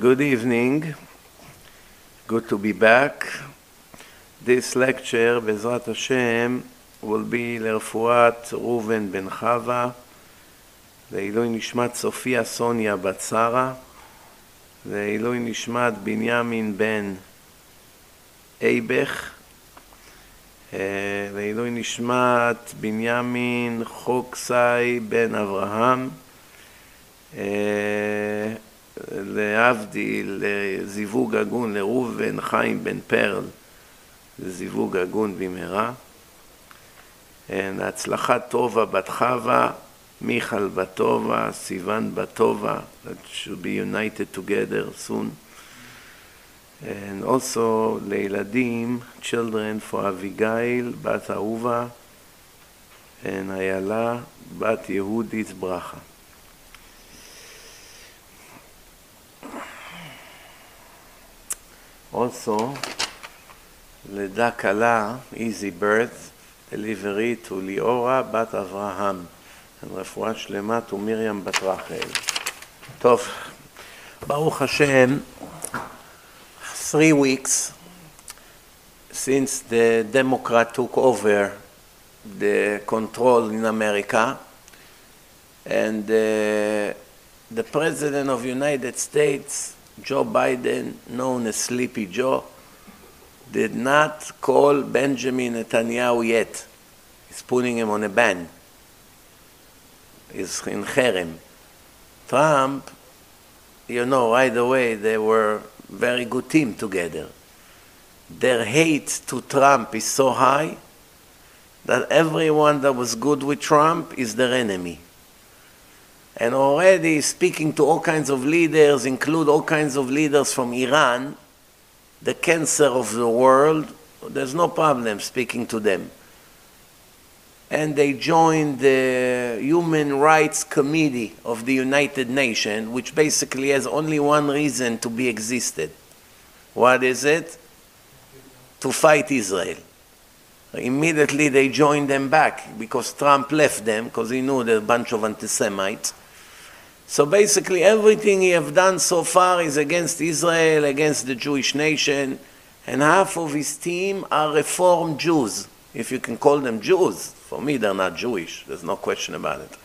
good evening. Good to be back. This lecture, Bezrat Hashem, will be לרפואת ראובן בן חווה, לעילוי נשמת סופיה סוניה בת שרה, לעילוי נשמת בנימין בן אייבך, לעילוי נשמת בנימין חוקסאי בן אברהם, להבדיל, לזיווג הגון לראובן חיים בן פרל, לזיווג הגון במהרה. להצלחת טובה בת חווה, מיכל בת טובה, סיוון בת טובה, that should be united together soon. And also לילדים, children for אביגיל, בת אהובה, and איילה, בת יהודית ברכה. Also, לידה קלה, easy birth, delivery to ליאורה בת אברהם, רפואה שלמה to מרים בת רחל. טוב, ברוך השם, three weeks since the Democrat took over the control in America and uh, the President of United States Joe Biden, known as Sleepy Joe, did not call Benjamin Netanyahu yet. He's putting him on a ban. He's in Cherem. Trump, you know, right away, they were very good team together. Their hate to Trump is so high that everyone that was good with Trump is their enemy and already speaking to all kinds of leaders, include all kinds of leaders from Iran, the cancer of the world, there's no problem speaking to them. And they joined the Human Rights Committee of the United Nations, which basically has only one reason to be existed. What is it? To fight Israel. Immediately they joined them back because Trump left them because he knew they're a bunch of anti-Semites. So basically, everything he have done so far is against Israel, against the Jewish nation, and half of his team are Reformed Jews, if you can call them Jews. For me, they're not Jewish. There's no question about it.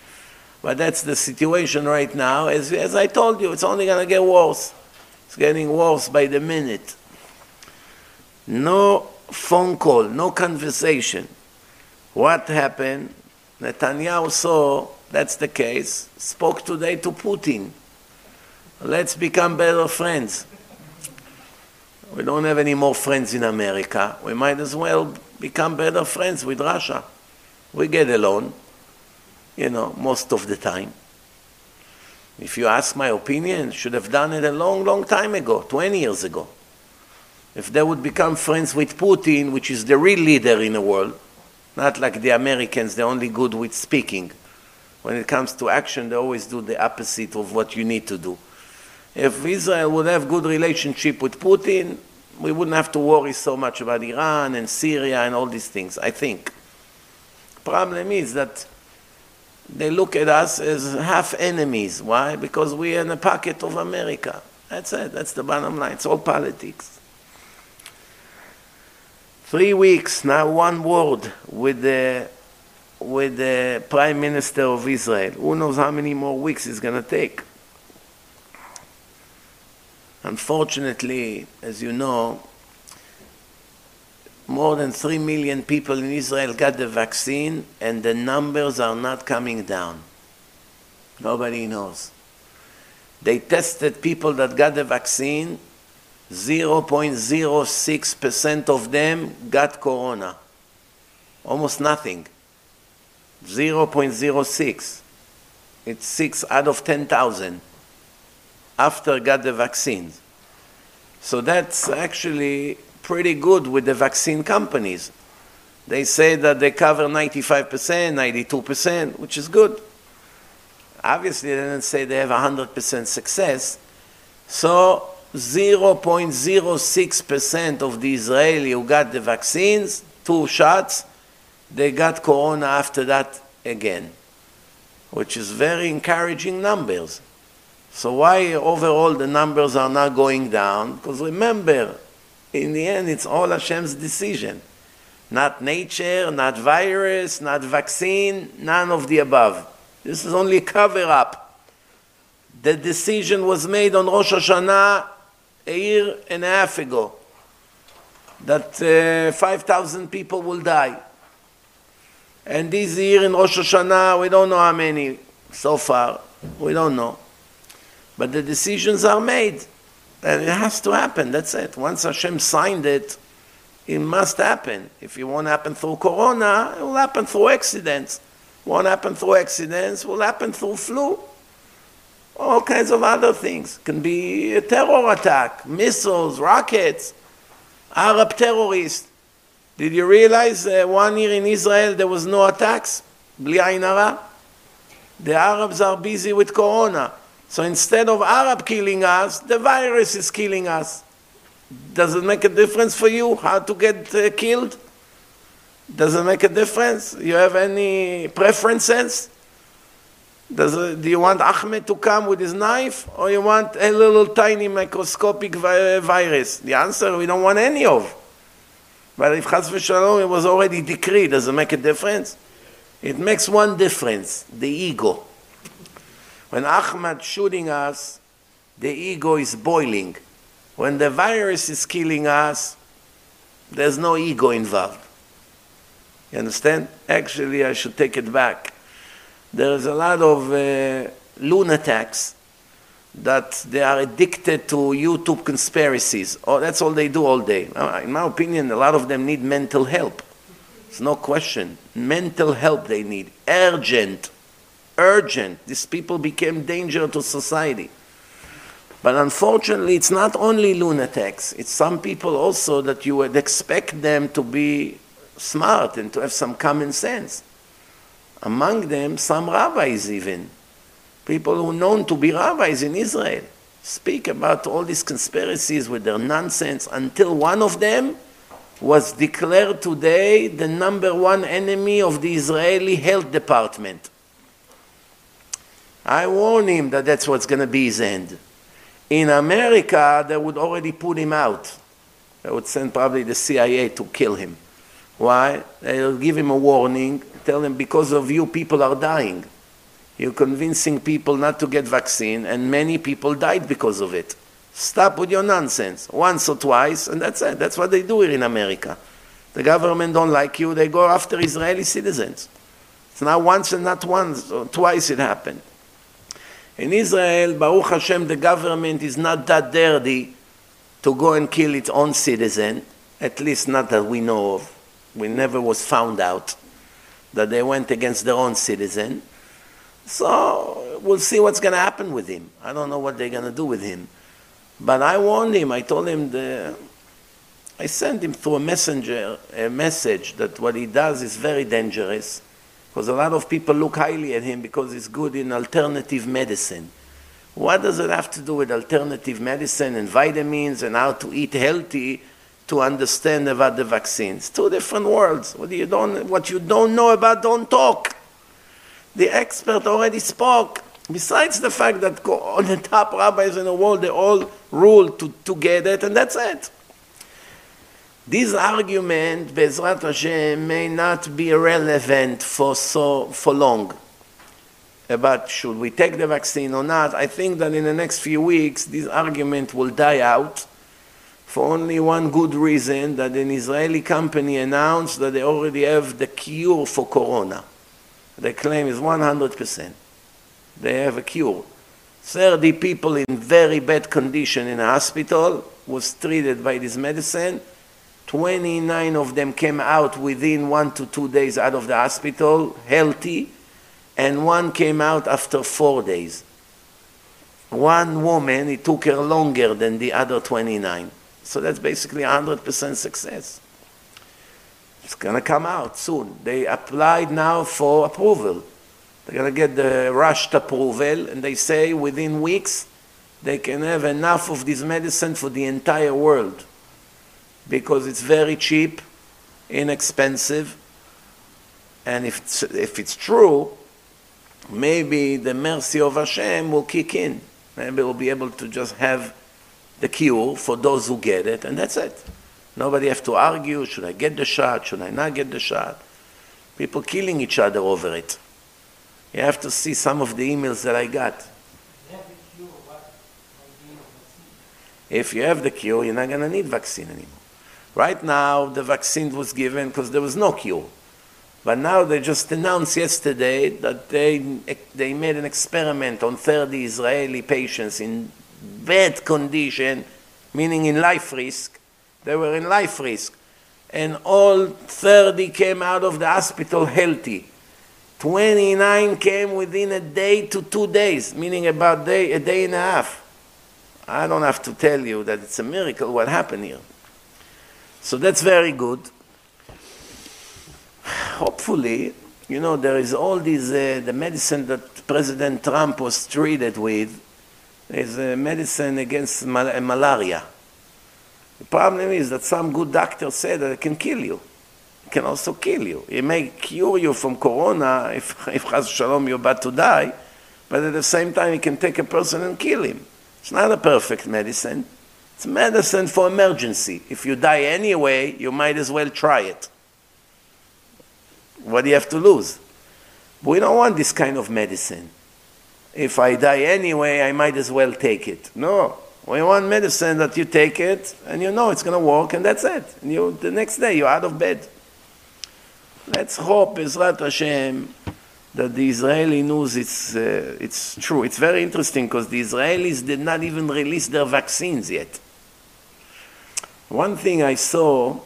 But that's the situation right now. As, as I told you, it's only going to get worse. It's getting worse by the minute. No phone call, no conversation. What happened? Netanyahu saw that's the case, spoke today to Putin. Let's become better friends. We don't have any more friends in America. We might as well become better friends with Russia. We get along, you know, most of the time. If you ask my opinion, should have done it a long, long time ago, 20 years ago. If they would become friends with Putin, which is the real leader in the world, not like the Americans, they're only good with speaking. When it comes to action, they always do the opposite of what you need to do. If Israel would have good relationship with Putin, we wouldn't have to worry so much about Iran and Syria and all these things, I think. Problem is that they look at us as half enemies. Why? Because we are in a pocket of America. That's it. That's the bottom line. It's all politics. Three weeks, now one word with the with the Prime Minister of Israel. Who knows how many more weeks it's going to take? Unfortunately, as you know, more than 3 million people in Israel got the vaccine, and the numbers are not coming down. Nobody knows. They tested people that got the vaccine, 0.06% of them got corona. Almost nothing. 0.06. It's 6 out of 10,000 after got the vaccines. So that's actually pretty good with the vaccine companies. They say that they cover 95%, 92%, which is good. Obviously, they didn't say they have 100% success. So 0.06% of the Israeli who got the vaccines, two shots, they got corona after that again, which is very encouraging numbers. So why overall the numbers are not going down? Because remember, in the end, it's all Hashem's decision. Not nature, not virus, not vaccine, none of the above. This is only cover up. The decision was made on Rosh Hashanah a year and a half ago that uh, 5,000 people will die. And this year in Rosh Hashanah, we don't know how many so far. We don't know. But the decisions are made. And it has to happen. That's it. Once Hashem signed it, it must happen. If it won't happen through Corona, it will happen through accidents. Won't happen through accidents, will happen through flu. All kinds of other things. Can be a terror attack, missiles, rockets, Arab terrorists. Did you realize uh, one year in Israel there was no attacks? The Arabs are busy with Corona. So instead of Arab killing us, the virus is killing us. Does it make a difference for you how to get uh, killed? Does it make a difference? You have any preferences? Does it, do you want Ahmed to come with his knife or you want a little tiny microscopic vi virus? The answer, we don't want any of. But if Chas v'shalom, it was already decreed, does it make a difference? It makes one difference, the ego. When Ahmad shooting us, the ego is boiling. When the virus is killing us, there's no ego involved. You understand? Actually, I should take it back. There's a lot of uh, lunatics that they are addicted to YouTube conspiracies. Oh, that's all they do all day. Uh, in my opinion, a lot of them need mental help. It's no question. Mental help they need. Urgent urgent. These people became danger to society. But unfortunately, it's not only lunatics. It's some people also that you would expect them to be smart and to have some common sense. Among them, some rabbis even. People who are known to be rabbis in Israel speak about all these conspiracies with their nonsense until one of them was declared today the number one enemy of the Israeli health department. I warned him that that's what's going to be his end. In America, they would already put him out. They would send probably the CIA to kill him. Why? They'll give him a warning, tell him because of you, people are dying. You're convincing people not to get vaccine, and many people died because of it. Stop with your nonsense. Once or twice, and that's it. That's what they do here in America. The government don't like you, they go after Israeli citizens. It's not once and not once, or twice it happened. In Israel, Baruch Hashem, the government is not that dirty to go and kill its own citizen, at least not that we know of. We never was found out that they went against their own citizen. So we'll see what's going to happen with him. I don't know what they're going to do with him. But I warned him. I told him the, I sent him through a messenger a message that what he does is very dangerous because a lot of people look highly at him because he's good in alternative medicine. What does it have to do with alternative medicine and vitamins and how to eat healthy to understand about the vaccines? Two different worlds. What you don't, what you don't know about, don't talk. The expert already spoke. Besides the fact that all the top rabbis in the world, they all rule to, to get it, and that's it. This argument, Bezrat Hashem, may not be relevant for so for long. Uh, About should we take the vaccine or not? I think that in the next few weeks, this argument will die out for only one good reason that an Israeli company announced that they already have the cure for corona. The claim is 100%. They have a cure. 30 people in very bad condition in a hospital was treated by this medicine 29 of them came out within one to two days out of the hospital, healthy, and one came out after four days. One woman, it took her longer than the other 29. So that's basically 100% success. It's going to come out soon. They applied now for approval. They're going to get the rushed approval, and they say within weeks they can have enough of this medicine for the entire world because it's very cheap, inexpensive, and if it's, if it's true, maybe the mercy of Hashem will kick in. Maybe we'll be able to just have the cure for those who get it, and that's it. Nobody have to argue, should I get the shot, should I not get the shot? People killing each other over it. You have to see some of the emails that I got. If you have the cure, you're not going to need vaccine anymore. Right now, the vaccine was given because there was no cure. But now they just announced yesterday that they, they made an experiment on 30 Israeli patients in bad condition, meaning in life risk. They were in life risk. And all 30 came out of the hospital healthy. 29 came within a day to two days, meaning about day, a day and a half. I don't have to tell you that it's a miracle what happened here. So that's very good. Hopefully, you know, there is all these, uh, the medicine that President Trump was treated with is a medicine against mal- uh, malaria. The problem is that some good doctor said that it can kill you. It can also kill you. It may cure you from corona if, if Chas Shalom you're about to die, but at the same time it can take a person and kill him. It's not a perfect medicine. It's medicine for emergency. If you die anyway, you might as well try it. What do you have to lose? We don't want this kind of medicine. If I die anyway, I might as well take it. No. We want medicine that you take it and you know it's going to work and that's it. And you, the next day you're out of bed. Let's hope, Bezrat Hashem, that the Israeli news it's, uh, it's true. It's very interesting because the Israelis did not even release their vaccines yet. One thing I saw,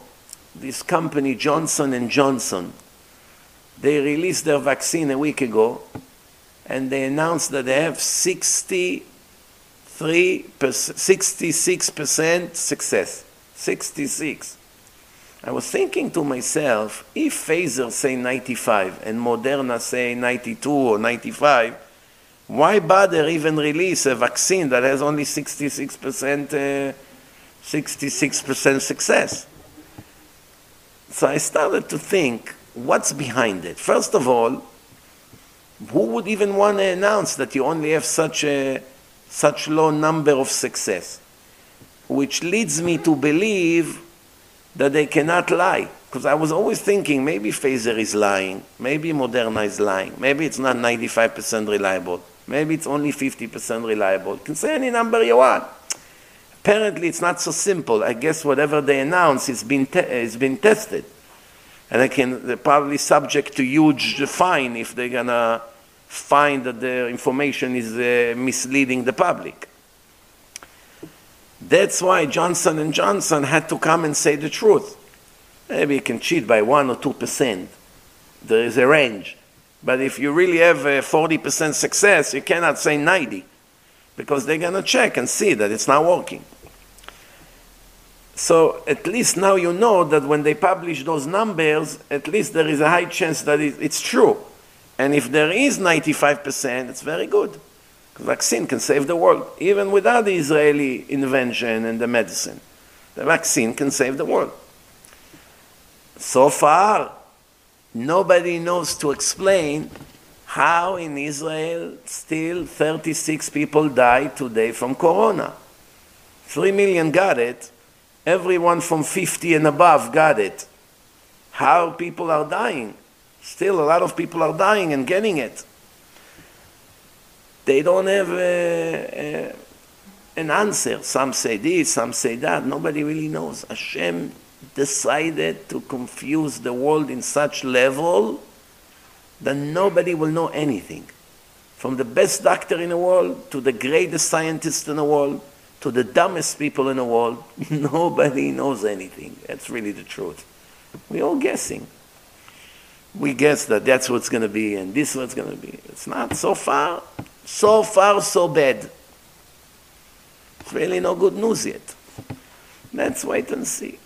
this company Johnson and Johnson, they released their vaccine a week ago, and they announced that they have 63 66% success. 66. I was thinking to myself, if Pfizer say 95 and Moderna say 92 or 95, why bother even release a vaccine that has only 66%, uh, 66% success? So I started to think, what's behind it? First of all, who would even want to announce that you only have such a such low number of success? Which leads me to believe that they cannot lie. Because I was always thinking maybe Pfizer is lying, maybe Moderna is lying, maybe it's not 95% reliable, maybe it's only 50% reliable. You can say any number you want. Apparently, it's not so simple. I guess whatever they announce is been, te- is been tested. And they can, they're probably subject to huge fine if they're going to find that their information is uh, misleading the public. That's why Johnson and Johnson had to come and say the truth. Maybe you can cheat by one or two percent. There is a range. But if you really have a 40% success, you cannot say 90 because they're going to check and see that it's not working. So at least now you know that when they publish those numbers, at least there is a high chance that it's true. And if there is 95%, it's very good vaccine can save the world, even without the Israeli invention and the medicine. The vaccine can save the world. So far, nobody knows to explain how in Israel still 36 people die today from corona. 3 million got it, everyone from 50 and above got it. How people are dying. Still, a lot of people are dying and getting it they don't have a, a, an answer. Some say this, some say that. Nobody really knows. Hashem decided to confuse the world in such level that nobody will know anything. From the best doctor in the world to the greatest scientist in the world to the dumbest people in the world, nobody knows anything. That's really the truth. We're all guessing. We guess that that's what's going to be and this is what's going to be. It's not so far. So far, so bad. It's really no good news yet. Let's wait and see.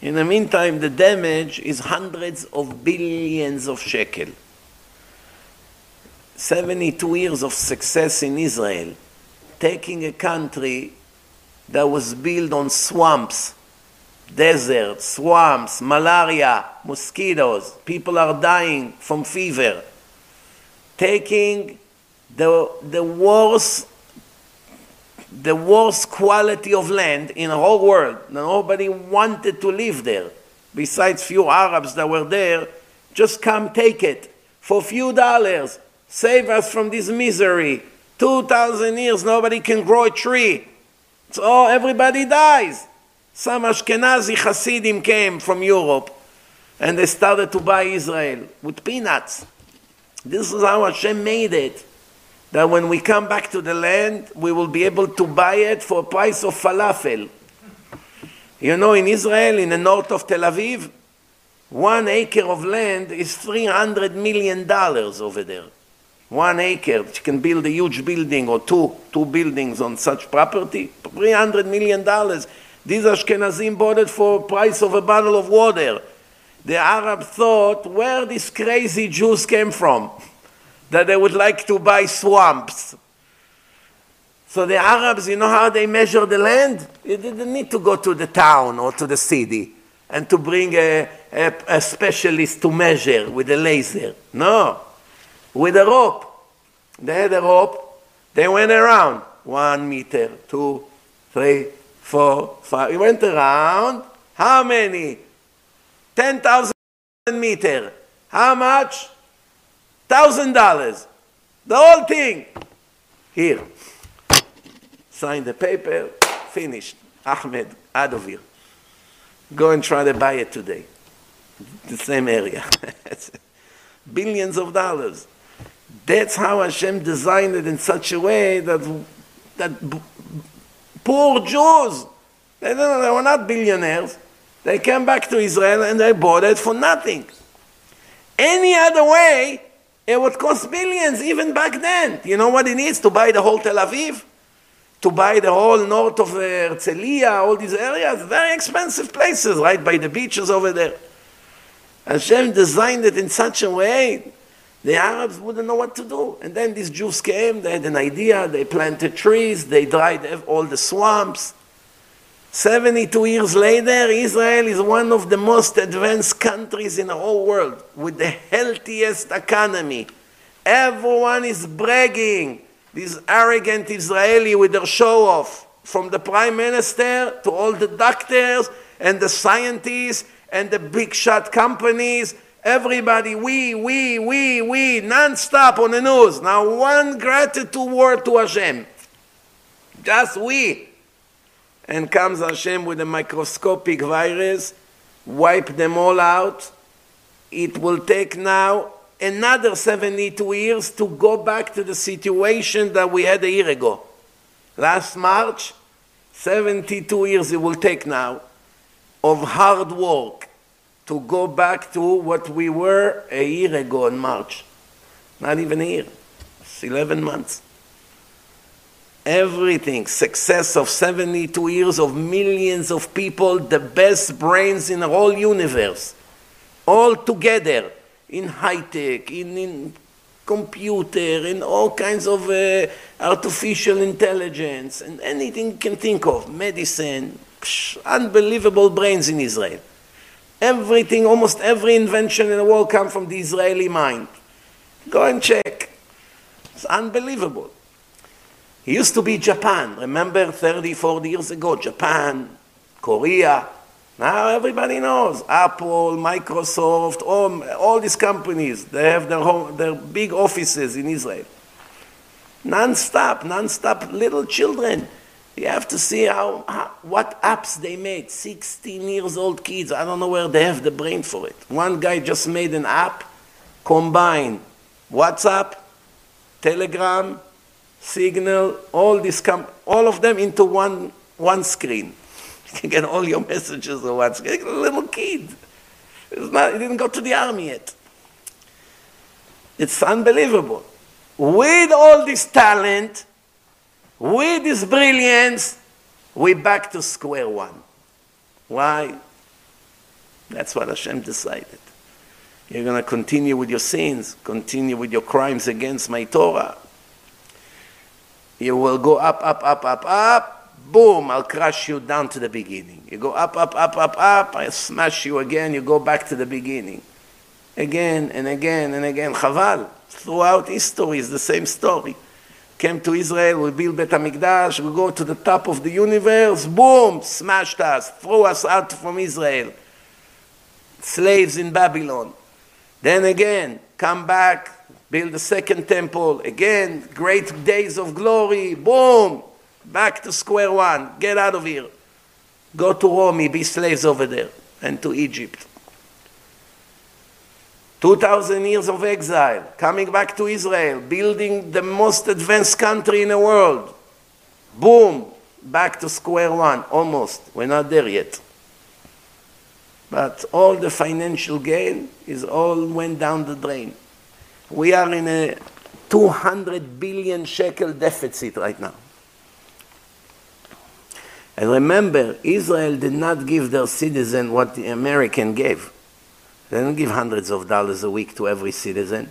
In the meantime, the damage is hundreds of billions of shekel. 72 years of success in Israel, taking a country that was built on swamps, deserts, swamps, malaria, mosquitoes, people are dying from fever taking the, the worst the worst quality of land in the whole world. Nobody wanted to live there. Besides few Arabs that were there, just come take it for few dollars. Save us from this misery. 2,000 years, nobody can grow a tree. So everybody dies. Some Ashkenazi Hasidim came from Europe and they started to buy Israel with peanuts. This is how Hashem made it. That when we come back to the land, we will be able to buy it for a price of falafel. You know, in Israel, in the north of Tel Aviv, one acre of land is $300 million over there. One acre, you can build a huge building or two, two buildings on such property, $300 million. These Ashkenazim bought it for price of a bottle of water. The Arab thought where these crazy Jews came from, that they would like to buy swamps. So the Arabs, you know how they measure the land? You didn't need to go to the town or to the city and to bring a, a, a specialist to measure with a laser. No, with a rope. They had a rope. They went around one meter, two, three, four, five. He went around. How many? 10,000 meter. How much? Thousand dollars. The whole thing. Here. Sign the paper. Finished. Ahmed out of Adovir. Go and try to buy it today. The same area. Billions of dollars. That's how Hashem designed it in such a way that, that poor Jews, they, they were not billionaires, they came back to Israel and they bought it for nothing. Any other way, it would cost billions even back then. You know what it needs to buy the whole Tel Aviv? to buy the whole north of uh, Herzliya, all these areas, very expensive places, right by the beaches over there. Hashem designed it in such a way, the Arabs wouldn't know what to do. And then these Jews came, they had an idea, they planted trees, they dried all the swamps. 72 years later, Israel is one of the most advanced countries in the whole world with the healthiest economy. Everyone is bragging these arrogant Israeli with their show off, from the prime minister to all the doctors and the scientists and the big shot companies, everybody, we, we, we, we, non-stop on the news. Now one gratitude word to Hashem. Just we. And comes Hashem with a microscopic virus, wipe them all out. It will take now another 72 years to go back to the situation that we had a year ago. Last March, 72 years it will take now of hard work to go back to what we were a year ago in March. Not even a year. It's 11 months. Everything, success of 72 years of millions of people, the best brains in the whole universe, all together in high tech, in, in computer, in all kinds of uh, artificial intelligence, and anything you can think of, medicine, psh, unbelievable brains in Israel. Everything, almost every invention in the world come from the Israeli mind. Go and check. It's unbelievable. It used to be Japan. Remember 30, 40 years ago, Japan, Korea, now everybody knows Apple, Microsoft, all, all these companies, they have their, home, their big offices in Israel. Non-stop, non-stop little children. You have to see how, how, what apps they made. 16 years old kids, I don't know where they have the brain for it. One guy just made an app, combine WhatsApp, Telegram, Signal, all these com- all of them into one, one screen. You can get all your messages or what's a little kid. Not, he didn't go to the army yet. It's unbelievable. With all this talent, with this brilliance, we're back to square one. Why? That's what Hashem decided. You're going to continue with your sins, continue with your crimes against my Torah. You will go up, up, up, up, up, boom, I'll crush you down to the beginning. You go up, up, up, up, up, I smash you again, you go back to the beginning. Again and again and again. Chaval. throughout history is the same story. Came to Israel, we build Bet HaMikdash, we go to the top of the universe, boom, smashed us, threw us out from Israel. Slaves in Babylon. Then again, come back, build the second temple, again, great days of glory, boom, back to square one, get out of here. Go to Rome, be slaves over there, and to Egypt. 2,000 years of exile, coming back to Israel, building the most advanced country in the world. Boom, back to square one, almost. We're not there yet. But all the financial gain is all went down the drain. We are in a 200 billion shekel deficit right now. And remember, Israel did not give their citizen what the American gave. They didn't give hundreds of dollars a week to every citizen.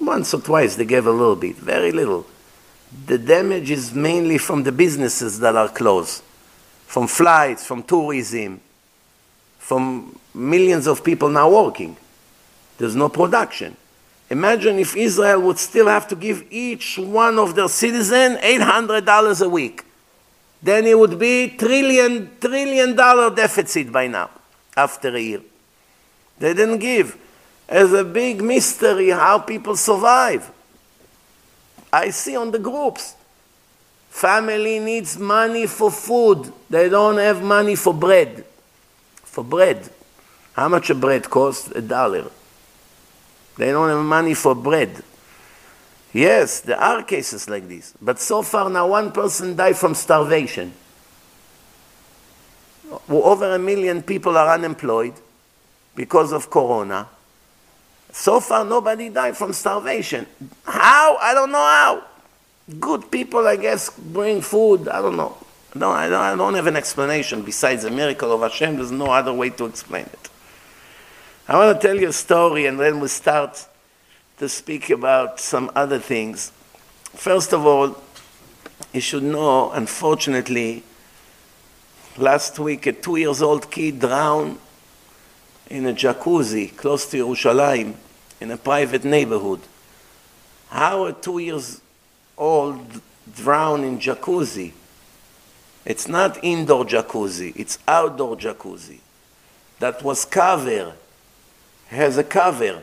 Once or twice they gave a little bit, very little. The damage is mainly from the businesses that are closed, from flights, from tourism, from millions of people now working. There's no production. Imagine if Israel would still have to give each one of their citizens $800 a week. Then it would be trillion, trillion dollar deficit by now, after a year. They didn't give. As a big mystery how people survive. I see on the groups. Family needs money for food. They don't have money for bread. For bread. How much a bread costs? A dollar. They don't have money for bread. Yes, there are cases like this. But so far now one person died from starvation. Over a million people are unemployed because of corona. So far, nobody died from starvation. How? I don't know how. Good people, I guess, bring food. I don't know. No, I don't, I don't have an explanation besides the miracle of Hashem. There's no other way to explain it. I want to tell you a story and then we start to speak about some other things. First of all, you should know, unfortunately, last week a two years old kid drowned in a jacuzzi close to Yerushalayim in a private neighborhood. How a two years old drown in jacuzzi? It's not indoor jacuzzi, it's outdoor jacuzzi. That was covered, has a cover,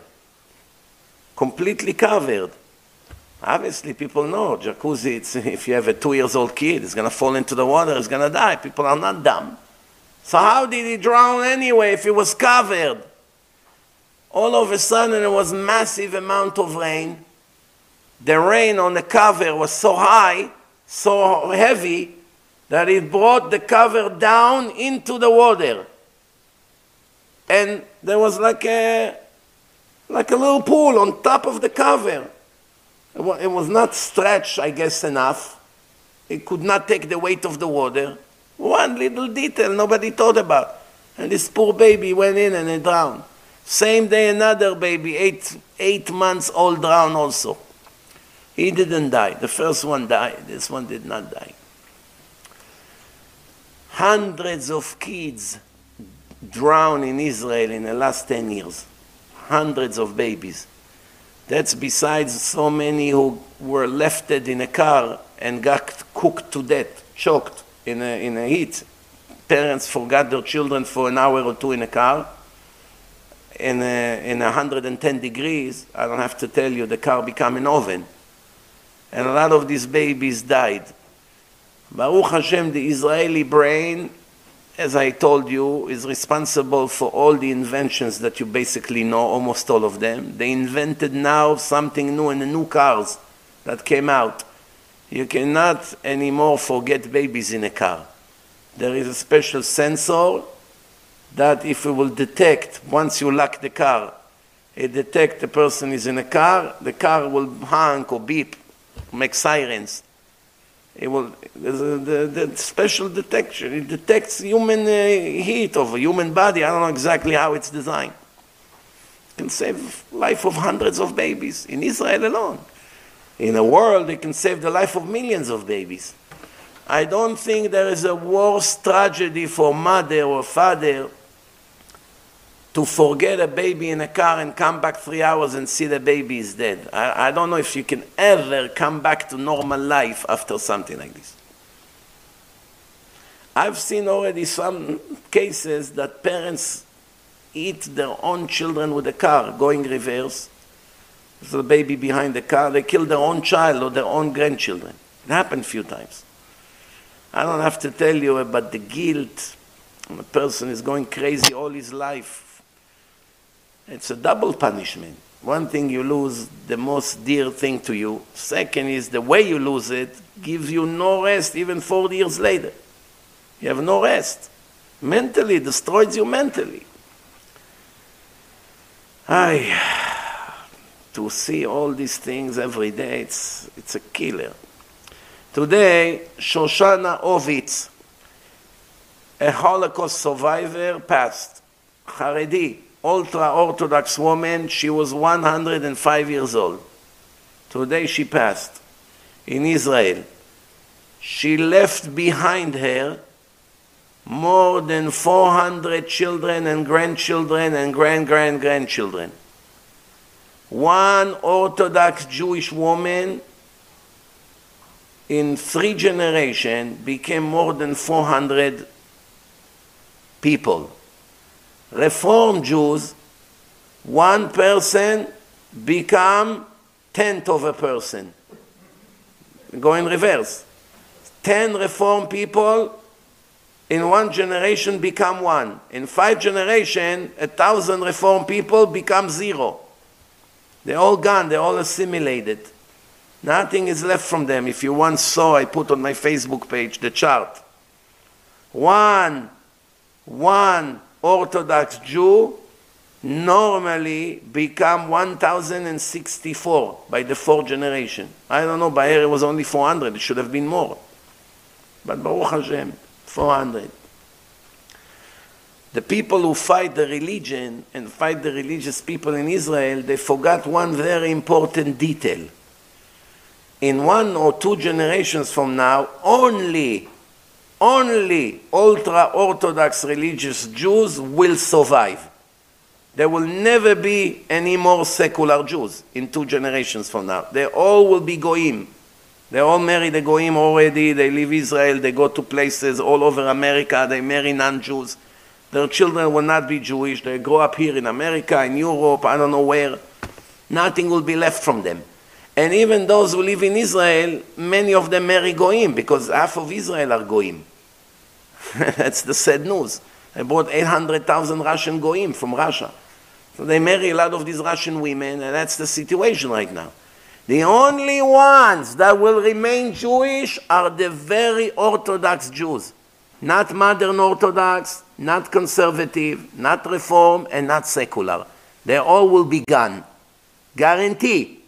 completely covered. Obviously, people know jacuzzi, it's, if you have a two years old kid, it's going to fall into the water, it's going to die. People are not dumb. So how did he drown anyway if he was covered? All of a sudden there was massive amount of rain. The rain on the cover was so high, so heavy, that it brought the cover down into the water. And there was like a, like a little pool on top of the cover. It was not stretched, I guess, enough. It could not take the weight of the water. One little detail nobody thought about. And this poor baby went in and he drowned. Same day, another baby, eight, eight months old, drowned also. He didn't die. The first one died. This one did not die. Hundreds of kids drowned in Israel in the last 10 years. Hundreds of babies. That's besides so many who were lefted in a car and got cooked to death, choked in a, in a heat. Parents forgot their children for an hour or two in a car. In, a, in 110 degrees, I don't have to tell you, the car became an oven. And a lot of these babies died. Baruch Hashem, the Israeli brain, as I told you, is responsible for all the inventions that you basically know, almost all of them. They invented now something new in the new cars that came out. You cannot anymore forget babies in a car. There is a special sensor that if it will detect, once you lock the car, it detect the person is in a car, the car will honk or beep, make sirens. It will, the, the, the special detection, it detects human uh, heat of a human body. I don't know exactly how it's designed. It can save life of hundreds of babies in Israel alone in a world it can save the life of millions of babies. I don't think there is a worse tragedy for mother or father to forget a baby in a car and come back three hours and see the baby is dead. I, I don't know if you can ever come back to normal life after something like this. I've seen already some cases that parents eat their own children with a car going reverse. There's the baby behind the car. They kill their own child or their own grandchildren. It happened a few times. I don't have to tell you about the guilt. A person is going crazy all his life. It's a double punishment. One thing you lose the most dear thing to you. Second is the way you lose it gives you no rest even 40 years later. You have no rest. Mentally, destroys you mentally. I to see all these things every day, it's, it's a killer. Today, Shoshana Ovitz, a Holocaust survivor, passed. Haredi, ultra-Orthodox woman, she was 105 years old. Today she passed in Israel. She left behind her more than 400 children and grandchildren and grand grand grandchildren. One Orthodox Jewish woman in three generations became more than 400 people. Reform Jews, one person become tenth of a person. Go in reverse. Ten Reform people in one generation become one. In five generations, a thousand reform people become zero. They're all gone, they're all assimilated. Nothing is left from them. If you once saw, I put on my Facebook page the chart. One, one Orthodox Jew normally become 1064 by the fourth generation. I don't know, by here it was only 400, it should have been more. But Baruch Hashem, 400. The people who fight the religion and fight the religious people in Israel, they forgot one very important detail. In one or two generations from now, only, only ultra-Orthodox religious Jews will survive. There will never be any more secular Jews in two generations from now. They all will be goyim. They all marry the Goyim already. They leave Israel. They go to places all over America. They marry non-Jews. Their children will not be Jewish. They grow up here in America, in Europe, I don't know where. Nothing will be left from them. And even those who live in Israel, many of them marry Goim because half of Israel are Goyim. That's the sad news. They brought 800,000 Russian Goim from Russia. So they marry a lot of these Russian women, and that's the situation right now. The only ones that will remain Jewish are the very Orthodox Jews. Not modern Orthodox, not conservative, not reform, and not secular. They all will be gone. Guarantee.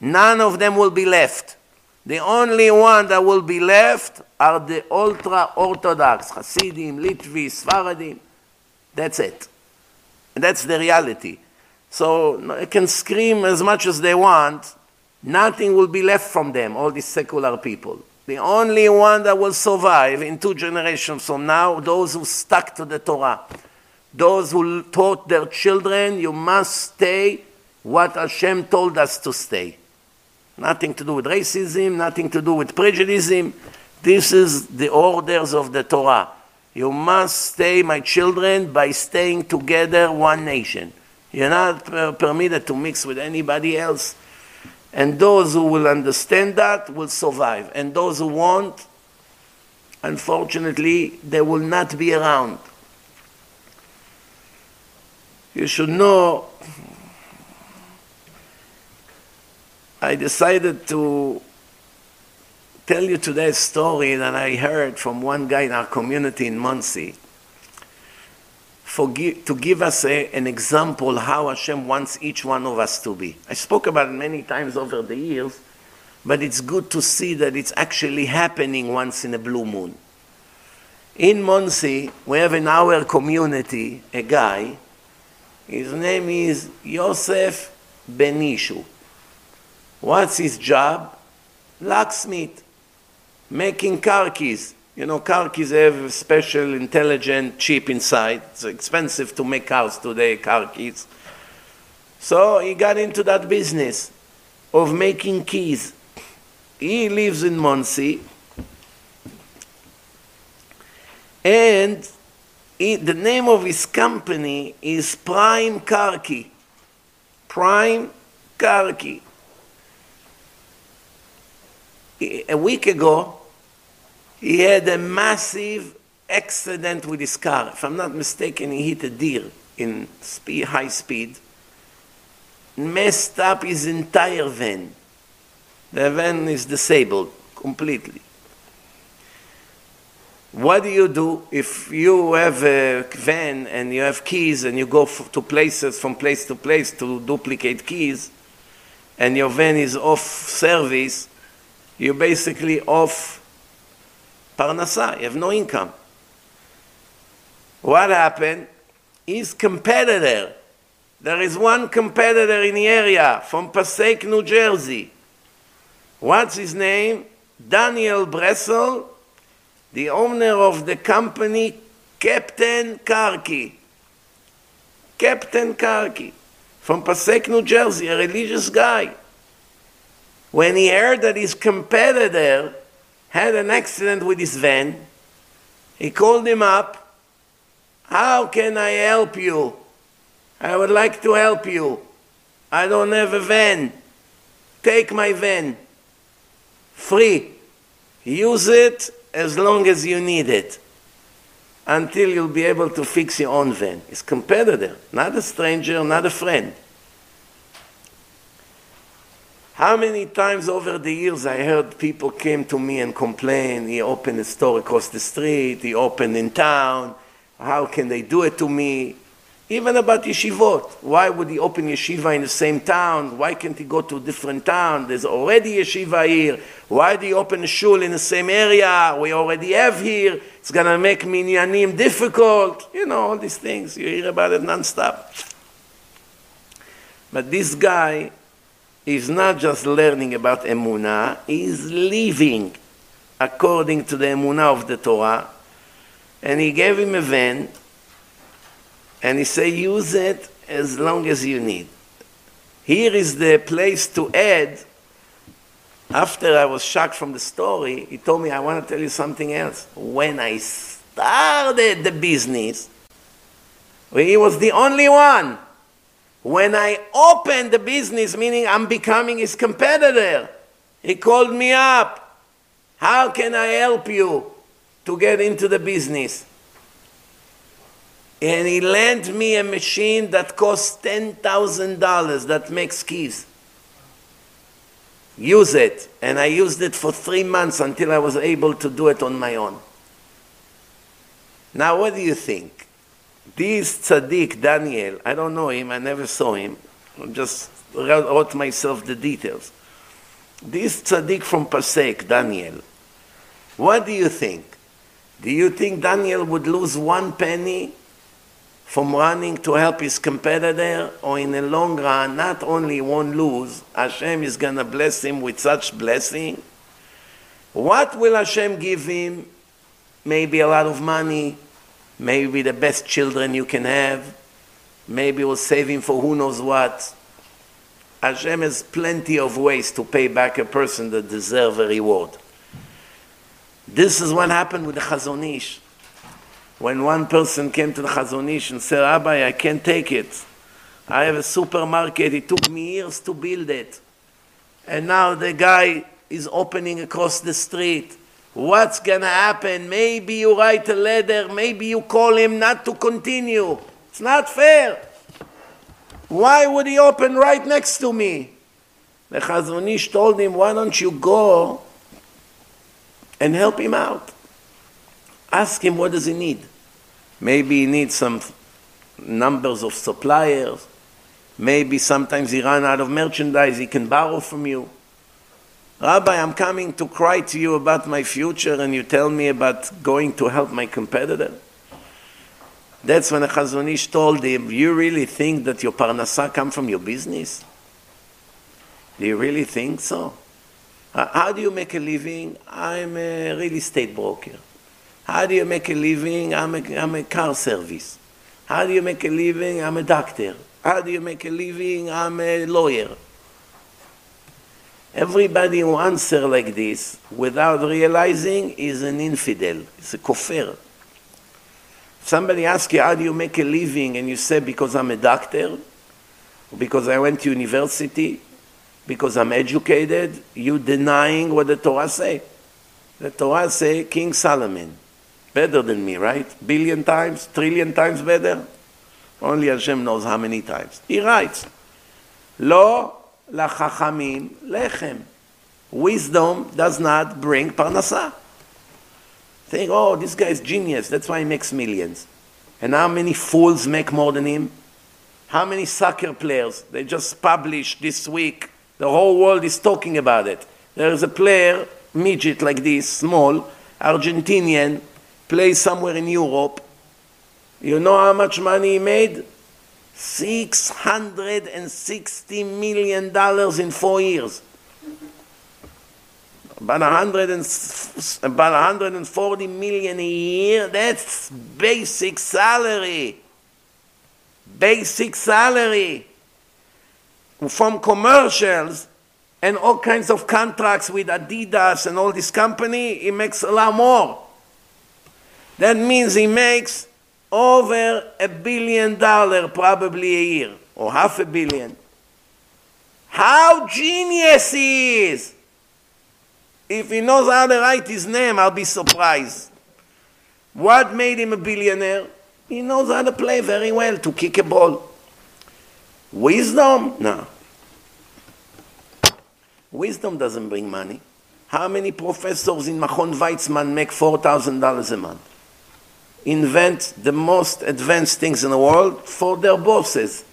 None of them will be left. The only one that will be left are the ultra Orthodox, Hasidim, Litvi, Sfaradim. That's it. And that's the reality. So they can scream as much as they want, Nothing will be left from them, all these secular people. The only one that will survive in two generations from now, those who stuck to the Torah. Those who taught their children, you must stay what Hashem told us to stay. Nothing to do with racism, nothing to do with prejudice. This is the orders of the Torah. You must stay, my children, by staying together one nation. You're not permitted to mix with anybody else. And those who will understand that will survive. And those who won't, unfortunately, they will not be around. You should know, I decided to tell you today a story that I heard from one guy in our community in To give us a, an example how Hashem wants each one of us to be. I spoke about it many times over the years, but it's good to see that it's actually happening once in a blue moon. In Monsey, we have in our community a guy, his name is Yosef Benishu. What's his job? Locksmith, making car keys. You know, car keys have special intelligent chip inside. It's expensive to make cars today, car keys. So he got into that business of making keys. He lives in Monsey. And he, the name of his company is Prime Car Key. Prime Car Key. A week ago, he had a massive accident with his car. If I'm not mistaken, he hit a deer in speed, high speed messed up his entire van. The van is disabled completely. What do you do if you have a van and you have keys and you go to places from place to place to duplicate keys and your van is off service? You're basically off parnasa, you have no income. What happened? His competitor there is one competitor in the area from Passaic, New Jersey. What's his name? Daniel Bressel, the owner of the company Captain Car Key. Captain Car Key from Passaic, New Jersey, a religious guy. When he heard that his competitor had an accident with his van, he called him up. How can I help you? I would like to help you. I don't have a van. Take my van. Free. Use it as long as you need it. Until you'll be able to fix your own van. It's competitor, not a stranger, not a friend. How many times over the years I heard people came to me and complain, he opened a store across the street, he opened in town, how can they do it to me? Even about yeshivot. Why would he open yeshiva in the same town? Why can't he go to a different town? There's already yeshiva here. Why do you open a shul in the same area? We already have here. It's going to make minyanim difficult. You know, all these things. You hear about it nonstop. But this guy is not just learning about emunah, he's living according to the emunah of the Torah. And he gave him a van and he said, use it as long as you need. Here is the place to add. After I was shocked from the story, he told me, I want to tell you something else. When I started the business, he was the only one. When I opened the business, meaning I'm becoming his competitor, he called me up. How can I help you to get into the business? and he lent me a machine that costs $10,000 that makes keys. Use it. And I used it for three months until I was able to do it on my own. Now, what do you think? This tzaddik, Daniel, I don't know him, I never saw him. I just wrote myself the details. This tzaddik from Passaic, Daniel, what do you think? Do you think Daniel would lose one penny from running to help his competitor, or in the long run, not only won't lose, Hashem is going to bless him with such blessing. What will Hashem give him? Maybe a lot of money, maybe the best children you can have, maybe we'll save him for who knows what. Hashem has plenty of ways to pay back a person that deserves a reward. This is what happened with the Chazon Ish when one person came to the Chazon Ish and said, Rabbi, I can't take it. I have a supermarket. It took me years to build it. And now the guy is opening across the street. What's going to happen? Maybe you write a letter. Maybe you call him not to continue. It's not fair. Why would he open right next to me? The Chazon Ish told him, why don't you go and help him out? Ask him what does he need. Maybe he needs some numbers of suppliers. Maybe sometimes he ran out of merchandise he can borrow from you. Rabbi, I'm coming to cry to you about my future and you tell me about going to help my competitor. That's when the Chazon Ish told him, you really think that your parnasa come from your business? Do you really think so? How do you make a living? I'm a real estate broker. How do you make a living? I'm a, I'm a car service. How do you make a living? I'm a doctor. How do you make a living? I'm a lawyer. Everybody who answers like this without realizing is an infidel, is a kofir. Somebody asks you, how do you make a living? And you say, because I'm a doctor, because I went to university, because I'm educated, you denying what the Torah say. The Torah say King Solomon, better than me, right? Billion times, trillion times better? Only Hashem knows how many times. He writes, Lo לחכמים lechem. Wisdom does not bring parnasa. Think, oh, this guy is genius. That's why he makes millions. And how many fools make more than him? How many soccer players? They just published this week. The whole world is talking about it. There is a player, midget like this, small, Argentinian, plays somewhere in Europe. You know how much money he made? $660 million in four years. About, 100 and, about 140 million a year, that's basic salary. Basic salary. From commercials and all kinds of contracts with Adidas and all this company, he makes a lot more. That means he makes over a billion dollar probably a year or half a billion. How genius he is! If he knows how to write his name, I'll be surprised. What made him a billionaire? He knows how to play very well, to kick a ball. Wisdom? No. Wisdom doesn't bring money. How many professors in Machon Weizmann make $4,000 a month? Invent the most advanced things in the world for their bosses,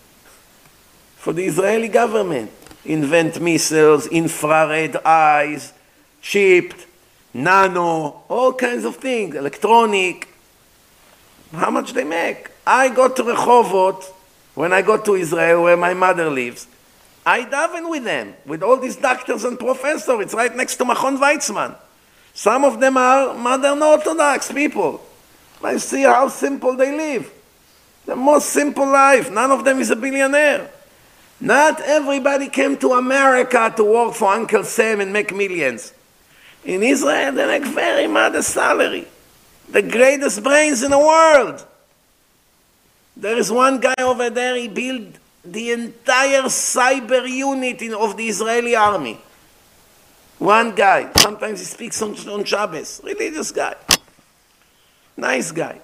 for the Israeli government. Invent missiles, infrared eyes, chipped, nano, all kinds of things, electronic. How much they make? I go to Rehovot when I go to Israel where my mother lives. I daven with them, with all these doctors and professors. It's right next to Machon Weizmann. Some of them are modern Orthodox people. I see how simple they live. The most simple life. None of them is a billionaire. Not everybody came to America to work for Uncle Sam and make millions. In Israel, they make very modest salary. The greatest brains in the world. There is one guy over there, he built the entire cyber unit in, of the Israeli army. One guy. Sometimes he speaks on, on Shabbos. Religious guy. Nice guy.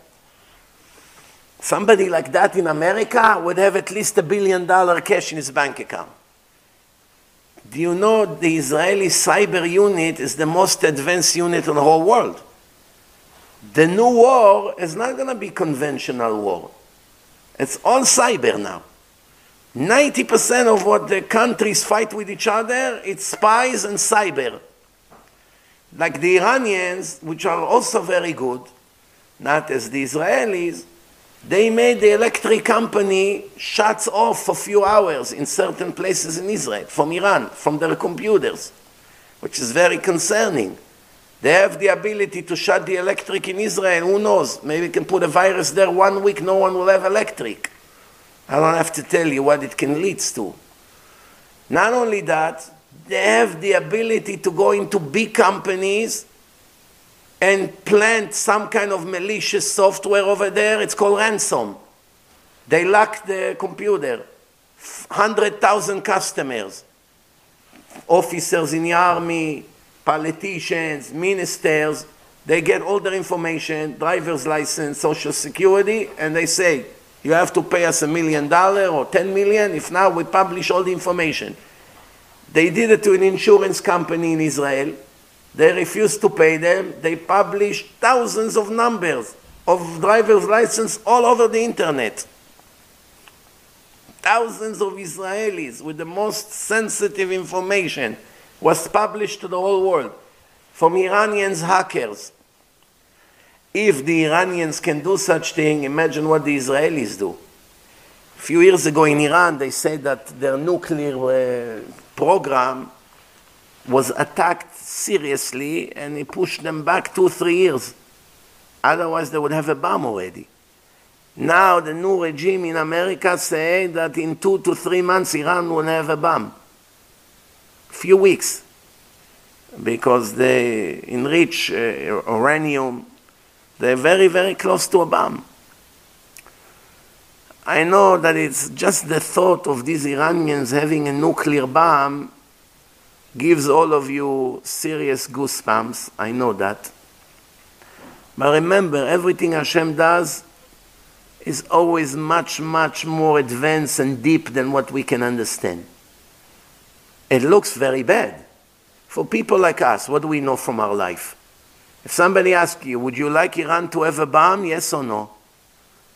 Somebody like that in America would have at least a billion dollar cash in his bank account. Do you know the Israeli cyber unit is the most advanced unit in the whole world? The new war is not going to be conventional war. It's all cyber now. 90% of what the countries fight with each other, it's spies and cyber. Like the Iranians, which are also very good, not as the Israelis, they made the electric company shuts off for a few hours in certain places in Israel from Iran, from their computers, which is very concerning. They have the ability to shut the electric in Israel. Who knows? Maybe we can put a virus there one week, no one will have electric. I don't have to tell you what it can lead to. Not only that, they have the ability to go into big companies and plant some kind of malicious software over there. It's called ransom. They lock the computer. 100,000 customers, officers in the army, politicians, ministers, they get all their information, driver's license, social security, and they say, you have to pay us a million dollar or 10 million. If not, we publish all the information. They did it to an insurance company in Israel. They refused to pay them. They published thousands of numbers of driver's license all over the internet. Thousands of Israelis with the most sensitive information was published to the whole world from Iranians hackers. If the Iranians can do such thing, imagine what the Israelis do. A few years ago in Iran, they said that their nuclear uh, program was attacked seriously and he pushed them back two, three years. Otherwise, they would have a bomb already. Now, the new regime in America say that in two to three months, Iran will have a bomb. Few weeks. Because they enrich uh, uranium. They're very, very close to a bomb. I know that it's just the thought of these Iranians having a nuclear bomb gives all of you serious goosebumps. I know that. But remember, everything Hashem does is always much, much more advanced and deep than what we can understand. It looks very bad. For people like us, what do we know from our life? If somebody asks you, would you like Iran to have a bomb? Yes or no?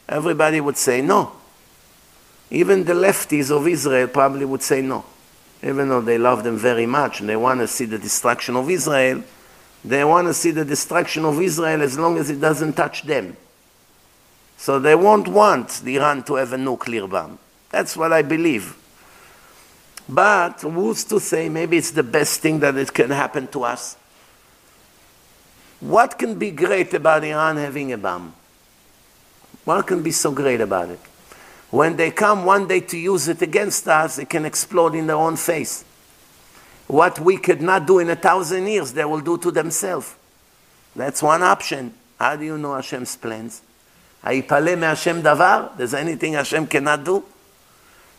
Everybody would say no. Even the lefties of Israel probably would say no. Even though they love them very much and they want to see the destruction of Israel, they want to see the destruction of Israel as long as it doesn't touch them. So they won't want Iran to have a nuclear bomb. That's what I believe. But who's to say maybe it's the best thing that it can happen to us? What can be great about Iran having a bomb? What can be so great about it? When they come one day to use it against us, it can explode in their own face. What we could not do in a thousand years, they will do to themselves. That's one option. How do you know Hashem's plans? היפלא מהשם דבר? There's anything Hashem cannot do?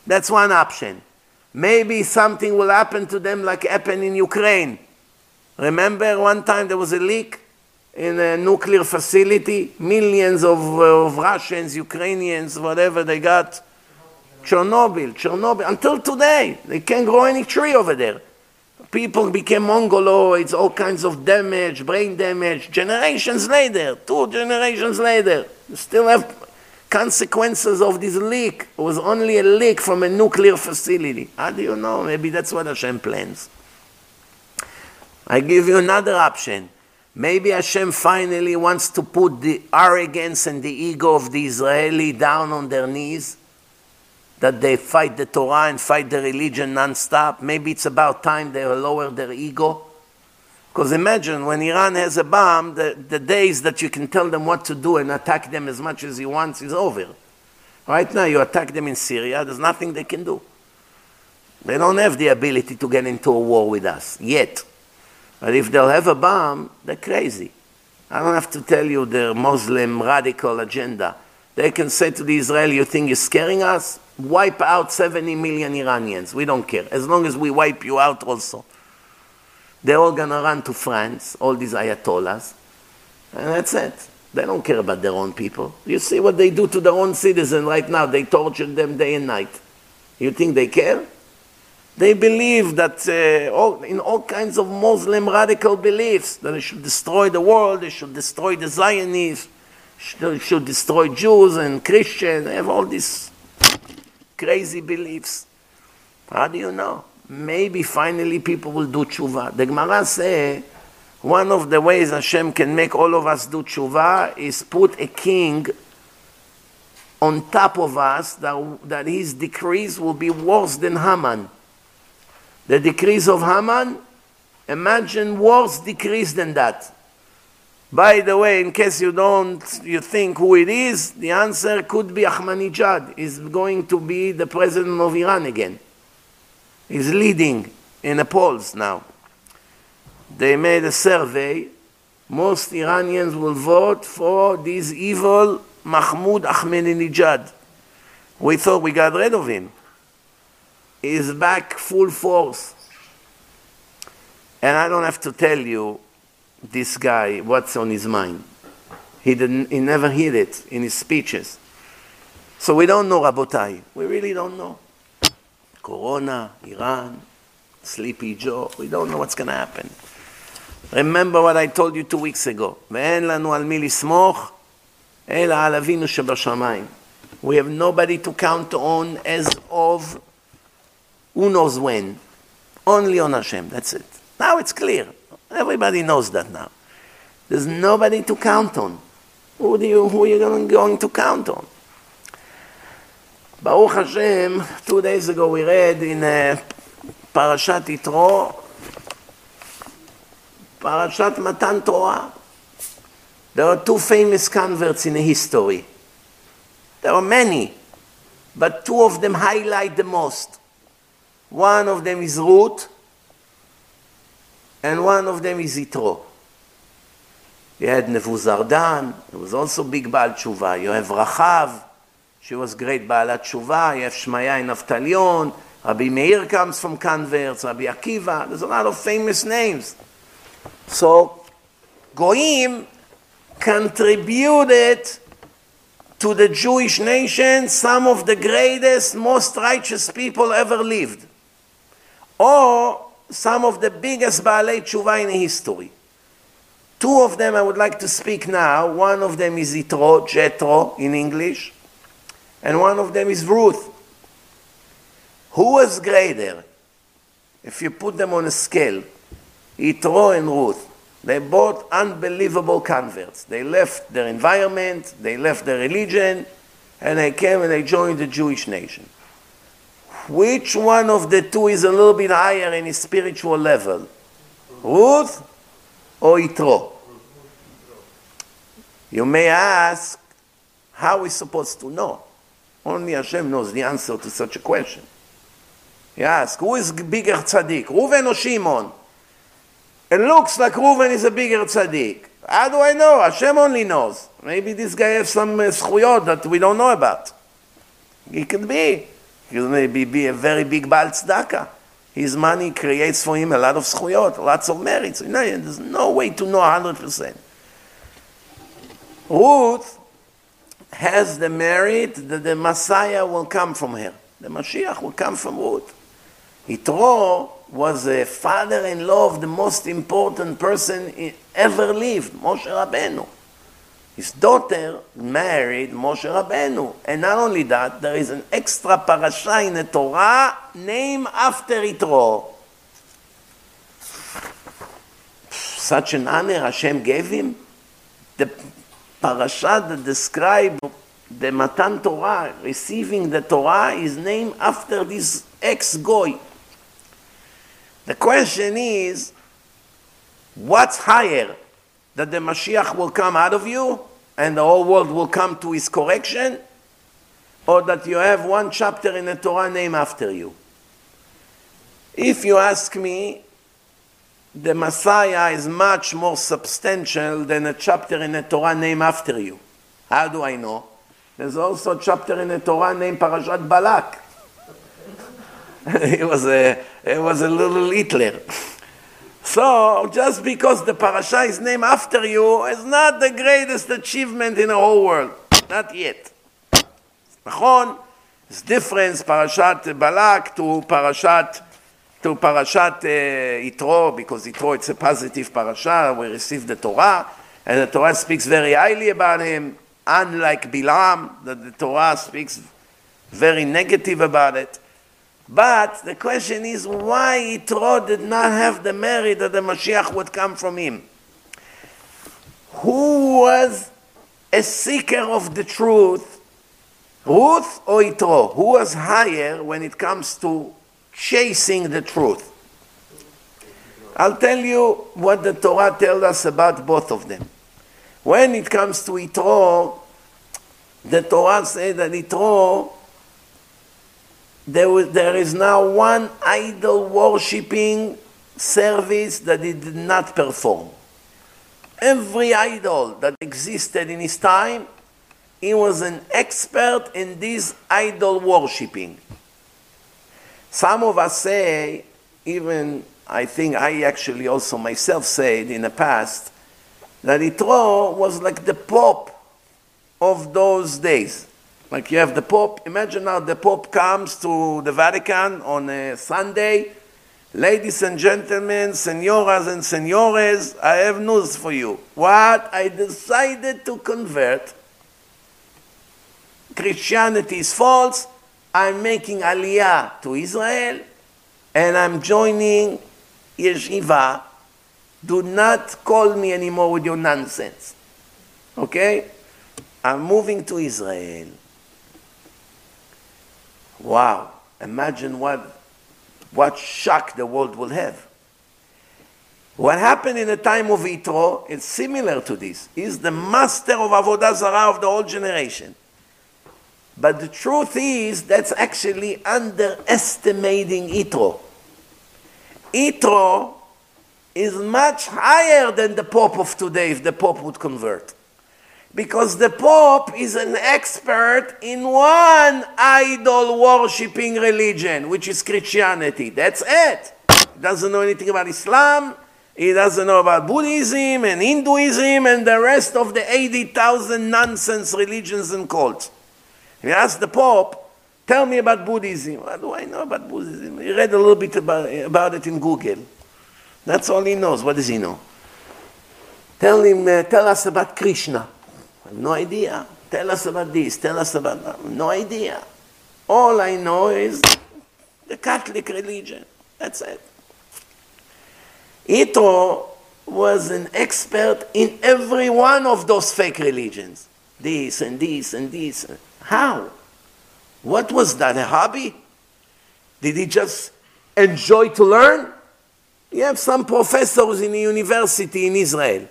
That's one option. Maybe something will happen to them like happened in Ukraine. Remember one time there was a leak In a nuclear facility? Millions of, uh, of Russians, Ukrainians, whatever they got. Chernobyl, Chernobyl. Until today, they can't grow any tree over there. People became mongoloids, all kinds of damage, brain damage. Generations later, two generations later, still have consequences of this leak. It was only a leak from a nuclear facility. How do you know? Maybe that's what Hashem plans. I give you another option. Maybe Hashem finally wants to put the arrogance and the ego of the Israeli down on their knees, that they fight the Torah and fight the religion non-stop. Maybe it's about time they lower their ego because imagine when Iran has a bomb, the, the days that you can tell them what to do and attack them as much as you want is over. Right now, you attack them in Syria, there's nothing they can do. They don't have the ability to get into a war with us yet. But if they'll have a bomb, they're crazy. I don't have to tell you their Muslim radical agenda. They can say to the Israeli, You think you're scaring us? Wipe out 70 million Iranians. We don't care. As long as we wipe you out also. They're all going to run to France, all these ayatollahs, and that's it. They don't care about their own people. You see what they do to their own citizens right now. They torture them day and night. You think they care? They believe that uh, all, in all kinds of Muslim radical beliefs that they should destroy the world, they should destroy the Zionists, they should destroy Jews and Christians. They have all these crazy beliefs. How do you know? maybe finally people will do tshuva. The Gemara say one of the ways Hashem can make all of us do tshuva is put a king on top of us that, that his decrees will be worse than Haman. The decrees of Haman, imagine worse decrees than that. By the way, in case you don't, you think who it is, the answer could be Ahmadinejad. Is going to be the president of Iran again He's leading in the polls now. They made a survey. Most Iranians will vote for this evil Mahmoud Ahmadinejad. We thought we got rid of him He's back full force. And I don't have to tell you this guy what's on his mind. He didn't he never hid it in his speeches. So we don't know Rabotai. We really don't know. Corona, Iran, Sleepy Joe, we don't know what's going to happen. Remember what I told you two weeks ago. ואין לנו על מי לסמוך, אלא על אבינו שבשמיים. We have nobody to count on as of who knows when. Only on Hashem, that's it. Now it's clear. Everybody knows that now. There's nobody to count on. Who, do you, who are you going to count on? Baruch Hashem, two days ago we read in uh, Parashat Yitro, Parashat Matan Torah. There are two famous converts in history. There are many, but two of them highlight the most. One of them is Ruth, and one of them is Yitro. You had Nebuzardan, who was also big Baal Tshuva. You have Rachav, she was great Baalat Tshuva. You have Shmaya and Avtalion. Rabbi Meir comes from converts, Rabbi Akiva. There's a lot of famous names. So, Goim contributed to the Jewish nation some of the greatest, most righteous people ever lived. Or some of the biggest Baalei Tshuva in history. Two of them I would like to speak now. One of them is Itro, Jethro in English, and one of them is Ruth. Who was greater? If you put them on a scale, Itro and Ruth. They both unbelievable converts. They left their environment, they left their religion, and they came and they joined the Jewish nation. Which one of the two is a little bit higher in his spiritual level? Ruth or Yitro? You may ask, how are we supposed to know? Only Hashem knows the answer to such a question. You ask, who is bigger tzaddik, Reuven or Shimon? It looks like Reuven is a bigger tzaddik. How do I know? Hashem only knows. Maybe this guy has some uh, that we don't know about. He could be. He could maybe be a very big Baal tzedakah. His money creates for him a lot of zchuyot, lots of merits. You know, there's no way to know 100%. Ruth has the merit that the Messiah will come from her. The Mashiach will come from Ruth. Yitro was a father-in-law of the most important person ever lived, Moshe Rabbeinu. His daughter married Moshe Rabbeinu. And not only that, there is an extra parasha in the Torah named after Yitro. Such an honor Hashem gave him. The parasha that describes the Matan Torah, receiving the Torah, is named after this ex-goy. The question is, what's higher? That the Mashiach will come out of you and the whole world will come to his correction? Or that you have one chapter in the Torah named after you? If you ask me, the Messiah is much more substantial than a chapter in the Torah named after you. How do I know? There's also a chapter in the Torah named Parashat Balak. it was a it was a little Hitler. So just because the parasha is named after you is not the greatest achievement in the whole world. Not yet. נכון? It's different parashat Balak to parashat to parashat uh, Yitro because Yitro it's a positive parasha. We receive the Torah and the Torah speaks very highly about him. Unlike Bilam, that the Torah speaks very negative about it. But the question is why Yitro did not have the merit that the Mashiach would come from him? Who was a seeker of the truth, Ruth or Yitro? Who was higher when it comes to chasing the truth? I'll tell you what the Torah tells us about both of them. When it comes to Yitro, the Torah says that Yitro there, was, there is now one idol worshipping service that he did not perform. Every idol that existed in his time, he was an expert in this idol worshipping. Some of us say, even I think I actually also myself said in the past, that Yitro was like the Pope of those days. Like you have the Pope. Imagine now the Pope comes to the Vatican on a Sunday. Ladies and gentlemen, senoras and senores, I have news for you. What? I decided to convert. Christianity is false. I'm making aliyah to Israel and I'm joining yeshiva. Do not call me anymore with your nonsense. Okay? I'm moving to Israel. Wow, imagine what, what shock the world will have. What happened in the time of Yitro is similar to this. He's the master of Avodah Zarah of the whole generation. But the truth is, that's actually underestimating Yitro. Yitro is much higher than the Pope of today if the Pope would convert. Because the Pope is an expert in one idol worshipping religion, which is Christianity. That's it. He doesn't know anything about Islam, he doesn't know about Buddhism and Hinduism and the rest of the 80,000 nonsense religions and cults. He asked the Pope, Tell me about Buddhism. What do I know about Buddhism? He read a little bit about, about it in Google. That's all he knows. What does he know? Tell him, uh, tell us about Krishna. Have no idea. Tell us about this. Tell us about that. No idea. All I know is the Catholic religion. That's it. Yitro was an expert in every one of those fake religions. This and this and this. How? What was that, a hobby? Did he just enjoy to learn? You have some professors in the university in Israel.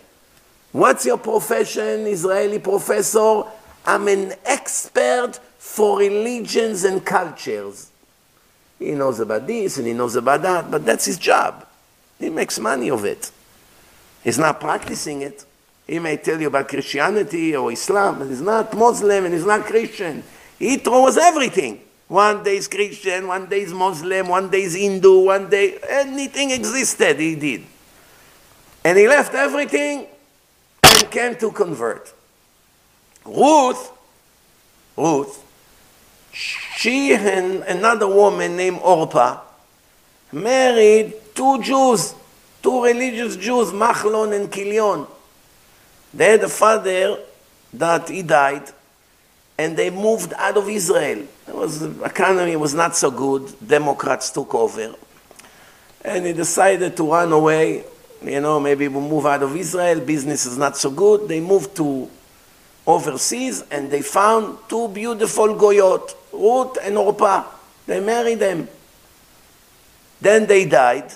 What's your profession, Israeli professor? I'm an expert for religions and cultures. He knows about this and he knows about that, but that's his job. He makes money of it. He's not practicing it. He may tell you about Christianity or Islam, but he's not Muslim and he's not Christian. He throws everything. One day is Christian, one day is Muslim, one day is Hindu, one day anything existed, he did. And he left everything and came to convert. Ruth, Ruth, she and another woman named Orpah married two Jews, two religious Jews, Machlon and Kilion. They had a father that he died, and they moved out of Israel. Was, the economy was not so good. Democrats took over. And he decided to run away. You know, maybe we'll move out of Israel. Business is not so good. They moved to overseas and they found two beautiful goyot, Ruth and Orpah. They married them. Then they died.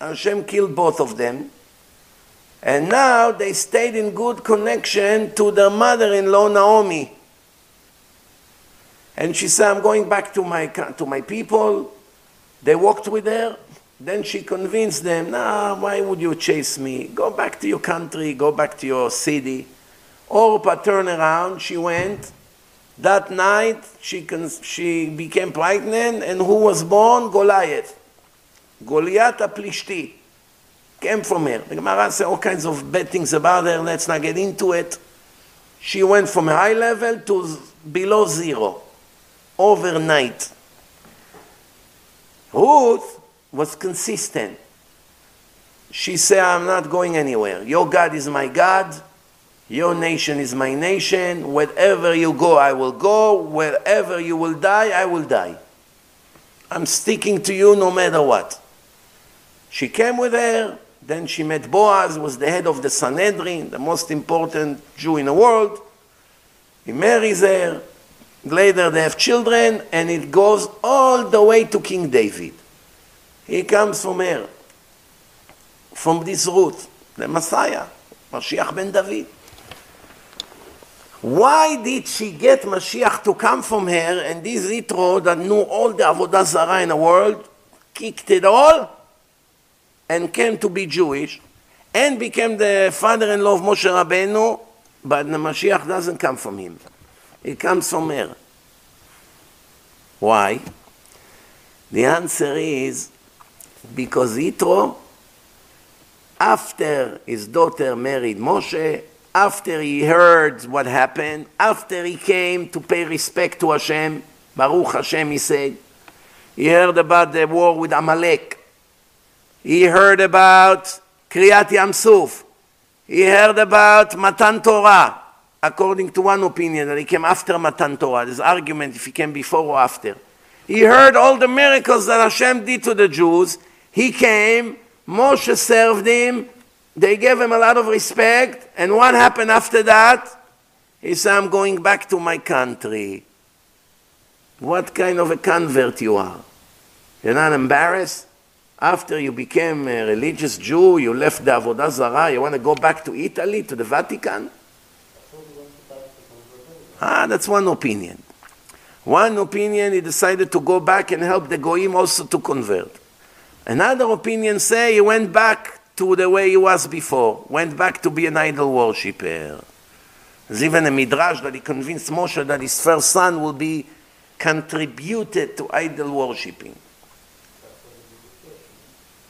Hashem killed both of them. And now they stayed in good connection to their mother-in-law, Naomi. And she said, I'm going back to my, to my people. They walked with her. Then she convinced them, nah, why would you chase me? Go back to your country, go back to your city. Orpa turned around, she went. That night, she, she became pregnant, and who was born? Goliath. Goliath Aplishti came from her. The Gemara says all kinds of bad things about her. Let's not get into it. She went from high level to below zero overnight. Ruth was consistent. She said, I'm not going anywhere. Your God is my God. Your nation is my nation. Wherever you go, I will go. Wherever you will die, I will die. I'm sticking to you no matter what. She came with her, then she met Boaz, who was the head of the Sanhedrin, the most important Jew in the world. He marries her. Later they have children, and it goes all the way to King David. He comes from her, from this root, the Messiah, Mashiach ben David. Why did she get Mashiach to come from her, and this Yitro that knew all the Avodah Zarah in the world, kicked it all, and came to be Jewish and became the father-in-law of Moshe Rabbeinu, but the Mashiach doesn't come from him. It comes from her. Why? The answer is because Yitro, after his daughter married Moshe, after he heard what happened, after he came to pay respect to Hashem, Baruch Hashem, he said, he heard about the war with Amalek. He heard about Kriyat Yamsuf. He heard about Matan Torah. According to one opinion, that he came after Matan Torah. There's argument if he came before or after. He heard all the miracles that Hashem did to the Jews. He came, Moshe served him, they gave him a lot of respect, and what happened after that? He said, I'm going back to my country. What kind of a convert you are? You're not embarrassed? After you became a religious Jew, you left the Avodah Zarah, you want to go back to Italy, to the Vatican? Ah, that's one opinion. One opinion, he decided to go back and help the Goyim also to convert. Another opinion say he went back to the way he was before, went back to be an idol worshipper. There's even a midrash that he convinced Moshe that his first son will be contributed to idol worshipping.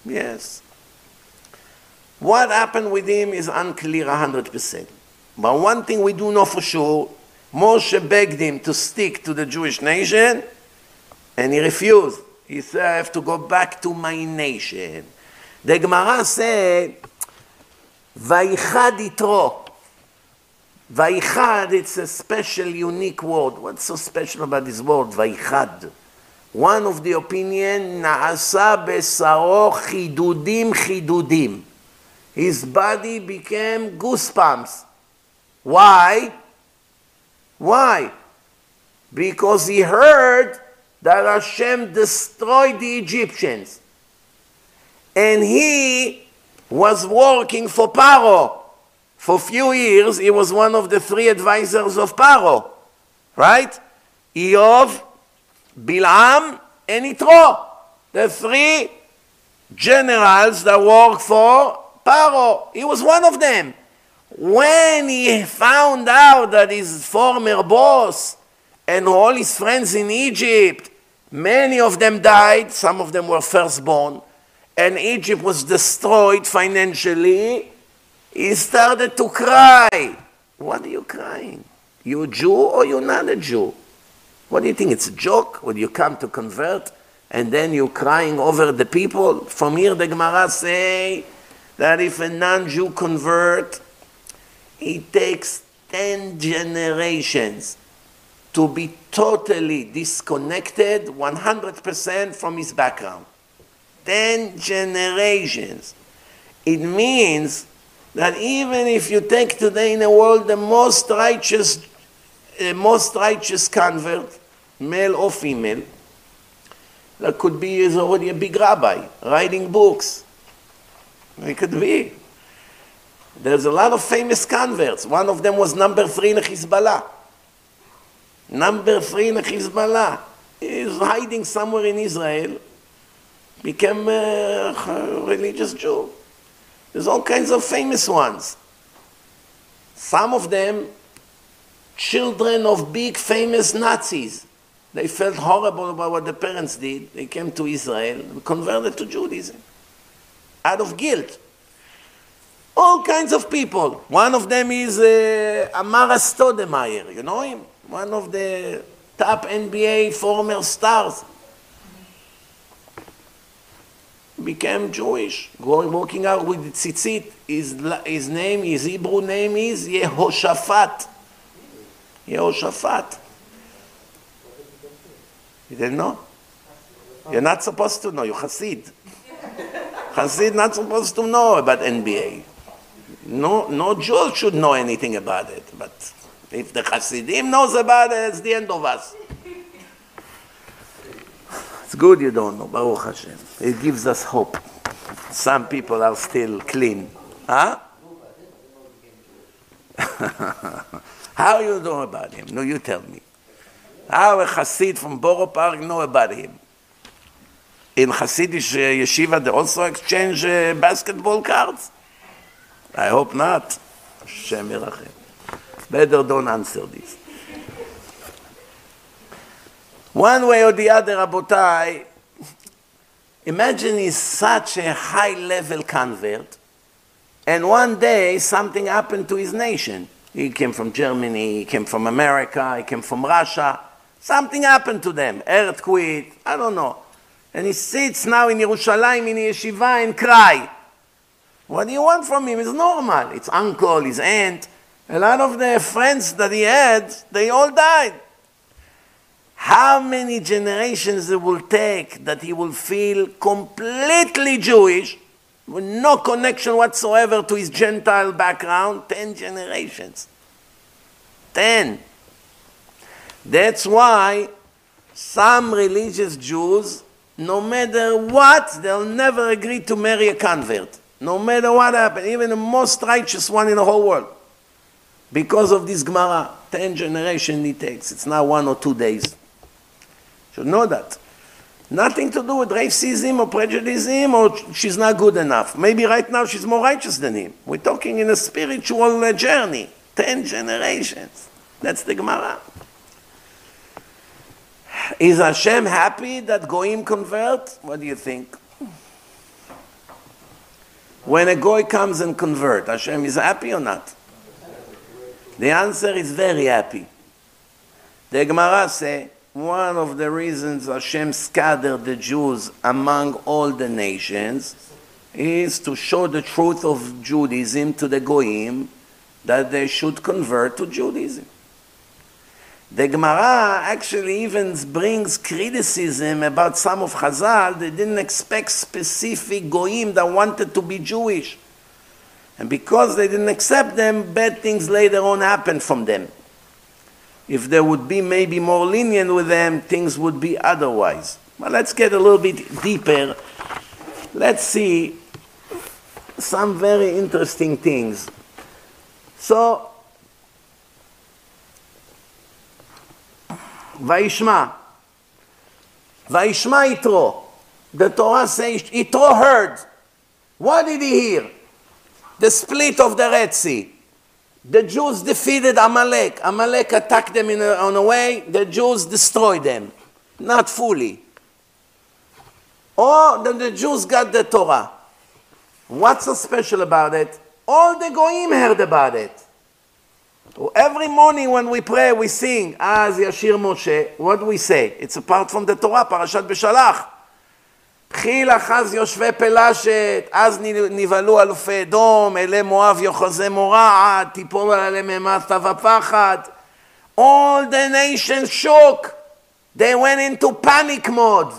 Yes. What happened with him is unclear 100%. But one thing we do know for sure Moshe begged him to stick to the Jewish nation, and he refused. He said, I have to go back to my nation. The Gemara said, itro. Vaichad, it's a special, unique word. What's so special about this word, Vaichad? One of the opinion, Naasa besaro chidudim chidudim. His body became goosebumps. Why? Why? Because he heard that Hashem destroyed the Egyptians. And he was working for Paro. For a few years, he was one of the three advisors of Paro. Right? Iyov, Bilam, and Yitro. The three generals that worked for Paro. He was one of them. When he found out that his former boss and all his friends in Egypt, many of them died, some of them were firstborn, and Egypt was destroyed financially, he started to cry. What are you crying? You a Jew or you not a Jew? What do you think? It's a joke when you come to convert and then you're crying over the people? From here the Gemara say that if a non-Jew convert, it takes 10 generations to be totally disconnected 100% from his background. 10 generations. It means that even if you take today in the world the most righteous, uh, most righteous convert, male or female, that could be is already a big rabbi writing books. It could be. There's a lot of famous converts. One of them was number three in Hezbollah. Number three in Hezbollah. He's hiding somewhere in Israel, became a religious Jew. There's all kinds of famous ones. Some of them, children of big famous Nazis. They felt horrible about what the parents did. They came to Israel and converted to Judaism out of guilt. All kinds of people. One of them is uh, Amar'e Stoudemire. You know him? One of the top NBA former stars. Became Jewish, going walking out with tzitzit. His, his name, his Hebrew name is Yehoshaphat. Yehoshaphat. You didn't know? You're not supposed to know. You're Hasid. Hasid not supposed to know about NBA. No, no Jew should know anything about it. But if the Hasidim knows about it, it's the end of us. It's good you don't know, Baruch Hashem. It gives us hope. Some people are still clean. Huh? How you know about him? No, you tell me. How a Hasid from Borough Park know about him? In Hasidic yeshiva, they also exchange uh, basketball cards? I hope not. Hashem. Better don't answer this. One way or the other, Rabotai, imagine he's such a high level convert, and one day something happened to his nation. He came from Germany, he came from America, he came from Russia. Something happened to them, earthquake, I don't know. And he sits now in Yerushalayim in yeshiva and cry. What do you want from him? It's normal. It's uncle, his aunt. A lot of the friends that he had, they all died. How many generations it will take that he will feel completely Jewish, with no connection whatsoever to his Gentile background? Ten generations. Ten. That's why some religious Jews no matter what, they'll never agree to marry a convert. No matter what happens, even the most righteous one in the whole world. Because of this Gemara, 10 generations it takes. It's not one or two days. You should know that. Nothing to do with racism or prejudice him or she's not good enough. Maybe right now she's more righteous than him. We're talking in a spiritual journey. 10 generations. That's the Gemara. Is Hashem happy that Goyim convert? What do you think? When a Goy comes and convert, Hashem is happy or not? The answer is very happy. The Gemara says, one of the reasons Hashem scattered the Jews among all the nations is to show the truth of Judaism to the Goyim that they should convert to Judaism. The Gemara actually even brings criticism about some of Chazal. They didn't expect specific goyim that wanted to be Jewish. And because they didn't accept them, bad things later on happened from them. If there would be maybe more lenient with them, things would be otherwise. But let's get a little bit deeper. Let's see some very interesting things. So, Vaishma. Vaishma Yitro. The Torah says Yitro heard. What did he hear? The split of the Red Sea. The Jews defeated Amalek. Amalek attacked them in a, on a way. The Jews destroyed them. Not fully. Or then the Jews got the Torah. What's so special about it? All the Goyim heard about it. Every morning when we pray, we sing, Az Yashir Moshe. What do we say? It's apart from the Torah, Parashat Beshalach. חיל אחז יושבי פלשת, אז נבהלו אלופי אדום, אלי מואב יוחזי מורעד, תיפול עליהם אימתה ופחד. All the nations shook. They went into panic mode.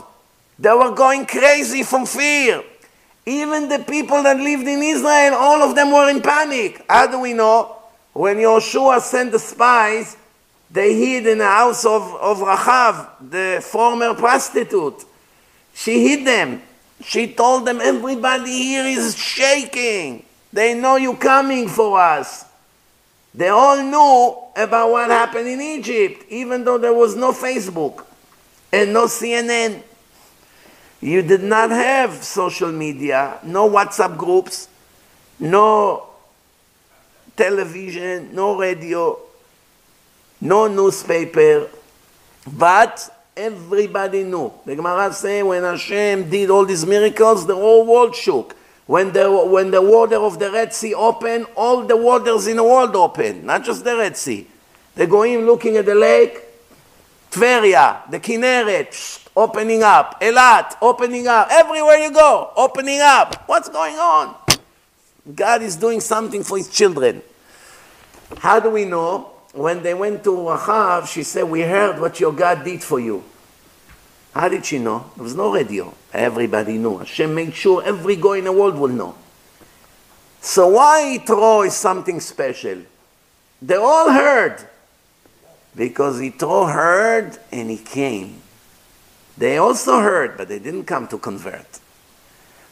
They were going crazy from fear. Even the people that lived in Israel, all of them were in panic. How do we know? When Yoshua sent the spies, they hid in the house of, of Rachav, the former prostitute. She hid them. She told them, everybody here is shaking. They know you're coming for us. They all knew about what happened in Egypt, even though there was no Facebook and no CNN. You did not have social media, no WhatsApp groups, no television, no radio, no newspaper, but everybody knew. The Gemara say when Hashem did all these miracles, the whole world shook. When the, when the water of the Red Sea opened, all the waters in the world opened, not just the Red Sea. They go in looking at the lake, Tveria, the Kinneret, opening up, Elat, opening up, everywhere you go, opening up. What's going on? God is doing something for his children. How do we know? When they went to Rachav, she said, We heard what your God did for you. How did she know? There was no radio. Everybody knew. Hashem made sure every guy in the world will know. So why Yitro is something special? They all heard. Because Yitro heard and he came. They also heard, but they didn't come to convert.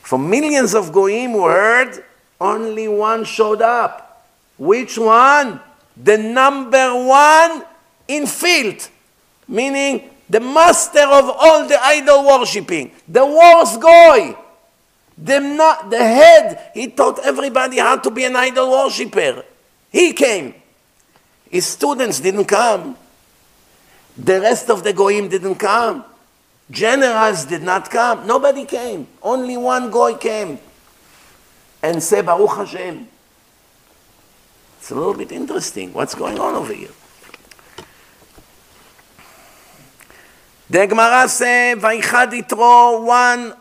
For millions of goyim who heard, only one showed up. Which one? The number one in field, meaning the master of all the idol worshipping, the worst guy, the, not, the head. He taught everybody how to be an idol worshipper. He came. His students didn't come. The rest of the goyim didn't come. Generals did not come. Nobody came. Only one goy came and said, Baruch Hashem. It's a little bit interesting. What's going on over here? The Gemara says, Vaichad Yitro, one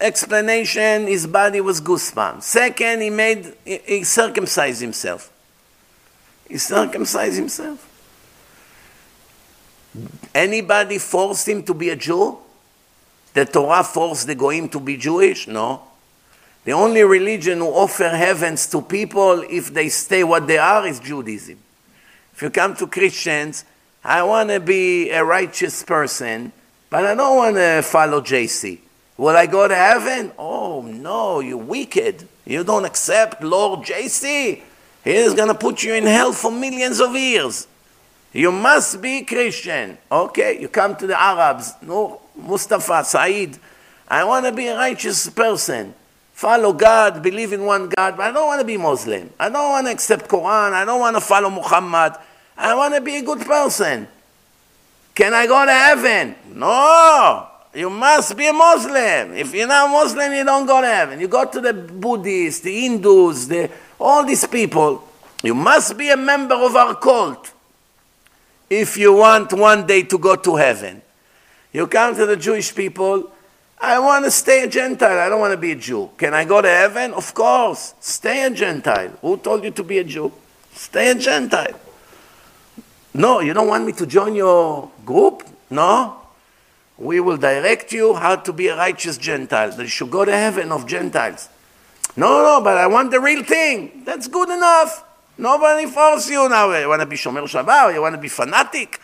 explanation, his body was goosebumps. Second, he made, he circumcised himself. He circumcised himself. Anybody forced him to be a Jew? The Torah forced the Goim to be Jewish? No. The only religion who offer heavens to people if they stay what they are is Judaism. If you come to Christians, I want to be a righteous person. but I don't want to follow JC. Will I go to heaven? Oh, no, you're wicked. You don't accept Lord JC. He is going to put you in hell for millions of years. You must be Christian. Okay, you come to the Arabs. No, Mustafa, Said. I want to be a righteous person. Follow God, believe in one God, but I don't want to be Muslim. I don't want to accept Quran. I don't want to follow Muhammad. I want to be a good person. Can I go to heaven? No. You must be a Muslim. If you're not Muslim, you don't go to heaven. You go to the Buddhists, the Hindus, the, all these people. You must be a member of our cult if you want one day to go to heaven. You come to the Jewish people, I want to stay a Gentile. I don't want to be a Jew. Can I go to heaven? Of course. Stay a Gentile. Who told you to be a Jew? Stay a Gentile. No, you don't want me to join your group? No. We will direct you how to be a righteous Gentile. That you should go to heaven of Gentiles. No, no, but I want the real thing. That's good enough. Nobody force you now. You want to be Shomer Shabbat? You want to be fanatic?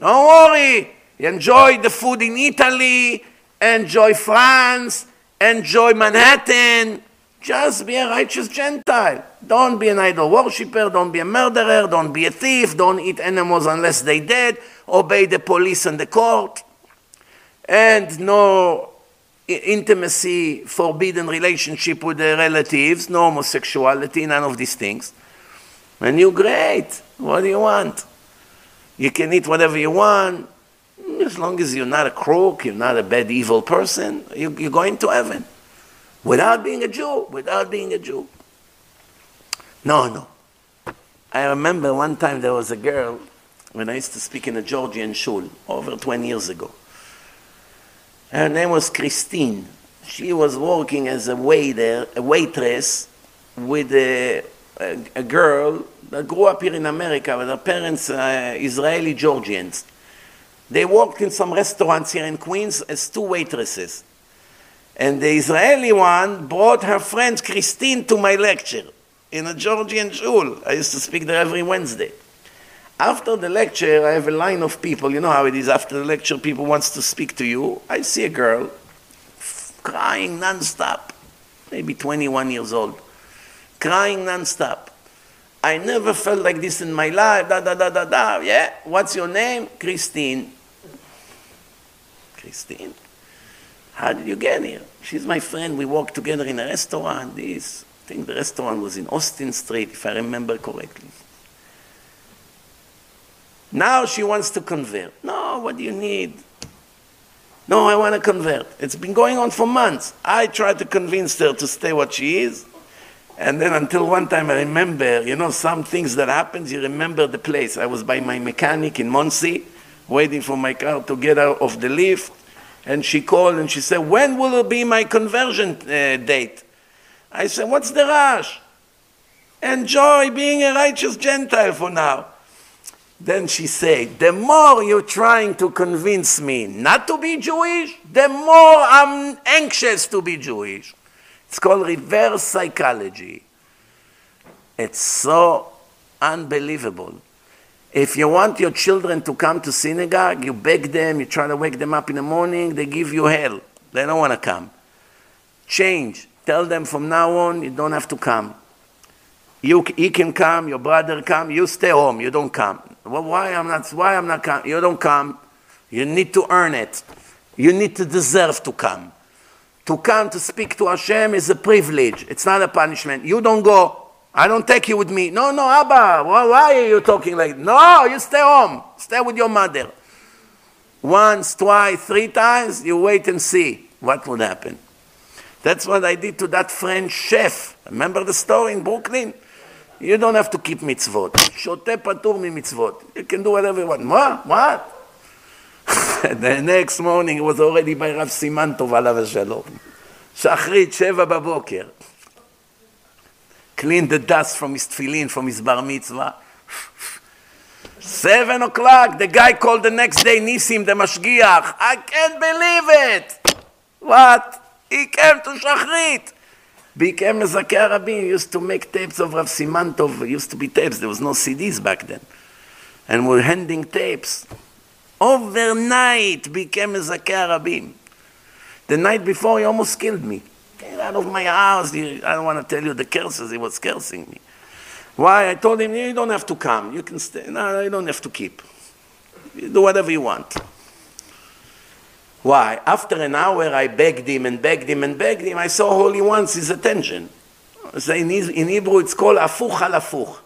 Don't worry. Enjoy the food in Italy, enjoy France, enjoy Manhattan. Just be a righteous Gentile. Don't be an idol worshiper. Don't be a murderer. Don't be a thief. Don't eat animals unless they dead. Obey the police and the court. And no intimacy, forbidden relationship with the relatives, no homosexuality, none of these things. And you're great. What do you want? You can eat whatever you want. As long as you're not a crook, you're not a bad, evil person, you, you're going to heaven without being a Jew, without being a Jew. No, no. I remember one time there was a girl when I used to speak in a Georgian shul over 20 years ago. Her name was Christine. She was working as a waiter, a waitress with a, a, a girl that grew up here in America with her parents, uh, Israeli Georgians. They worked in some restaurants here in Queens as two waitresses. And the Israeli one brought her friend Christine to my lecture in a Georgian shul. I used to speak there every Wednesday. After the lecture, I have a line of people. You know how it is. After the lecture, people wants to speak to you. I see a girl crying nonstop, maybe 21 years old, crying nonstop. I never felt like this in my life. Da da da da da. Yeah. What's your name? Christine. Christine. How did you get here? She's my friend. We worked together in a restaurant. This, I think the restaurant was in Austin Street, if I remember correctly. Now she wants to convert. No, what do you need? No, I want to convert. It's been going on for months. I tried to convince her to stay what she is. And then until one time I remember, you know, some things that happens, you remember the place. I was by my mechanic in Monsey, waiting for my car to get out of the lift. And she called and she said, When will it be my conversion uh, date? I said, What's the rush? Enjoy being a righteous Gentile for now. Then she said, The more you're trying to convince me not to be Jewish, the more I'm anxious to be Jewish. It's called reverse psychology. It's so unbelievable. If you want your children to come to synagogue, you beg them, you try to wake them up in the morning, they give you hell. They don't want to come. Change. Tell them from now on, you don't have to come. You, he can come, your brother come, you stay home, you don't come. Well, why I'm not, why I'm not come? You don't come. You need to earn it. You need to deserve to come. To come to speak to Hashem is a privilege. It's not a punishment. You don't go. I don't take you with me. No, no, Abba, why are you talking like No, you stay home. Stay with your mother. Once, twice, three times, you wait and see what would happen. That's what I did to that French chef. Remember the story in Brooklyn? You don't have to keep mitzvot. Shote patur mi mitzvot. You can do whatever you want. What? What? the next morning it was already by Rav Simantov alav shalom. Shachrit, sheva baboker cleaned the dust from his tefillin, from his bar mitzvah. Seven o'clock, the guy called the next day, Nisim, the Mashgiach. I can't believe it. What? He came to Shachrit. Became a Rabin, used to make tapes of Rav Simantov. It used to be tapes, there was no CDs back then. And we're handing tapes. Overnight became a Rabim. The night before, he almost killed me. Get out of my house. I don't want to tell you the curses. He was cursing me. Why? I told him, you don't have to come. You can stay. No, you don't have to keep. You do whatever you want. Why? After an hour, I begged him and begged him and begged him. I saw Holy Once his attention. So in, in Hebrew, it's called afuch al afuch.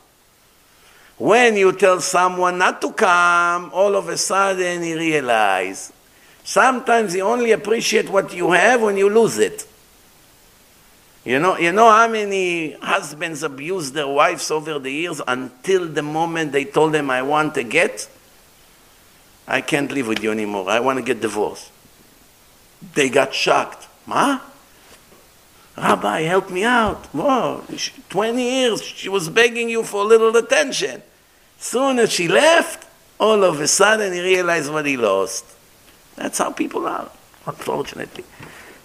When you tell someone not to come, all of a sudden he realizes. Sometimes you only appreciate what you have when you lose it. You know, you know how many husbands abuse their wives over the years until the moment they told them, I want to get, I can't live with you anymore. I want to get divorced. They got shocked. Ma? Rabbi, help me out. Whoa, 20 years she was begging you for a little attention. Soon as she left, all of a sudden he realized what he lost. That's how people are, unfortunately.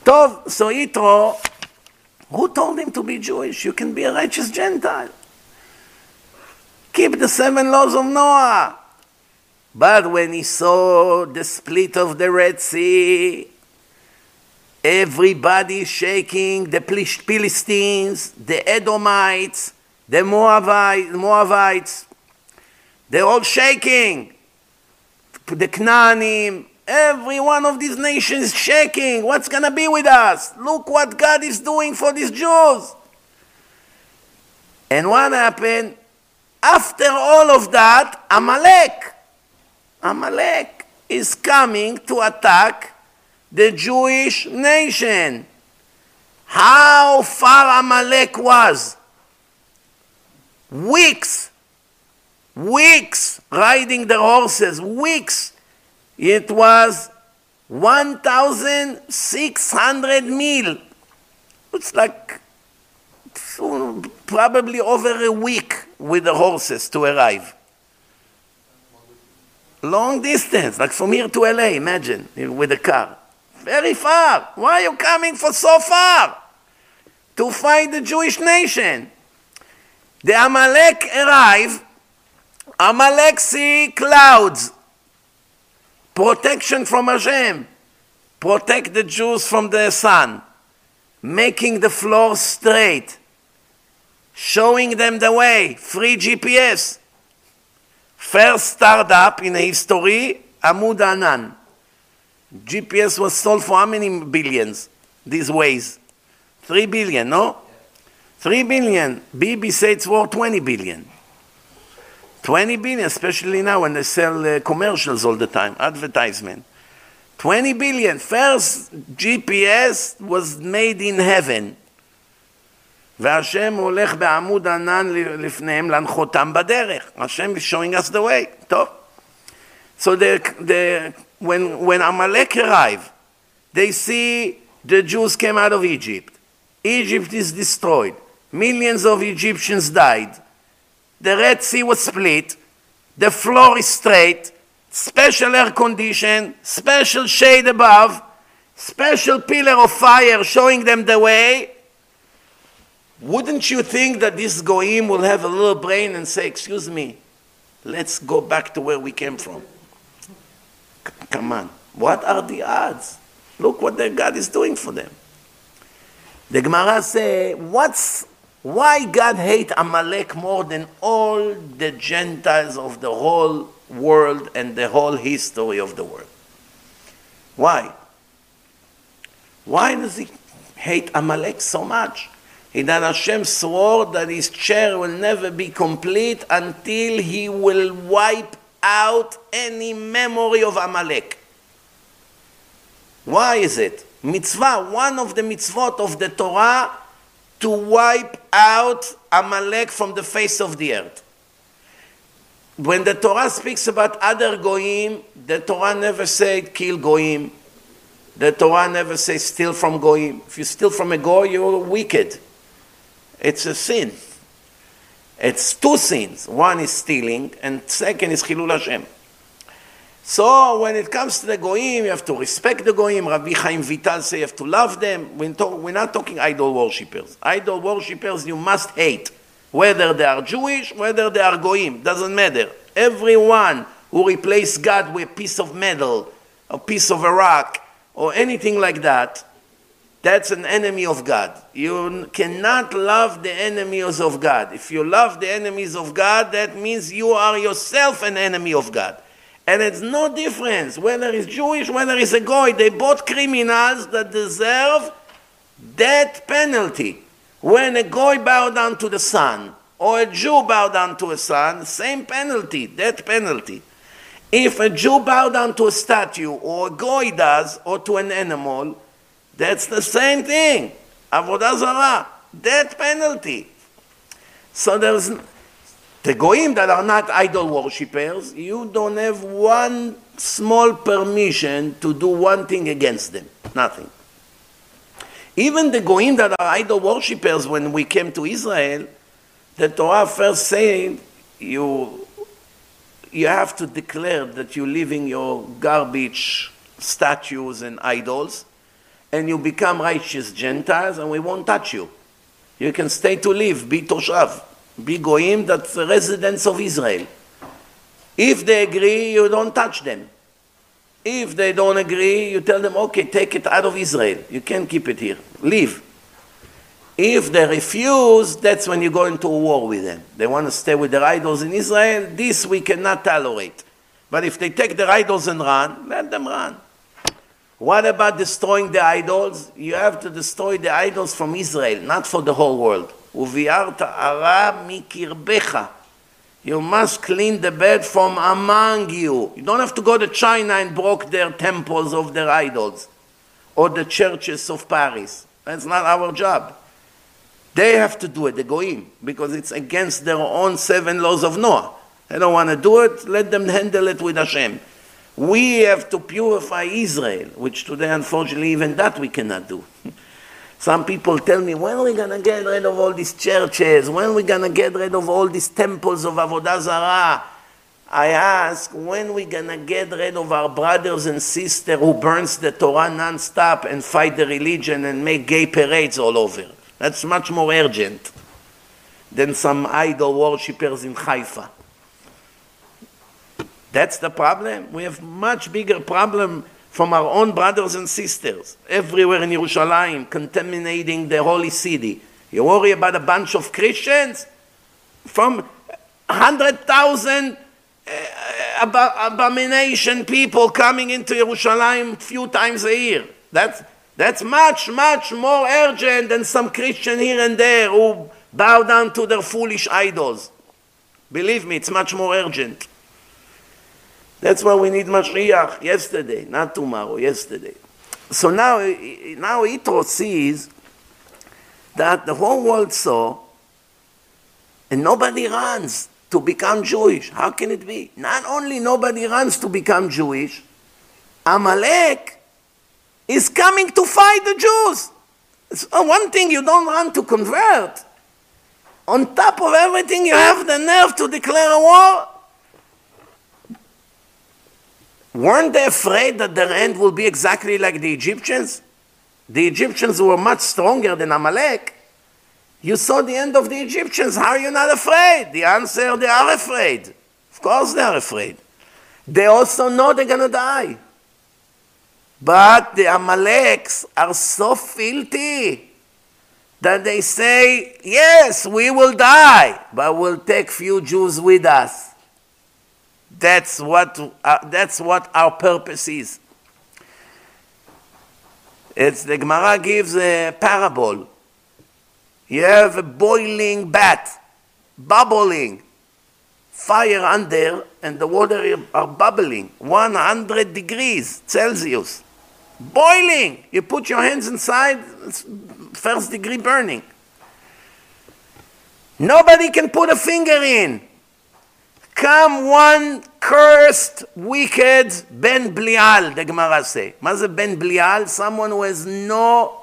Tov, so Yitro, who told him to be Jewish? You can be a righteous Gentile. Keep the seven laws of Noah. But when he saw the split of the Red Sea, everybody shaking, the Philistines, the Edomites, the Moabites, they're all shaking. The Knaanim, every one of these nations shaking. What's going to be with us? Look what God is doing for these Jews. And what happened? After all of that, Amalek, Amalek is coming to attack the Jewish nation. How far Amalek was? Weeks weeks riding their horses, weeks. It was 1,600 mil. It's like probably over a week with the horses to arrive. Long distance, like from here to LA, imagine, with a car. Very far. Why are you coming for so far? To fight the Jewish nation. The Amalek arrive. Amalek see clouds. Protection from Hashem. Protect the Jews from the sun. Making the floor straight. Showing them the way. Free GPS. First startup in history, Amud Anan. GPS was sold for how many billions? These ways. Three billion, no? Three billion. Bibi says it's worth 20 billion. 20 billion, especially now when they sell uh, commercials all the time, advertisement. 20 billion. First GPS was made in heaven. והשם הולך בעמוד ענן לפניהם להנחותם בדרך. השם is showing us the way. טוב. So the, the, when, when Amalek arrived, they see the Jews came out of Egypt. Egypt is destroyed. Millions of Egyptians died the Red Sea was split, the floor is straight, special air condition, special shade above, special pillar of fire showing them the way. Wouldn't you think that this Goim will have a little brain and say, Excuse me, let's go back to where we came from? Come on. What are the odds? Look what their God is doing for them. The Gemara say, what's why God hate Amalek more than all the Gentiles of the whole world and the whole history of the world? Why? Why does he hate Amalek so much? He that Hashem swore that his chair will never be complete until he will wipe out any memory of Amalek. Why is it? Mitzvah, one of the mitzvot of the Torah to wipe out Amalek from the face of the earth. When the Torah speaks about other goyim, the Torah never said kill goyim. The Torah never says steal from goyim. If you steal from a goy, you're wicked. It's a sin. It's two sins. One is stealing, and second is chilul Hashem. So when it comes to the goyim, you have to respect the goyim. Rabbi Chaim Vital say you have to love them. We're, we're not talking idol worshippers. Idol worshippers you must hate, whether they are Jewish, whether they are goyim, doesn't matter. Everyone who replaces God with a piece of metal, a piece of a rock, or anything like that, that's an enemy of God. You cannot love the enemies of God. If you love the enemies of God, that means you are yourself an enemy of God. And it's no difference whether it's Jewish, whether it's a Goy. They both criminals that deserve death penalty. When a Goy bow down to the sun, or a Jew bow down to a sun, same penalty, death penalty. If a Jew bow down to a statue, or a Goy does, or to an animal, that's the same thing. Avodah Zarah, death penalty. So there's the goyim that are not idol worshippers, you don't have one small permission to do one thing against them. Nothing. Even the goyim that are idol worshippers, when we came to Israel, the Torah first said you you have to declare that you live in your garbage statues and idols, and you become righteous Gentiles, and we won't touch you. You can stay to live, be toshav, be goyim, that's the residents of Israel. If they agree, you don't touch them. If they don't agree, you tell them, okay, take it out of Israel. You can't keep it here. Leave. If they refuse, that's when you go into a war with them. They want to stay with their idols in Israel. This we cannot tolerate. But if they take their idols and run, let them run. What about destroying the idols? You have to destroy the idols from Israel, not for the whole world. You must clean the bed from among you. You don't have to go to China and broke their temples of their idols or the churches of Paris. That's not our job. They have to do it, the Goyim, because it's against their own seven laws of Noah. They don't want to do it, let them handle it with Hashem. We have to purify Israel, which today, unfortunately, even that we cannot do. Some people tell me, when are we going to get rid of all these churches? When are we going to get rid of all these temples of Avodah Zarah? I ask, when are we going to get rid of our brothers and sisters who burns the Torah non-stop and fight the religion and make gay parades all over? That's much more urgent than some idol worshippers in Haifa. That's the problem. We have much bigger problem from our own brothers and sisters everywhere in Jerusalem, contaminating the holy city. You worry about a bunch of Christians from 100,000 uh, abomination people coming into Jerusalem a few times a year. That's, that's much, much more urgent than some Christian here and there who bow down to their foolish idols. Believe me, it's much more urgent. That's why we need Mashiach yesterday, not tomorrow, yesterday. So now, now Yitro sees that the whole world saw, and nobody runs to become Jewish. How can it be? Not only nobody runs to become Jewish, Amalek is coming to fight the Jews. So uh, one thing you don't run to convert. On top of everything, you have the nerve to declare a war Weren't they afraid that their end will be exactly like the Egyptians? The Egyptians were much stronger than Amalek. You saw the end of the Egyptians. How are you not afraid? The answer, they are afraid. Of course they are afraid. They also know they're going to die. But the Amaleks are so filthy that they say, yes, we will die, but we'll take few Jews with us. That's what, uh, that's what our purpose is. It's the Gemara gives a parable. You have a boiling bat, bubbling, fire under, and the water are bubbling, 100 degrees Celsius. Boiling! You put your hands inside, first degree burning. Nobody can put a finger in come one cursed, wicked Ben Blial, the Gemara say. מה זה Ben Blial? Someone who has no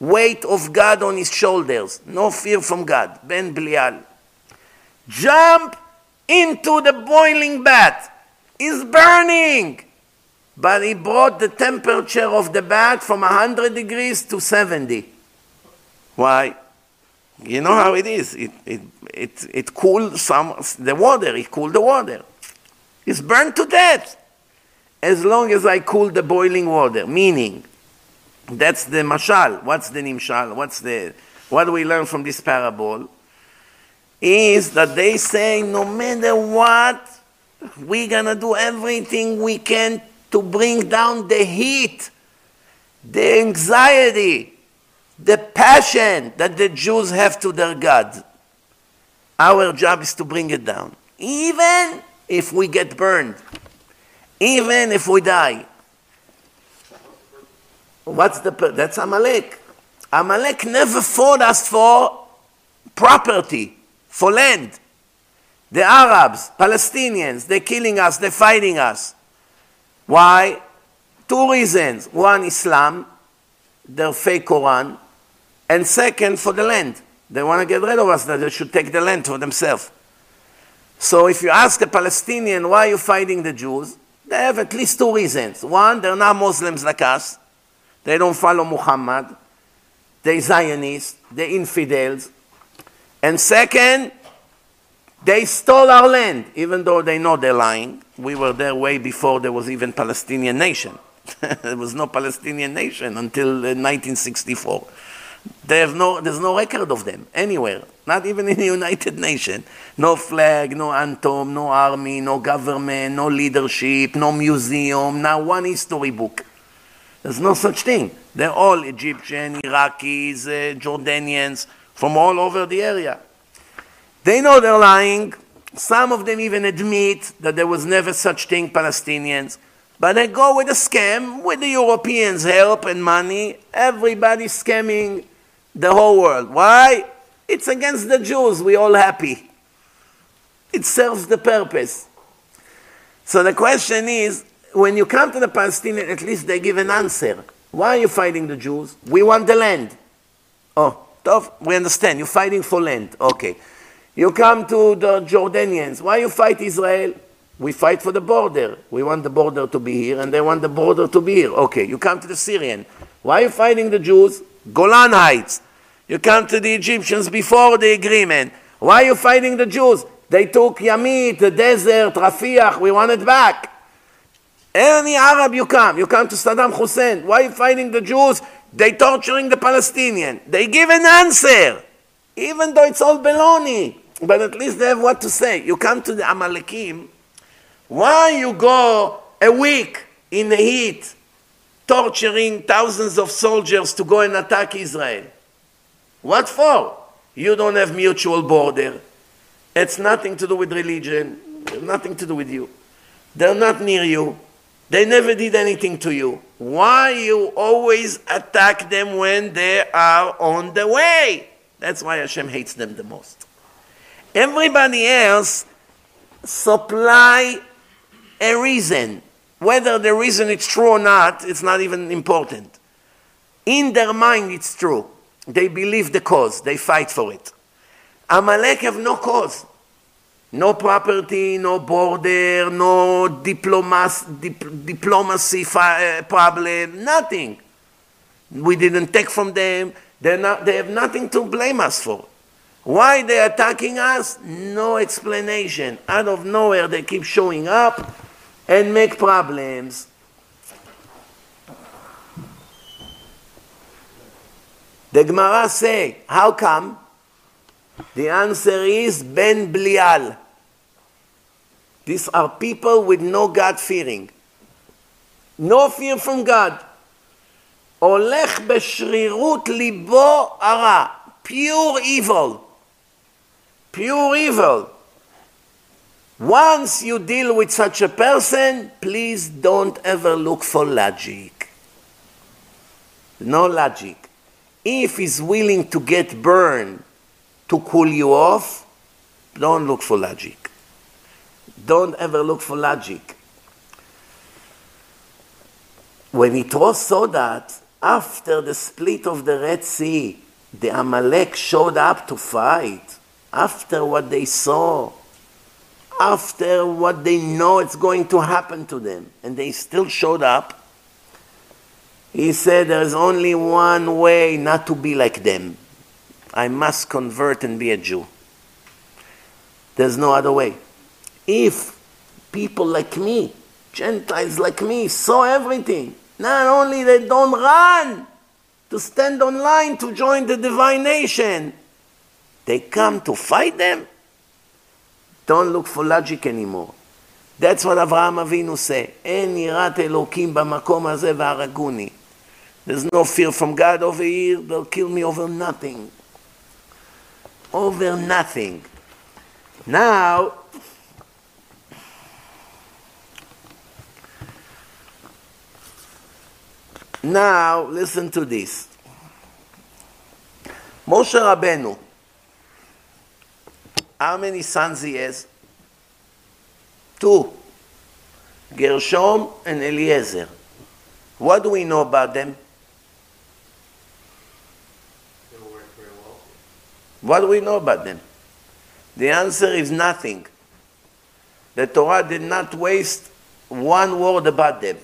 weight of God on his shoulders, no fear from God. Ben Blial. Jump into the boiling bath. It's burning. But he brought the temperature of the bath from 100 degrees to 70. Why? You know how it is. It, it, it, it cooled some, the water, it cooled the water. It's burned to death as long as I cool the boiling water. Meaning, that's the mashal. What's the nimshal? What's the what do we learn from this parable? Is that they say no matter what, we're gonna do everything we can to bring down the heat, the anxiety, the passion that the Jews have to their God. Our job is to bring it down. Even if we get burned, even if we die. What's the that's Amalek. Amalek never fought us for property, for land. The Arabs, Palestinians, they're killing us, they're fighting us. Why? Two reasons. One, Islam, their fake Quran, and second, for the land. They want to get rid of us, that they should take the land for themselves. So if you ask a Palestinian, why are you fighting the Jews? They have at least two reasons. One, they're not Muslims like us. They don't follow Muhammad. They're Zionists. They're infidels. And second, they stole our land, even though they know they're lying. We were there way before there was even Palestinian nation. there was no Palestinian nation until uh, 1964. They have no, there's no record of them anywhere, not even in the United Nations. No flag, no anthem, no army, no government, no leadership, no museum, not one history book. There's no such thing. They're all Egyptian, Iraqis, uh, Jordanians, from all over the area. They know they're lying. Some of them even admit that there was never such thing, Palestinians. But they go with a scam, with the Europeans' help and money. Everybody's scamming the whole world. Why? It's against the Jews. we all happy. It serves the purpose. So the question is, when you come to the Palestinians, at least they give an answer. Why are you fighting the Jews? We want the land. Oh, tough. We understand. You're fighting for land. Okay. You come to the Jordanians. Why you fight Israel? We fight for the border. We want the border to be here, and they want the border to be here. Okay. You come to the Syrian. Why are you fighting the Jews? Golan Heights. You come to the Egyptians before the agreement. Why are you fighting the Jews? They took Yamit, the desert, Rafiah. We want it back. Any Arab you come, you come to Saddam Hussein. Why are you fighting the Jews? They torturing the Palestinian. They give an answer, even though it's all baloney. But at least they have what to say. You come to the Amalekim. Why you go a week in the heat, torturing thousands of soldiers to go and attack Israel? What for? You don't have mutual border. It's nothing to do with religion. Nothing to do with you. They're not near you. They never did anything to you. Why you always attack them when they are on the way? That's why Hashem hates them the most. Everybody else supply a reason. Whether the reason is true or not, it's not even important. In their mind, it's true. They believe the cause, they fight for it. Amalek have no cause. No property, no border, no diplomas, dip, diplomacy uh, problem, nothing. We didn't take from them. Not, they have nothing to blame us for. Why they're attacking us? No explanation. Out of nowhere, they keep showing up and make problems. The Gemara say, how come? The answer is Ben Blial. These are people with no God fearing. No fear from God. הולך בשרירות ליבו הרע. Pure evil. Pure evil. Once you deal with such a person, please don't ever look for logic. No logic if he's willing to get burned to cool you off, don't look for logic. Don't ever look for logic. When Yitro saw that, after the split of the Red Sea, the Amalek showed up to fight. After what they saw, after what they know it's going to happen to them, and they still showed up, he said, There's only one way not to be like them. I must convert and be a Jew. There's no other way. If people like me, Gentiles like me, saw everything. Not only they don't run to stand online to join the divine nation, they come to fight them. Don't look for logic anymore. That's what אברהם אבינו say. אין יראת אלוקים במקום הזה והרגוני. There's no fear from God over here. They'll kill me over nothing. Over nothing. Now, now listen to this. Moshe Rabbeinu, how many sons he has? Two. Gershom and Eliezer. What do we know about them? They work very well. What do we know about them? The answer is nothing. The Torah did not waste one word about them.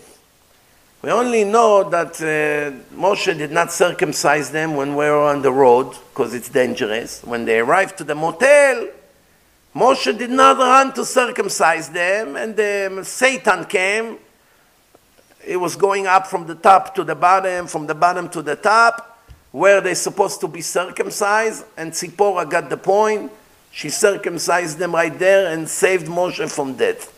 We only know that uh, Moshe did not circumcise them when we were on the road because it's dangerous. When they arrived to the motel, Moshe did not run to circumcise them, and Satan came. It was going up from the top to the bottom, from the bottom to the top where they're supposed to be circumcised, and Zipporah got the point. She circumcised them right there and saved Moshe from death.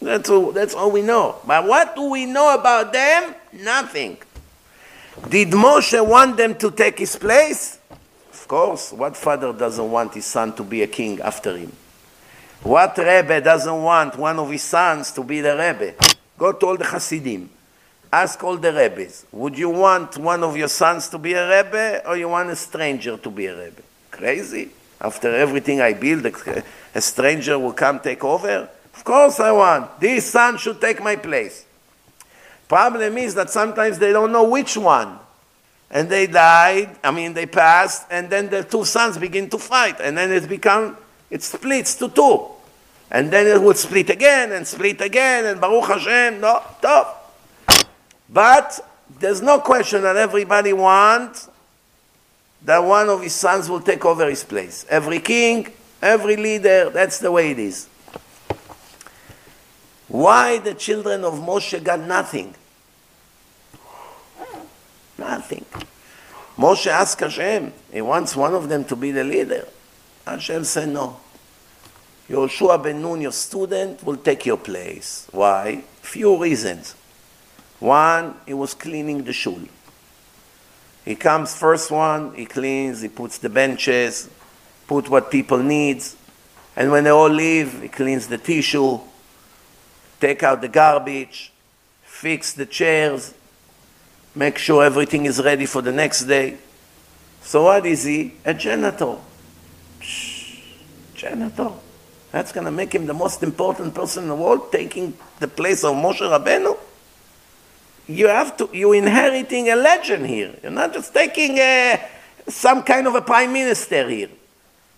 That's all, that's all we know. But what do we know about them? Nothing. Did Moshe want them to take his place? Of course. What father doesn't want his son to be a king after him? What Rebbe doesn't want one of his sons to be the Rebbe? Go to all the Hasidim. Ask all the Rebbes, would you want one of your sons to be a Rebbe or you want a stranger to be a Rebbe? Crazy? After everything I build, a stranger will come take over? Of course I want. This son should take my place. Problem is that sometimes they don't know which one. And they died, I mean they passed, and then the two sons begin to fight, and then it become it splits to two. And then it would split again and split again, and Baruch Hashem, no, top. But there's no question that everybody wants that one of his sons will take over his place. Every king, every leader, that's the way it is. Why the children of Moshe got nothing? Nothing. Moshe asked Hashem, he wants one of them to be the leader. Hashem said no. Yoshua ben Nun, your student, will take your place. Why? Few reasons. One, he was cleaning the shul. He comes first one, he cleans, he puts the benches, put what people needs, and when they all leave, he cleans the tissue, take out the garbage, fix the chairs, make sure everything is ready for the next day. So what is he? A janitor. Janitor. That's going to make him the most important person in the world, taking the place of Moshe Rabbeinu you have to, you're inheriting a legend here. You're not just taking a, some kind of a prime minister here.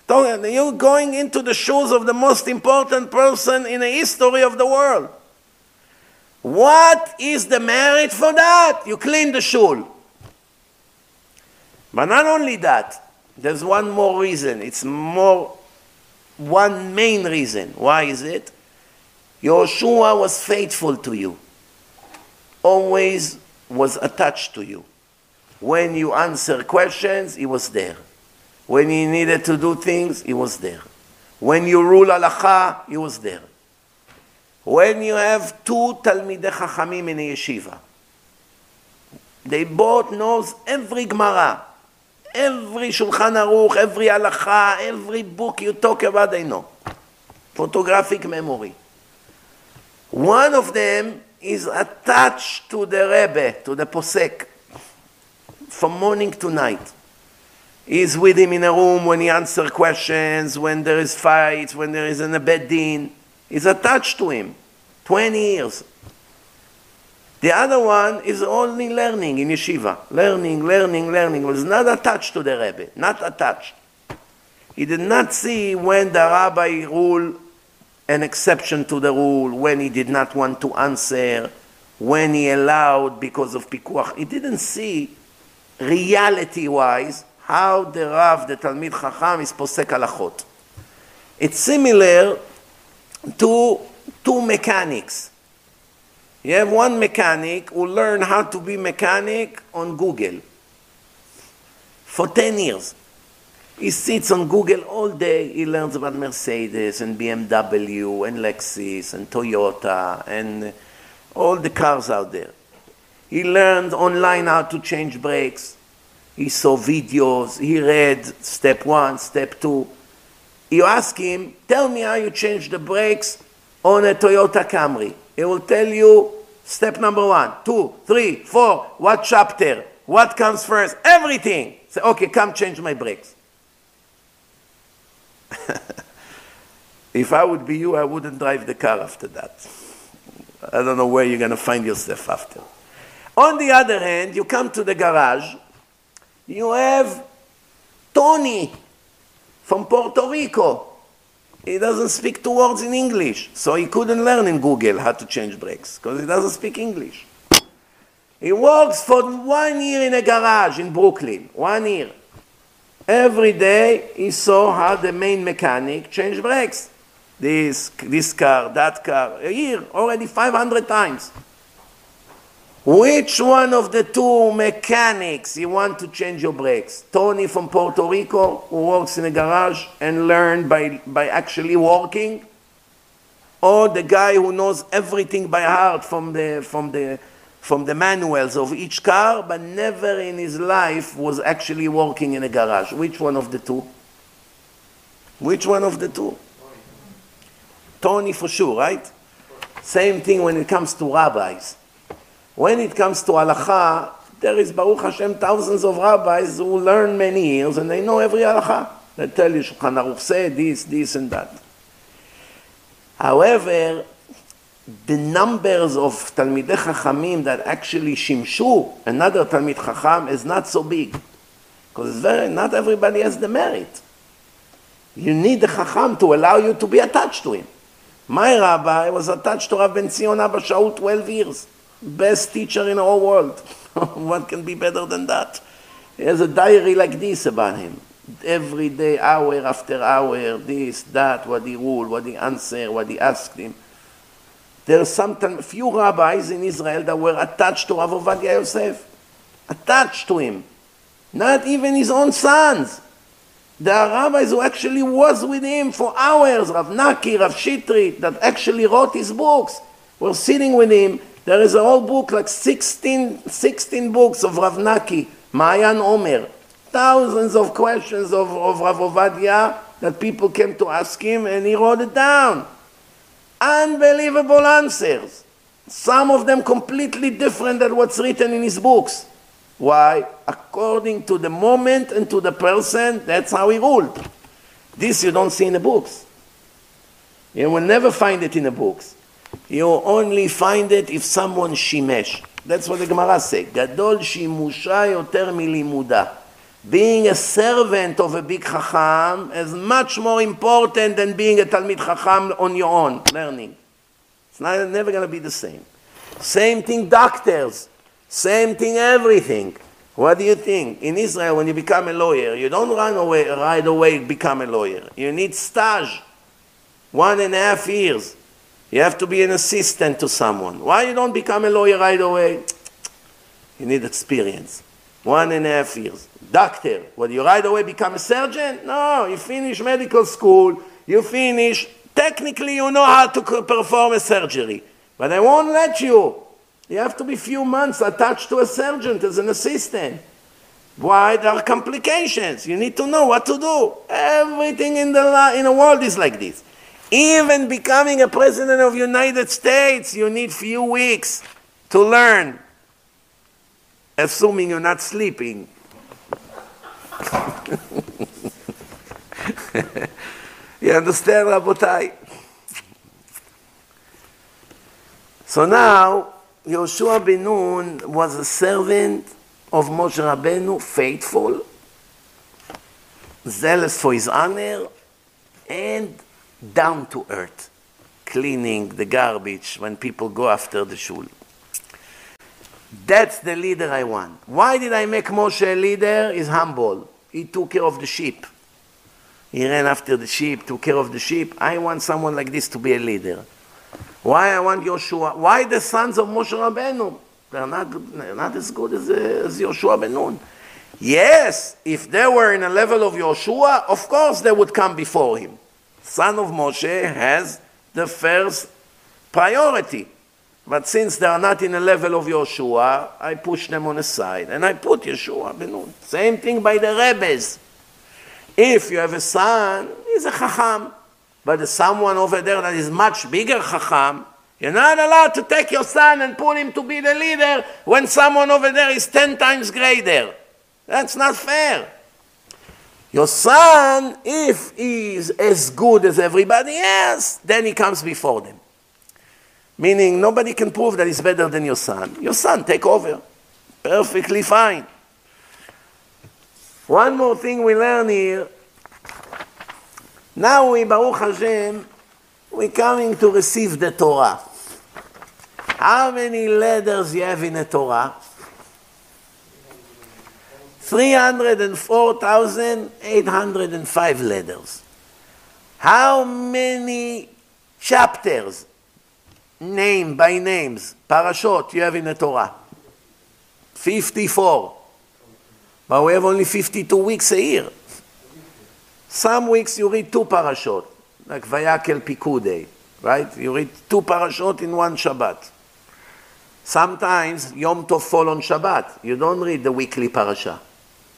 You're going into the shoes of the most important person in the history of the world. What is the merit for that? You clean the shul. But not only that, there's one more reason. It's more, one main reason. Why is it? Yoshua was faithful to you always was attached to you. When you answer questions, he was there. When you needed to do things, he was there. When you rule halacha, he was there. When you have two Talmidei Chachamim in a yeshiva, they both knows every Gemara, every Shulchan Aruch, every halacha, every book you talk about, they know. Photographic memory. One of them is attached to the Rebbe, to the Posek, from morning to night. He's with him in a room when he answers questions, when there is fights, when there is an abedin. He's attached to him. 20 years. The other one is only learning in yeshiva. Learning, learning, learning. Was not attached to the Rebbe. Not attached. He did not see when the rabbi ruled an exception to the rule when he did not want to answer, when he allowed because of pikuach. He didn't see reality-wise how the Rav, the Talmid Chacham, is posek halachot. It's similar to two mechanics. You have one mechanic who learned how to be mechanic on Google for 10 years. He sits on Google all day. He learns about Mercedes and BMW and Lexus and Toyota and all the cars out there. He learned online how to change brakes. He saw videos. He read step one, step two. You ask him, tell me how you change the brakes on a Toyota Camry. He will tell you step number one, two, three, four, what chapter, what comes first, everything. Say, okay, come change my brakes. if I would be you, I wouldn't drive the car after that. I don't know where you're going to find yourself after. On the other hand, you come to the garage, you have Tony from Puerto Rico. He doesn't speak two words in English, so he couldn't learn in Google how to change brakes because he doesn't speak English. He works for one year in a garage in Brooklyn, one year. Every day he saw how the main mechanic changed brakes. This, this car, that car, a year, already 500 times. Which one of the two mechanics you want to change your brakes? Tony from Puerto Rico, who works in a garage and learned by, by actually working? Or the guy who knows everything by heart from the, from the from the manuals of each car, but never in his life was actually working in a garage. Which one of the two? Which one of the two? Tony for sure, right? Same thing when it comes to rabbis. When it comes to halacha, there is Baruch Hashem thousands of rabbis who learn many years and they know every halacha. They tell you Shulchan Aruch said this, this, and that. However, the numbers of Talmidei Chachamim that actually shimshu another Talmid Chacham is not so big. Because very, not everybody has the merit. You need the Chacham to allow you to be attached to him. My rabbi was attached to Rav Ben Zion Abba Shaul 12 years. Best teacher in the whole world. what can be better than that? He has a diary like this about him. Every day, hour after hour, this, that, what he ruled, what he answered, what he asked him. There are some few rabbis in Israel that were attached to Rav Ovadia Yosef, attached to him. Not even his own sons. There are rabbis who actually was with him for hours, Rav Naki, Rav Shitri, that actually wrote his books, were sitting with him. There is a whole book, like 16, 16 books of Rav Naki, Maayan Omer. Thousands of questions of, of Rav Ovadia that people came to ask him, and he wrote it down. Unbelievable answers. Some of them completely different than what's written in his books. Why? According to the moment and to the person, that's how he ruled. This you don't see in the books. You will never find it in the books. You only find it if someone shimesh. That's what the Gemara says. Gadol shimusha yoter milimuda being a servant of a big Chacham is much more important than being a Talmid Chacham on your own, learning. It's not, never going to be the same. Same thing, doctors. Same thing, everything. What do you think? In Israel, when you become a lawyer, you don't run away right away become a lawyer. You need stage. One and a half years. You have to be an assistant to someone. Why you don't become a lawyer right away? You need experience. One and a half years. Doctor, will you right away become a surgeon? No, you finish medical school, you finish, technically you know how to perform a surgery, but they won't let you. You have to be few months attached to a surgeon as an assistant. Why? There are complications. You need to know what to do. Everything in the, in the world is like this. Even becoming a president of United States, you need few weeks to learn assuming you're not sleeping. you understand, Rabotai? So now, Yoshua ben Nun was a servant of Moshe Rabbeinu, faithful, zealous for his honor, and down to earth, cleaning the garbage when people go after the shul. That's the leader I want. Why did I make Moshe a leader? He's humble. He took care of the sheep. He ran after the sheep, took care of the sheep. I want someone like this to be a leader. Why I want Yoshua? Why the sons of Moshe Rabbeinu? They're not, they're not as good as, uh, as Yoshua ben Nun. Yes, if they were in a level of Yoshua, of course they would come before him. Son of Moshe has the first priority. But since they are not in the level of Yeshua, I push them on the side. And I put Yeshua ben Nun. Same thing by the Rebbe's. If you have a son, he's a Chacham. But someone over there that is much bigger Chacham, you're not allowed to take your son and put him to be the leader when someone over there is 10 times greater. That's not fair. Your son, if he is as good as everybody else, then he comes before them. Meaning, nobody can prove that he's better than your son. Your son, take over. Perfectly fine. One more thing we learn here. Now we, Baruch Hashem, we're coming to receive the Torah. How many letters you have in the Torah? 304,805 letters. How many chapters name by names, parashot, you have in the Torah? 54. But we have only 52 weeks a year. Some weeks you read two parashot, like Vayakel Pikudei, right? You read two parashot in one Shabbat. Sometimes Yom Tov fall on Shabbat. You don't read the weekly parasha.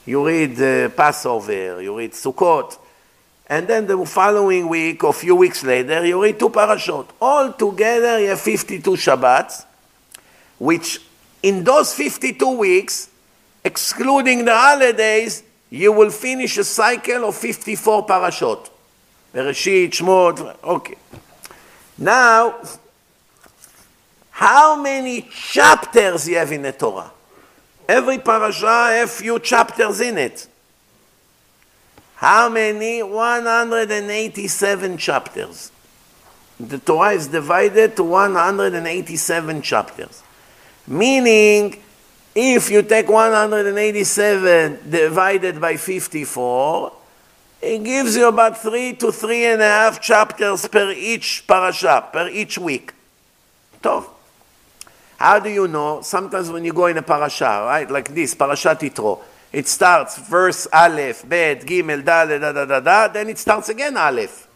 You read uh, Passover, you read Sukkot, and then the following week or few weeks later, you read two parashot. All together, you have 52 Shabbats, which in those 52 weeks, excluding the holidays, you will finish a cycle of 54 parashot. Bereshit, Shmot, okay. Now, how many chapters you have in the Torah? Every parasha has few chapters in it. How many? 187 chapters. The Torah is divided to 187 chapters. Meaning, if you take 187 divided by 54, it gives you about three to three and a half chapters per each parasha, per each week. Tov. How do you know? Sometimes when you go in a parasha, right, like this, parashat Yitro, it starts verse Aleph, Bet, Gimel, Dale, da da da da. Then it starts again Aleph.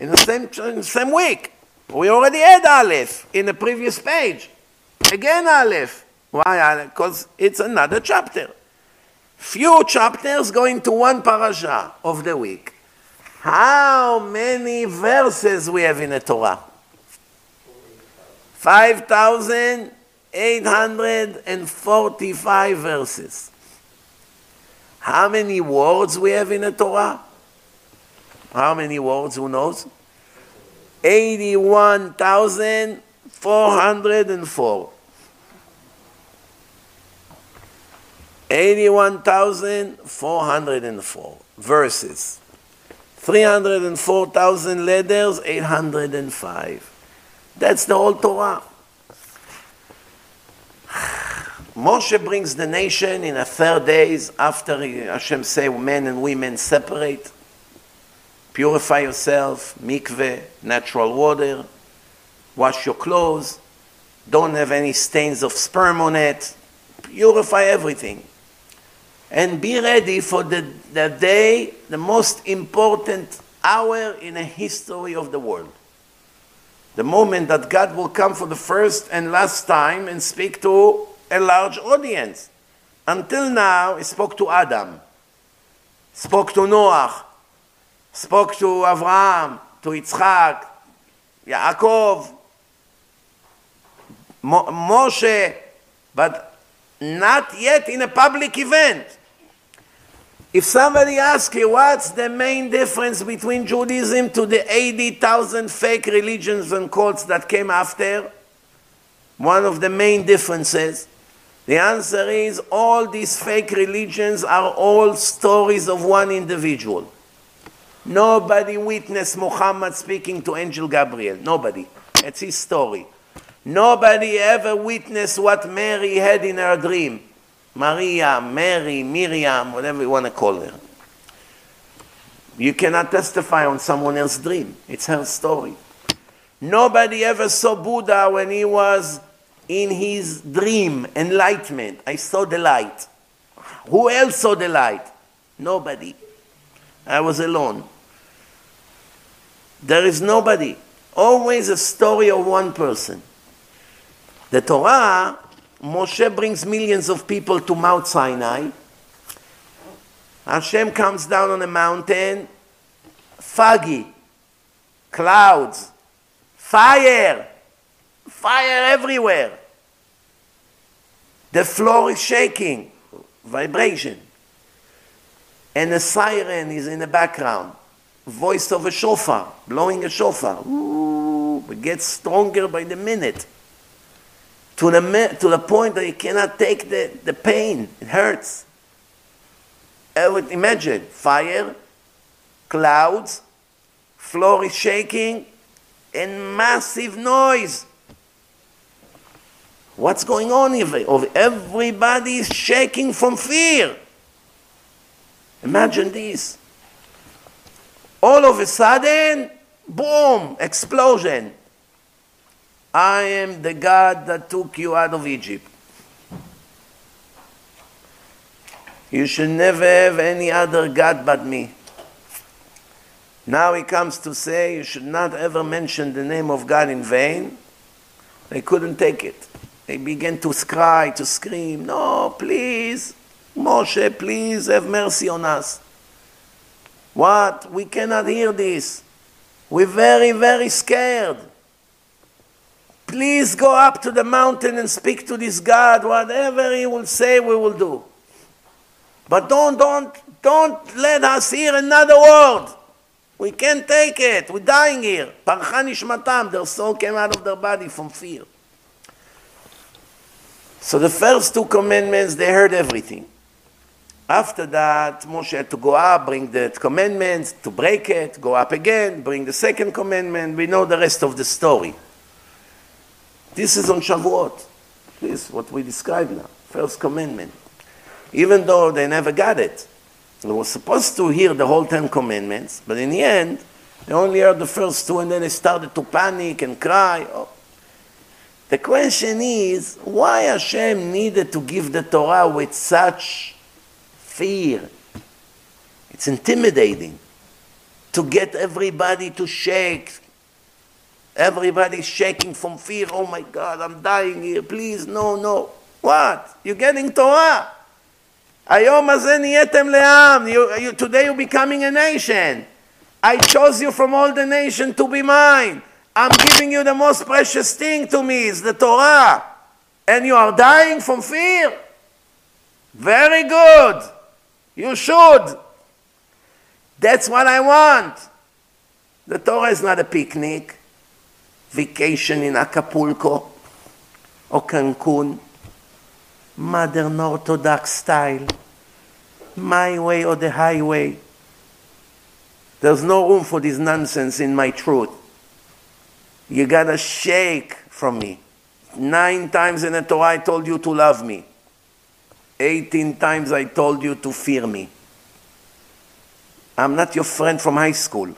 In the same in the same week. We already had Aleph in the previous page. Again Aleph. Why uh, Aleph? Because it's another chapter. Few chapters going to one parasha of the week. How many verses we have in the Torah? 5,845 verses. How many words we have in the Torah? How many words? Who knows? 81,404. 81,404 verses. 304,000 letters, 805. That's the whole Torah. Moshe brings the nation in a third days after Hashem say men and women separate. Purify yourself, mikveh, natural water, wash your clothes, don't have any stains of sperm on it, purify everything. And be ready for the, the day, the most important hour in the history of the world. The moment that God will come for the first and last time and speak to a large audience. Until now, he spoke to Adam, spoke to Noah, spoke to Avraham, to Yitzchak, Yaakov, Mo- Moshe, but not yet in a public event. If somebody asks you what's the main difference between Judaism to the 80,000 fake religions and cults that came after, one of the main differences the answer is all these fake religions are all stories of one individual. Nobody witnessed Muhammad speaking to Angel Gabriel. Nobody. It's his story. Nobody ever witnessed what Mary had in her dream. Maria, Mary, Miriam, whatever you want to call her. You cannot testify on someone else's dream. It's her story. Nobody ever saw Buddha when he was in his dream, enlightenment. I saw the light. Who else saw the light? Nobody. I was alone. There is nobody. Always a story of one person. The Torah, Moshe brings millions of people to Mount Sinai. Hashem comes down on a mountain, foggy, clouds, fire, fire everywhere. The floor is shaking, vibration. And a siren is in the background, voice of a shofar, blowing a shofar. Ooh, it gets stronger by the minute. To the, to the point that you cannot take the, the pain, it hurts. Would imagine fire, clouds, floor is shaking, and massive noise. What's going on here? Everybody is shaking from fear. Imagine this. All of a sudden, boom, explosion. I am the God that took you out of Egypt. You should never have any other God but me. Now he comes to say you should not ever mention the name of God in vain. They couldn't take it. They began to cry, to scream, No, please, Moshe, please have mercy on us. What? We cannot hear this. We're very, very scared. Please go up to the mountain and speak to this God. Whatever he will say, we will do. But don't, don't, don't let us hear another word. We can't take it. We're dying here. Parcha nishmatam. Their soul came out of their body from fear. So the first two commandments, they heard everything. After that, Moshe had to go up, bring the commandments, to break it, go up again, bring the second commandment. We know the rest of the story. This is on Shavuot. This is what we describe now. First commandment. Even though they never got it. They were supposed to hear the whole Ten Commandments, but in the end, they only heard the first two and then they started to panic and cry. Oh, the question is, why Hashem needed to give the Torah with such fear? It's intimidating to get everybody to shake. Everybody's shaking from fear. Oh my God, I'm dying here. Please, no, no. What? You're getting Torah. היום הזה נהייתם לעם. Today you're becoming a nation. I chose you from all the nation to be mine. I'm giving you the most precious thing to me, is the Torah. And you are dying from fear. Very good. You should. That's what I want. The Torah is not a picnic, vacation in Acapulco or Cancun, modern Orthodox style, my way or the highway. There's no room for this nonsense in my truth. You gotta shake from me. Nine times in the Torah I told you to love me. Eighteen times I told you to fear me. I'm not your friend from high school.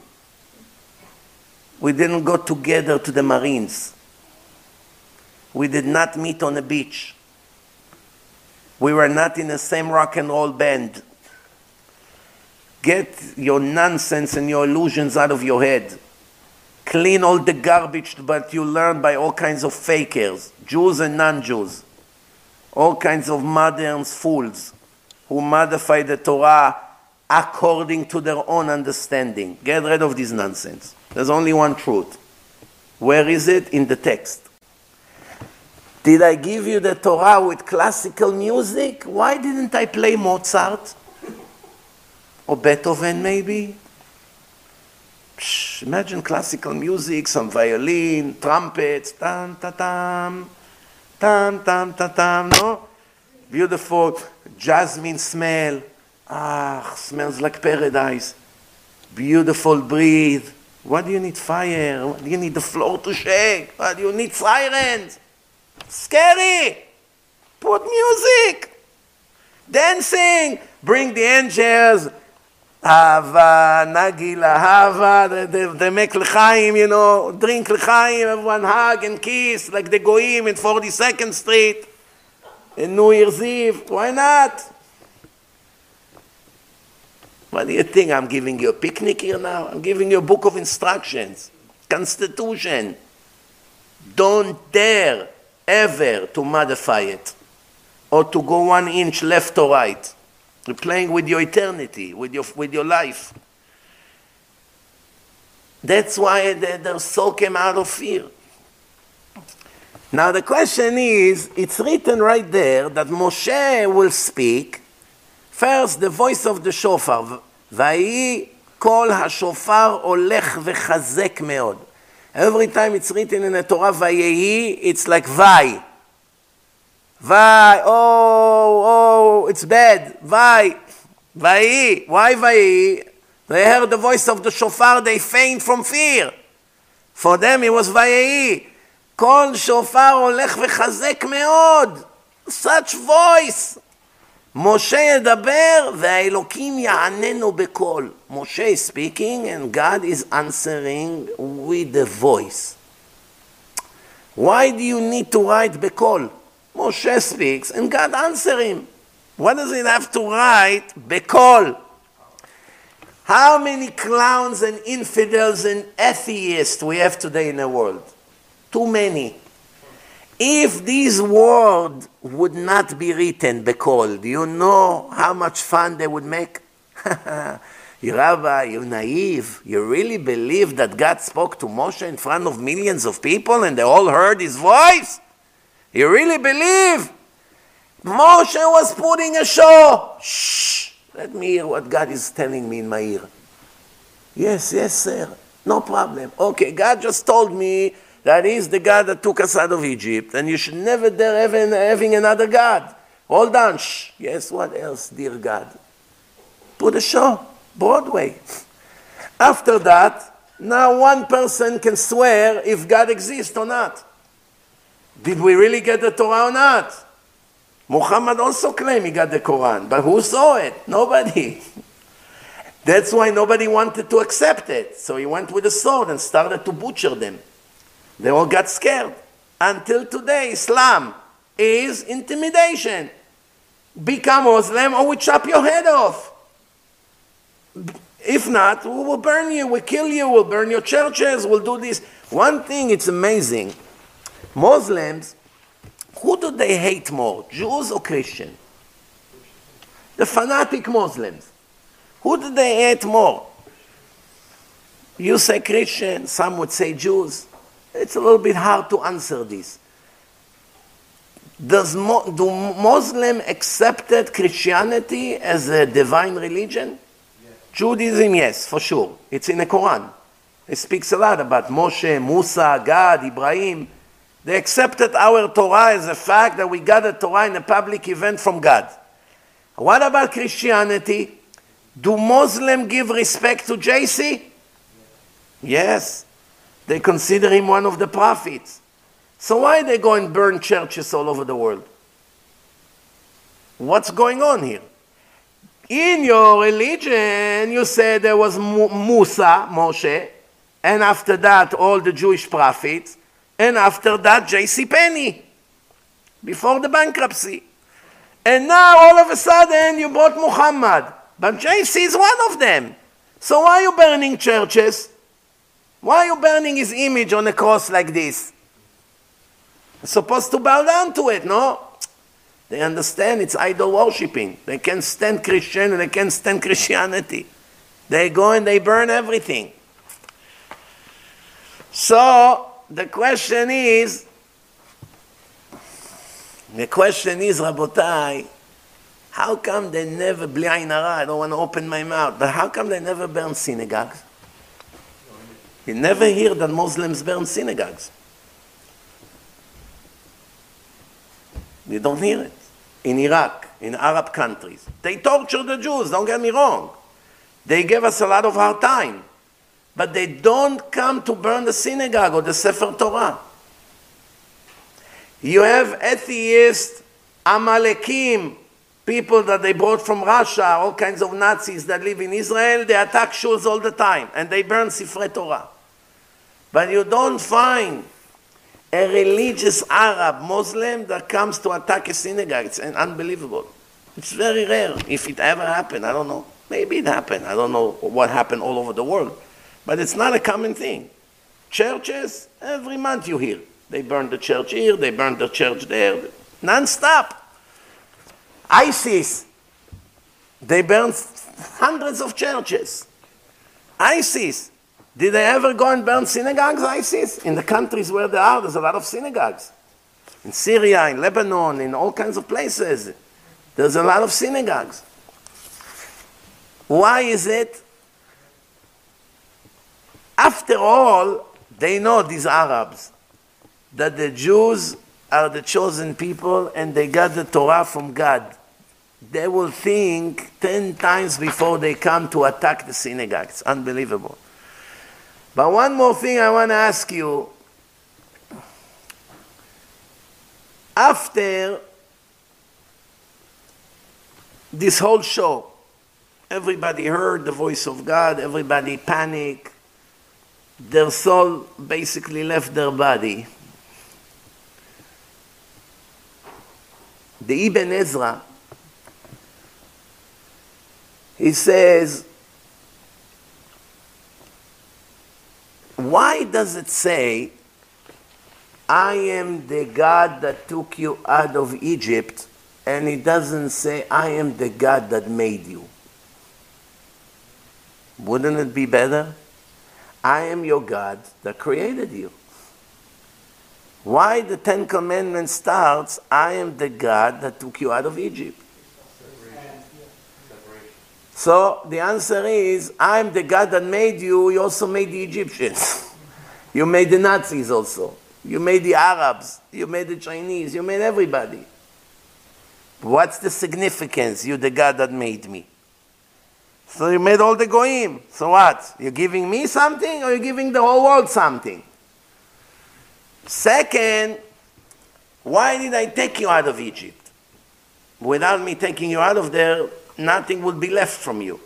We didn't go together to the Marines. We did not meet on a beach. We were not in the same rock and roll band. Get your nonsense and your illusions out of your head clean all the garbage that you learn by all kinds of fakers, Jews and non-Jews, all kinds of modern fools who modify the Torah according to their own understanding. Get rid of this nonsense. There's only one truth. Where is it? In the text. Did I give you the Torah with classical music? Why didn't I play Mozart? Or Beethoven, maybe? Psh, imagine classical music, some violin, trumpets, tam ta tam, tam tam ta tam, no? Beautiful jasmine smell. Ah, smells like paradise. Beautiful breathe. What do you need fire? What do you need the floor to shake? What do you need sirens? Scary. Put music. Dancing. Bring the angels Hava, Nagila, Hava, they, they, make l'chaim, you know, drink l'chaim, everyone hug and kiss like the goyim in 42nd Street, in New Year's Eve. Why not? What do you think? I'm giving you a picnic here now? I'm giving you a book of instructions, constitution. Don't dare ever to modify it or to go one inch left or right. You're playing with your eternity, with your, with your life. That's why the, the soul came out of fear. Now the question is, it's written right there that Moshe will speak. First, the voice of the shofar. ויהי כל השופר הולך וחזק מאוד. Every time it's written in the Torah, ויהי, it's like vai. Vai, oh, oh, it's bad. Vai, vai, why vai? They heard the voice of the shofar, they faint from fear. For them it was ויהי. כל שופר הולך וחזק מאוד. Such voice. משה ידבר והאלוקים יעננו בקול. Moshe is speaking and God is answering with the voice. Why do you need to write בקול? Moshe speaks and God answers him. What does it have to write? Bekol. How many clowns and infidels and atheists we have today in the world? Too many. If this word would not be written, Bekol, do you know how much fun they would make? Rabbi, you're naive. You really believe that God spoke to Moshe in front of millions of people and they all heard his voice? You really believe? Moshe was putting a show. Shh. Let me hear what God is telling me in my ear. Yes, yes, sir. No problem. Okay, God just told me that He's the God that took us out of Egypt, and you should never dare having, having another God. Hold on. Shh. Yes, what else, dear God? Put a show. Broadway. After that, now one person can swear if God exists or not. Did we really get the Torah or not? Muhammad also claimed he got the Quran, but who saw it? Nobody. That's why nobody wanted to accept it. So he went with a sword and started to butcher them. They all got scared. Until today, Islam is intimidation. Become Muslim or we chop your head off. If not, we will burn you, we'll kill you, we'll burn your churches, we'll do this. One thing, it's amazing. Muslims, who do they hate more, Jews or Christians? The fanatic Muslims. Who do they hate more? You say Christian, some would say Jews. It's a little bit hard to answer this. Does Mo- do Muslim accepted Christianity as a divine religion? Yes. Judaism, yes, for sure. It's in the Quran. It speaks a lot about Moshe, Musa, God, Ibrahim. They accepted our Torah as a fact that we got a Torah in a public event from God. What about Christianity? Do Muslims give respect to JC? Yes. They consider him one of the prophets. So why they go and burn churches all over the world? What's going on here? In your religion, you say there was Musa, Moshe, and after that, all the Jewish prophets. And after that, J.C. Penney, before the bankruptcy. And now all of a sudden you brought Muhammad. But J.C. is one of them. So why are you burning churches? Why are you burning his image on a cross like this? You're supposed to bow down to it, no? They understand it's idol worshipping. They can't stand Christianity, they can't stand Christianity. They go and they burn everything. So the question is, the question is, Rabotai, how come they never, I don't want to open my mouth, but how come they never burn synagogues? You never hear that Muslims burn synagogues. You don't hear it. In Iraq, in Arab countries. They torture the Jews, don't get me wrong. They gave us a lot of hard time but they don't come to burn the synagogue or the Sefer Torah. You have atheists, Amalekim, people that they brought from Russia, all kinds of Nazis that live in Israel, they attack shuls all the time and they burn Sifrei Torah. But you don't find a religious Arab Muslim that comes to attack a synagogue. It's unbelievable. It's very rare. If it ever happened, I don't know. Maybe it happened. I don't know what happened all over the world. But it's not a common thing. Churches, every month you hear. They burn the church here, they burn the church there, non-stop. ISIS, they burn hundreds of churches. ISIS, did they ever go and burn synagogues, ISIS? In the countries where they are, there's a lot of synagogues. In Syria, in Lebanon, in all kinds of places, there's a lot of synagogues. Why is it? After all, they know, these Arabs, that the Jews are the chosen people and they got the Torah from God. They will think 10 times before they come to attack the synagogue. It's unbelievable. But one more thing I want to ask you. After this whole show, everybody heard the voice of God, everybody panicked, their soul basically left their body. the Ibn Ezra, he says, why does it say, I am the God that took you out of Egypt, and it doesn't say, I am the God that made you? Wouldn't it be better? I am your God that created you. Why the Ten Commandments starts, I am the God that took you out of Egypt? So the answer is, I'm the God that made you, you also made the Egyptians. you made the Nazis also. You made the Arabs. You made the Chinese. You made everybody. What's the significance? You're the God that made me. So you made all the goyim. So what? You're giving me something or you're giving the whole world something? Second, why did I take you out of Egypt? Without me taking you out of there, nothing would be left from you.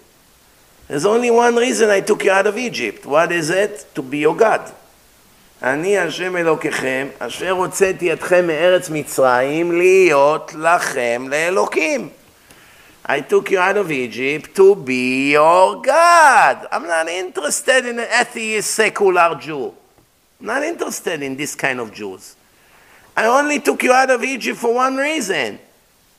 There's only one reason I took you out of Egypt. What is it? To be your God. אני השם אלוקיכם, אשר הוצאתי אתכם מארץ מצרים, להיות לכם לאלוקים. I took you out of Egypt to be your God. I'm not interested in an atheist secular Jew. Not interested in this kind of Jews. I only took you out of Egypt for one reason.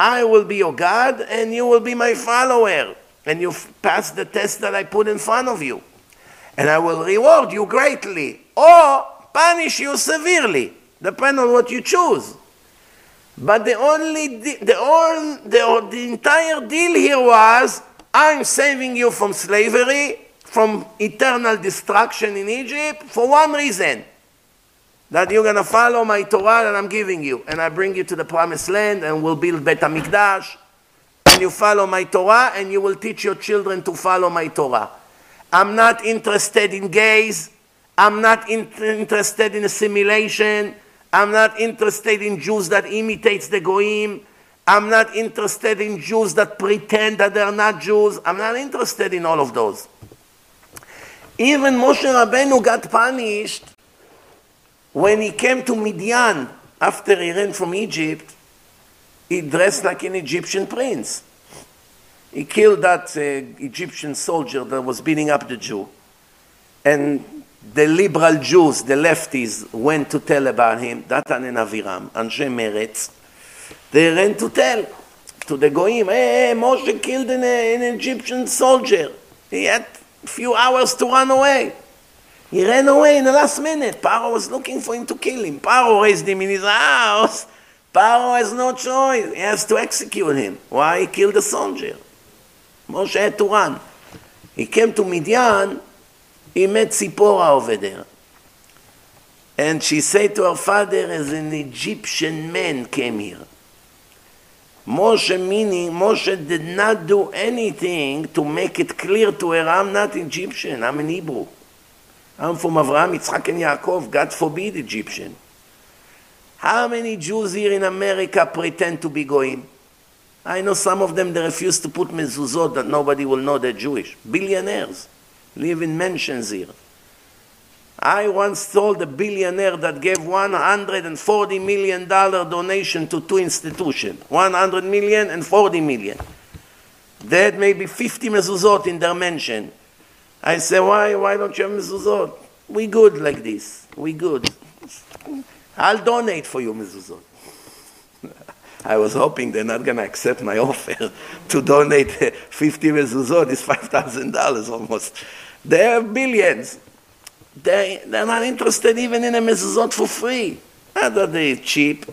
I will be your God and you will be my follower. And you pass the test that I put in front of you. And I will reward you greatly or punish you severely, depending on what you choose. But the only, the, all, the, the entire deal here was I'm saving you from slavery, from eternal destruction in Egypt for one reason that you're going to follow my Torah that I'm giving you. And I bring you to the promised land and we'll build Bet HaMikdash. And you follow my Torah and you will teach your children to follow my Torah. I'm not interested in gays. I'm not in- interested in assimilation. I'm not interested in Jews that imitates the Goim. I'm not interested in Jews that pretend that they're not Jews. I'm not interested in all of those. Even Moshe Rabbeinu got punished when he came to Midian after he ran from Egypt, he dressed like an Egyptian prince. He killed that uh, Egyptian soldier that was beating up the Jew. And the liberal Jews, the lefties, went to tell about him, Datan and Aviram, Meretz. They ran to tell to the Goyim, hey, Moshe killed an, an Egyptian soldier. He had a few hours to run away. He ran away in the last minute. Paro was looking for him to kill him. Paro raised him in his house. Paro has no choice. He has to execute him. Why? He killed the soldier. Moshe had to run. He came to Midian. He met Tzipora over there. And she said to her father, as an Egyptian man came here. Moshe meaning, Moshe did not do anything to make it clear to her, I'm not Egyptian, I'm an Hebrew. I'm from Avraham, Yitzchak, and Yaakov. God forbid Egyptian. How many Jews here in America pretend to be goyim? I know some of them, they refuse to put mezuzot that nobody will know they're Jewish. Billionaires live in mansions here. I once told a billionaire that gave $140 million donation to two institutions. 100 million and 40 million. They had maybe 50 mezuzot in their mansion. I say, why, why don't you have mezuzot? We good like this. We good. I'll donate for you mezuzot. I was hoping they're not going to accept my offer to donate 50 mezuzot. It's $5,000 almost. They have billions. They, they're not interested even in a mezuzot for free. Not that they're cheap.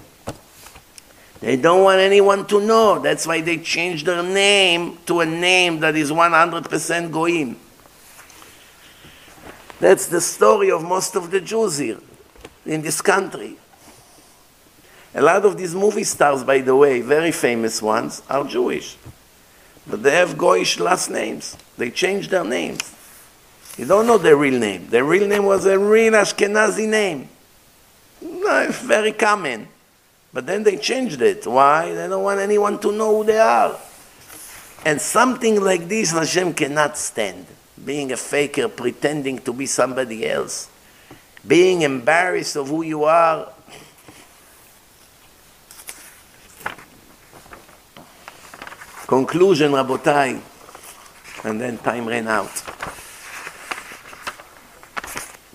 They don't want anyone to know. That's why they changed their name to a name that is 100% Goim. That's the story of most of the Jews here in this country. A lot of these movie stars, by the way, very famous ones, are Jewish. But they have Goyish last names. They changed their names. You don't know their real name. Their real name was a real Ashkenazi name. No, very common. But then they changed it. Why? They don't want anyone to know who they are. And something like this Hashem cannot stand. Being a faker, pretending to be somebody else. Being embarrassed of who you are. Conclusion, Rabotai. And then time ran out.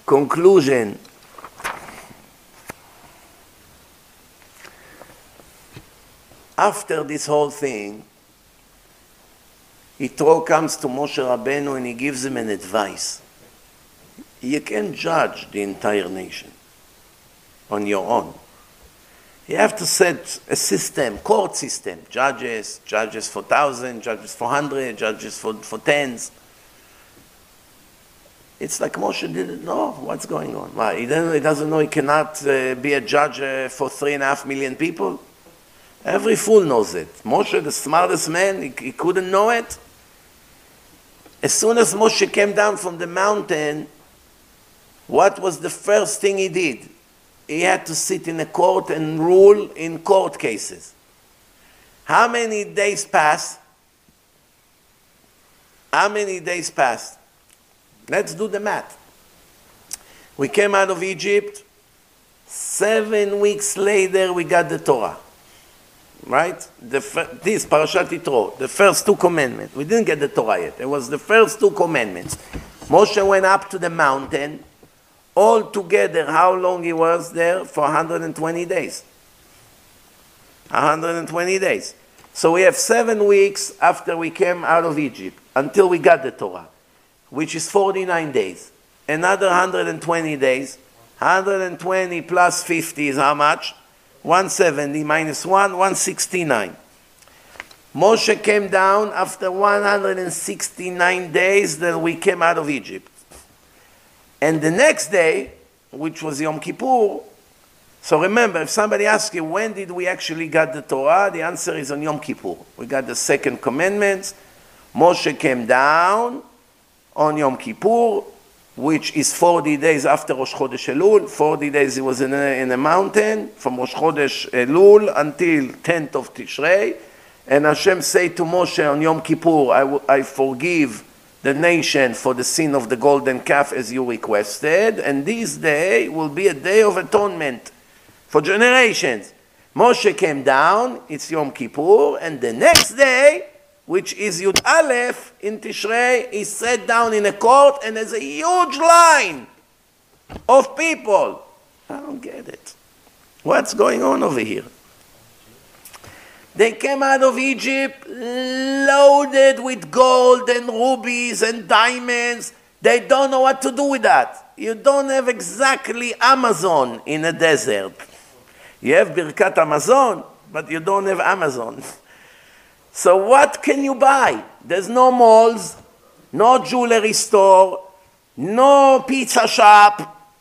Conclusion. After this whole thing, Yitro comes to Moshe Rabbeinu and he gives him an advice. You can't judge the entire nation on your own. You have to set a system, court system, judges, judges for thousand, judges for hundred, judges for, for tens. It's like Moshe didn't know what's going on. Why? He, he doesn't know he cannot uh, be a judge uh, for three and a half million people. Every fool knows it. Moshe, the smartest man, he, he couldn't know it. As soon as Moshe came down from the mountain, what was the first thing he did? He had to sit in a court and rule in court cases. How many days passed? How many days passed? Let's do the math. We came out of Egypt. Seven weeks later, we got the Torah. Right? The, this, Parashat Yitro, the first two commandments. We didn't get the Torah yet. It was the first two commandments. Moshe went up to the mountain. All together, how long he was there? For 120 days. 120 days. So we have seven weeks after we came out of Egypt until we got the Torah which is 49 days. Another 120 days. 120 plus 50 is how much? 170 minus 1, 169. Moshe came down after 169 days that we came out of Egypt. And the next day, which was Yom Kippur, so remember, if somebody asks you, when did we actually got the Torah? The answer is on Yom Kippur. We got the second commandments. Moshe came down on Yom Kippur, which is 40 days after Rosh Chodesh Elul. 40 days he was in a, in a mountain from Rosh Chodesh Elul until 10th of Tishrei. And Hashem say to Moshe on Yom Kippur, I, I forgive the nation for the sin of the golden calf as you requested. And this day will be a day of atonement for generations. Moshe came down, it's Yom Kippur, and the next day which is Yud Aleph in Tishrei, is set down in a court and there's a huge line of people. I don't get it. What's going on over here? They came out of Egypt loaded with gold and rubies and diamonds. They don't know what to do with that. You don't have exactly Amazon in a desert. You have Birkat Amazon, but you don't have Amazon. So what can you buy? There's no malls, no jewelry store, no pizza shop,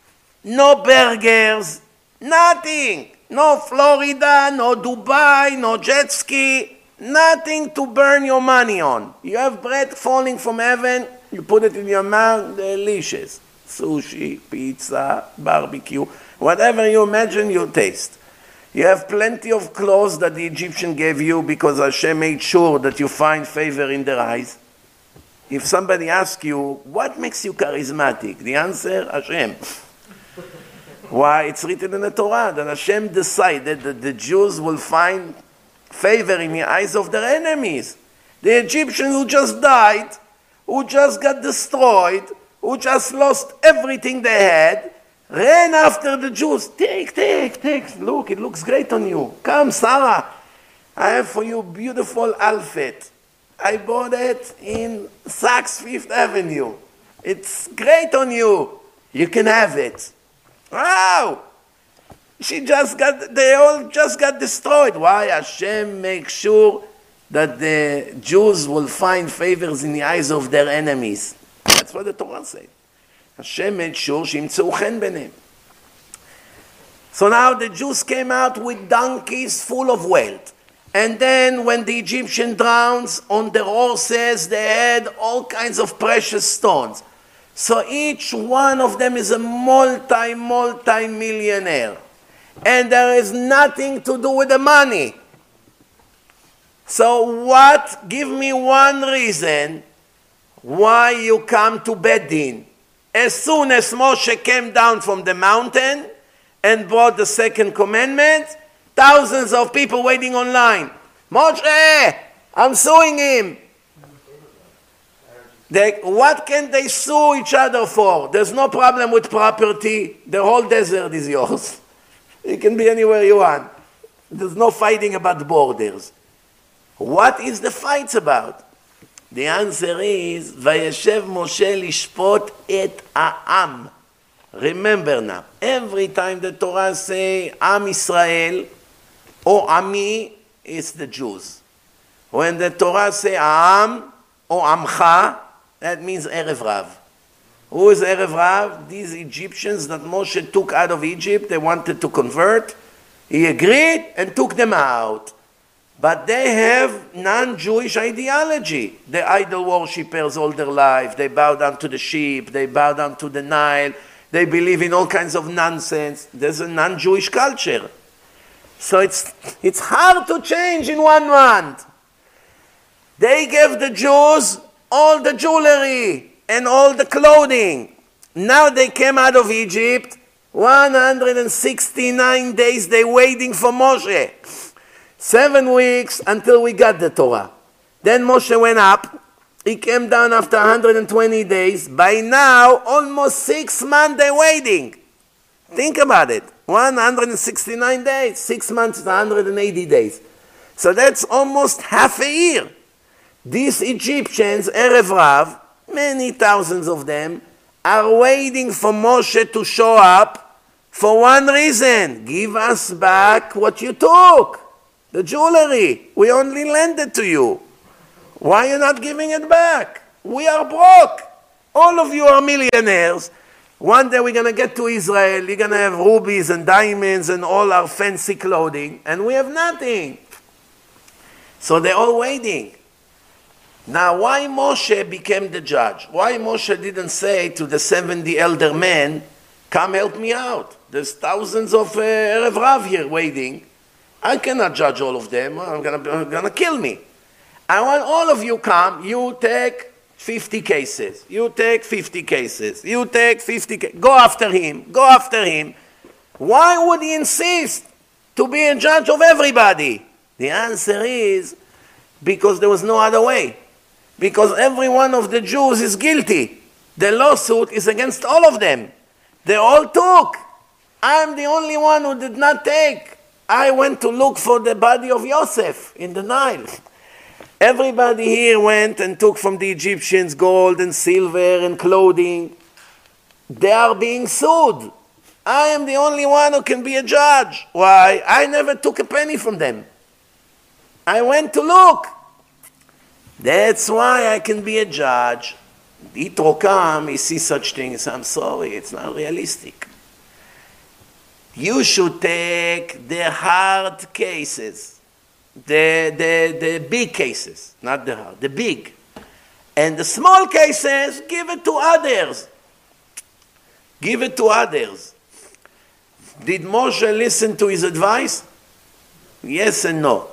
no burgers, nothing. No Florida, no Dubai, no jet ski, nothing to burn your money on. You have bread falling from heaven, you put it in your mouth, delicious. Sushi, pizza, barbecue, whatever you imagine, you taste. You have plenty of clothes that the Egyptian gave you because Hashem made sure that you find favor in their eyes. If somebody asks you, what makes you charismatic? The answer, Hashem. Why? It's written in the Torah that Hashem decided that the Jews will find favor in the eyes of their enemies. The Egyptian who just died, who just got destroyed, who just lost everything they had, ran after the Jews. Take, take, take. Look, it looks great on you. Come, Sarah. I have for you beautiful outfit. I bought it in Saks Fifth Avenue. It's great on you. You can have it. Wow! She just got, they all just got destroyed. Why? Hashem makes sure that the Jews will find favors in the eyes of their enemies. That's what the Torah says. Hashem made sure שימצאו חן ביניהם. So now the Jews came out with donkeys full of wealth. And then when the Egyptian drowns on their horses, they had all kinds of precious stones. So each one of them is a multi, multi millionaire. And there is nothing to do with the money. So what? Give me one reason why you come to Bedin. As soon as Moshe came down from the mountain and brought the second commandment, thousands of people waiting online. Moshe, I'm suing him. They, what can they sue each other for? There's no problem with property. The whole desert is yours. You can be anywhere you want. There's no fighting about borders. What is the fight about? The answer is, וישב משה לשפוט את העם. Remember now, every time the Torah say Am Israel or Ami, it's the Jews. When the Torah say Am or Amcha, that means Erev Rav. Who is Erev Rav? These Egyptians that Moshe took out of Egypt, they wanted to convert. He agreed and took them out. But they have non-Jewish ideology. The idol worshippers all their life. They bow down to the sheep. They bow down to the Nile. They believe in all kinds of nonsense. There's a non-Jewish culture. So it's, it's hard to change in one month. They gave the Jews all the jewelry and all the clothing. Now they came out of Egypt. 169 days they waiting for Moshe. Seven weeks until we got the Torah. Then Moshe went up. He came down after 120 days. By now, almost six months they're waiting. Think about it. 169 days. Six months is 180 days. So that's almost half a year. These Egyptians, Erev Rav, many thousands of them, are waiting for Moshe to show up for one reason. Give us back what you took. The jewelry. We only lent it to you. Why are you not giving it back? We are broke. All of you are millionaires. One day we're going to get to Israel. You're going to have rubies and diamonds and all our fancy clothing. And we have nothing. So they're all waiting. Now, why Moshe became the judge? Why Moshe didn't say to the 70 elder men, come help me out? There's thousands of uh, Erev Rav here waiting. I cannot judge all of them. I'm gonna, kill me. I want all of you come. You take 50 cases. You take 50 cases. You take 50 cases. Go after him. Go after him. Why would he insist to be a judge of everybody? The answer is because there was no other way because every one of the Jews is guilty. The lawsuit is against all of them. They all took. I'm the only one who did not take. I went to look for the body of Yosef in the Nile. Everybody here went and took from the Egyptians gold and silver and clothing. They are being sued. I am the only one who can be a judge. Why? I never took a penny from them. I went to look. That's why I can be a judge. Yitro come, he sees such things. I'm sorry, it's not realistic. You should take the hard cases, the, the, the big cases, not the hard, the big. And the small cases, give it to others. Give it to others. Did Moshe listen to his advice? Yes and no.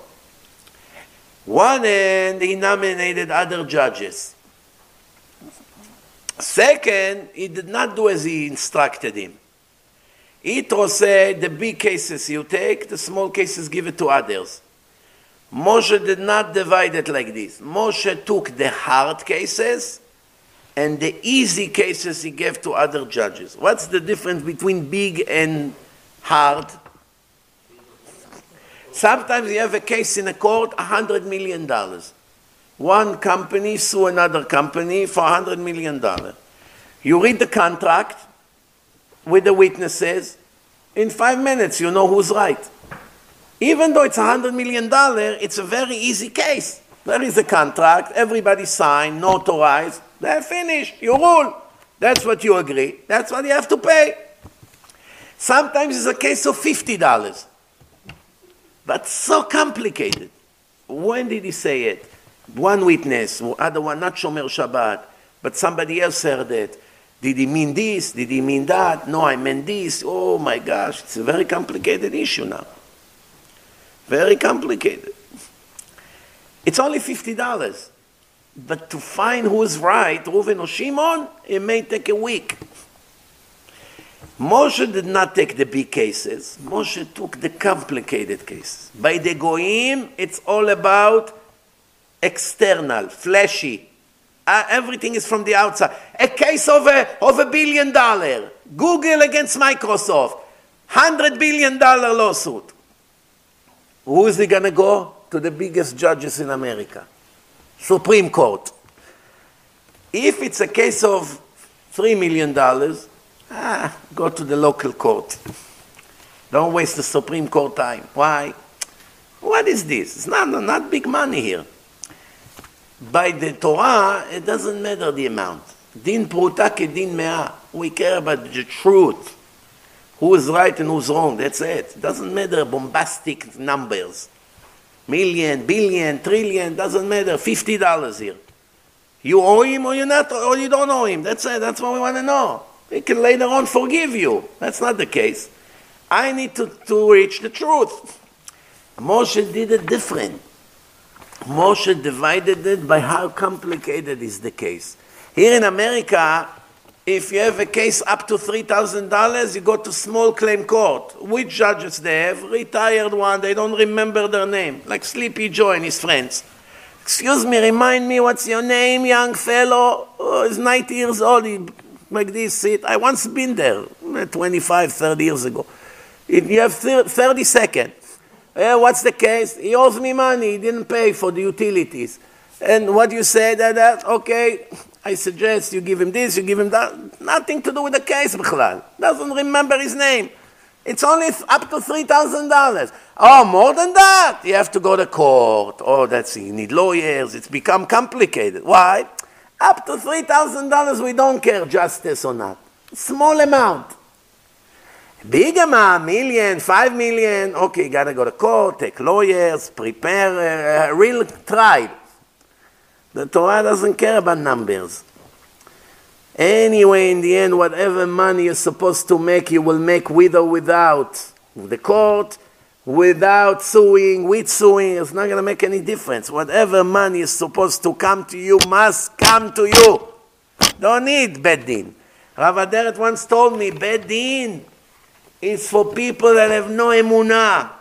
One end, he nominated other judges. Second, he did not do as he instructed him. Yitro said, the big cases you take, the small cases give it to others. Moshe did not divide it like this. Moshe took the hard cases and the easy cases he gave to other judges. What's the difference between big and hard? Sometimes you have a case in a court, $100 million. One company sue another company for $100 million. You read the contract with the witnesses, in five minutes you know who's right. Even though it's a $100 million, it's a very easy case. There is a contract, everybody signed, notarized, they're finished, you rule. That's what you agree, that's what you have to pay. Sometimes it's a case of $50, but so complicated. When did he say it? One witness, other one not Shomer Shabbat, but somebody else heard it. Did he mean this? Did he mean that? No, I meant this. Oh my gosh, it's a very complicated issue now. Very complicated. It's only $50. But to find who's right, Reuven or Shimon, it may take a week. Moshe did not take the big cases. Moshe took the complicated cases. By the Goyim, it's all about external, fleshy. Uh, everything is from the outside. A case of a, of a billion dollar. Google against Microsoft. Hundred billion dollar lawsuit. Who is he going to go? To the biggest judges in America. Supreme Court. If it's a case of $3 million, ah, go to the local court. Don't waste the Supreme Court time. Why? What is this? It's not, not big money here by the Torah, it doesn't matter the amount. Din pruta din mea. We care about the truth. Who is right and who's wrong. That's it. It doesn't matter bombastic numbers. Million, billion, trillion, doesn't matter. Fifty dollars here. You owe him or you not, or you don't owe him. That's it. That's what we want to know. He can later on forgive you. That's not the case. I need to, to reach the truth. Moshe did it different. Moshe divided it by how complicated is the case. Here in America, if you have a case up to $3,000, you go to small claim court. Which judges they have? Retired one, they don't remember their name, like Sleepy Joe and his friends. Excuse me, remind me, what's your name, young fellow? Oh, he's 90 years old, he, like this, seat. I once been there, 25, 30 years ago. If you have 30 seconds, Eh, what's the case? He owes me money. He didn't pay for the utilities. And what you say that, that okay, I suggest you give him this, you give him that. Nothing to do with the case, Bichlal. Doesn't remember his name. It's only up to $3,000. Oh, more than that, you have to go to court. Oh, that's, you need lawyers. It's become complicated. Why? Up to $3,000, we don't care justice or not. Small amount. Big amount, million, five million, okay, gotta go to court, take lawyers, prepare a, a real trial. The Torah doesn't care about numbers. Anyway, in the end, whatever money you're supposed to make, you will make with or without the court, without suing, with suing. It's not going to make any difference. Whatever money is supposed to come to you must come to you. Don't need Bedin. Rav Aderet once told me, Bedin is for people that have no emunah.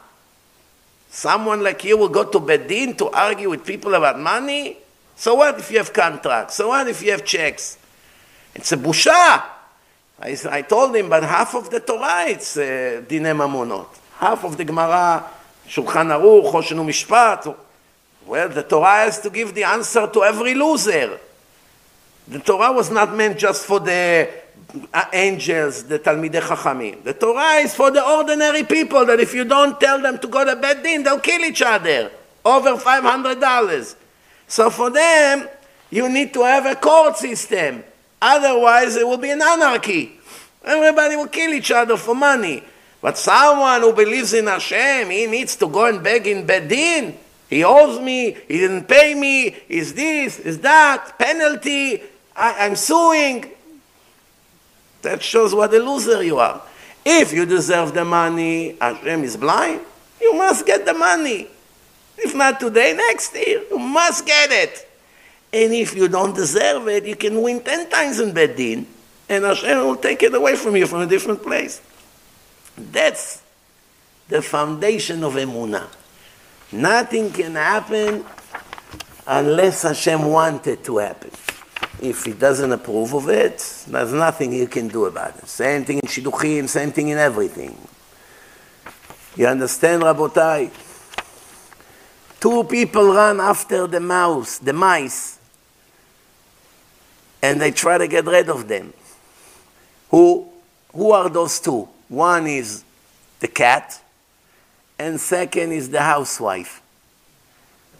Someone like you will go to Bedin to argue with people about money? So what if you have contracts? So what if you have checks? It's a busha. I, I told him, but half of the Torah it's uh, Dine Mamonot. Half of the Gemara, Shulchan Aruch, Choshen Mishpat. Well, the Torah has to give the answer to every loser. The Torah was not meant just for the angels, the Talmidei Chachamim. The Torah is for the ordinary people that if you don't tell them to go to Bedin, they'll kill each other. Over $500. So for them, you need to have a court system. Otherwise, it will be an anarchy. Everybody will kill each other for money. But someone who believes in Hashem, he needs to go and beg in Bedin. He owes me, he didn't pay me, is this, is that, penalty, I, I'm suing. That shows what a loser you are. If you deserve the money, Hashem is blind. You must get the money. If not today, next year. You must get it. And if you don't deserve it, you can win 10 times in Bedin, and Hashem will take it away from you from a different place. That's the foundation of Emunah. Nothing can happen unless Hashem wanted to happen. If he doesn't approve of it, there's nothing you can do about it. Same thing in Shidduchim, same thing in everything. You understand, Rabotai? Two people run after the mouse, the mice, and they try to get rid of them. Who, who are those two? One is the cat, and second is the housewife.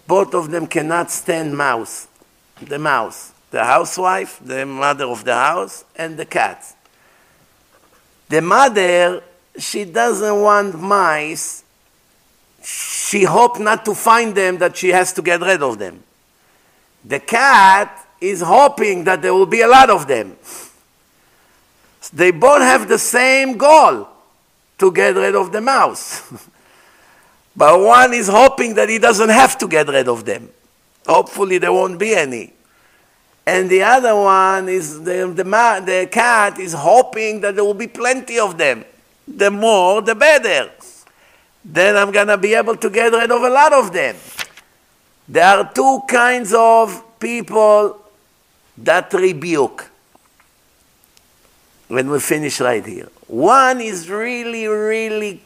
Both of them cannot stand mouse, the mouse, the housewife, the mother of the house, and the cat. The mother, she doesn't want mice. She hope not to find them that she has to get rid of them. The cat is hoping that there will be a lot of them. They both have the same goal to get rid of the mouse. but one is hoping that he doesn't have to get rid of them. Hopefully, there won't be any. And the other one is the, the, the cat is hoping that there will be plenty of them. The more, the better. Then I'm going to be able to get rid of a lot of them. There are two kinds of people that rebuke when we finish right here. One is really, really,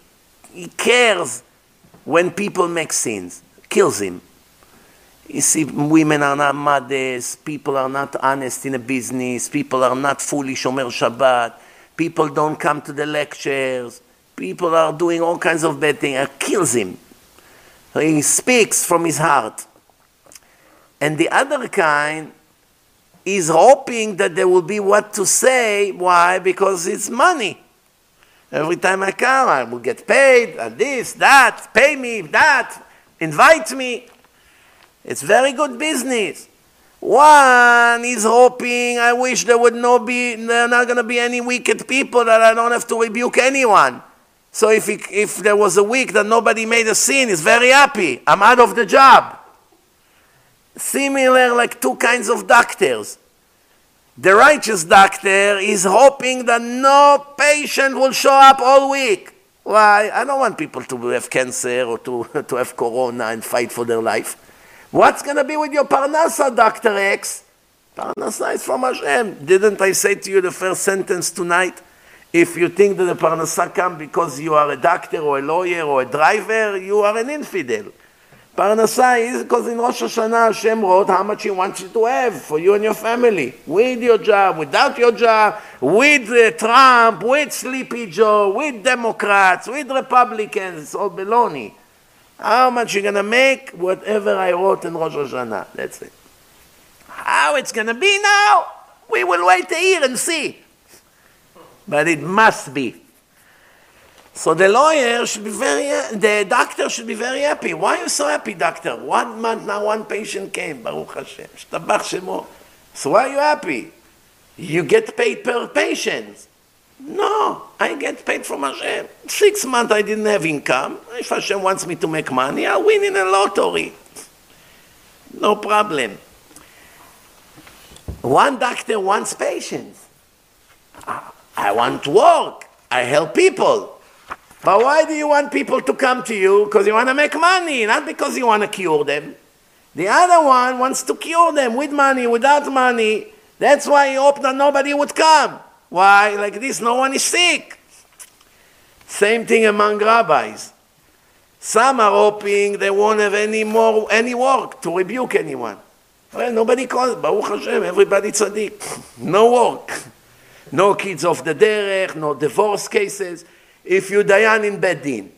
he cares when people make sins, kills him. You see, women are not mothers, people are not honest in a business, people are not fully Shomer Shabbat, people don't come to the lectures, people are doing all kinds of bad things. It kills him. He speaks from his heart. And the other kind is hoping that there will be what to say. Why? Because it's money. Every time I come, I will get paid, and this, that, pay me, that, invite me. It's very good business. One is hoping, I wish there would not be, there are not going to be any wicked people that I don't have to rebuke anyone. So if, if there was a week that nobody made a sin, he's very happy. I'm out of the job similar like two kinds of doctors. The righteous doctor is hoping that no patient will show up all week. Why? I don't want people to have cancer or to, to have corona and fight for their life. What's going to be with your parnasa, Dr. X? Parnasa is from Hashem. Didn't I say to you the first sentence tonight? If you think that the parnasa come because you are a doctor or a lawyer or a driver, you are an infidel. Parnasa is because in Rosh Hashanah Hashem wrote how much He wants you to have for you and your family, with your job, without your job, with uh, Trump, with Sleepy Joe, with Democrats, with Republicans. It's all baloney. How much you're gonna make? Whatever I wrote in Rosh Hashanah. That's it. How it's gonna be now? We will wait a year and see. But it must be. So the lawyer should be very, the doctor should be very happy. Why are you so happy, doctor? One month now, one patient came, Baruch Hashem. So why are you happy? You get paid per patient. No, I get paid from Hashem. Six months I didn't have income. If Hashem wants me to make money, I'll win in a lottery. No problem. One doctor wants patients. I want work. I help people. But why do you want people to come to you? Because you want to make money, not because you want to cure them. The other one wants to cure them with money, without money. That's why he hoped that nobody would come. Why? Like this, no one is sick. Same thing among rabbis. Some are hoping they won't have any more any work to rebuke anyone. Well, nobody calls. Baruch Hashem, everybody tzaddik. No work. No kids off the derech, no divorce cases if you dayan in Bedin.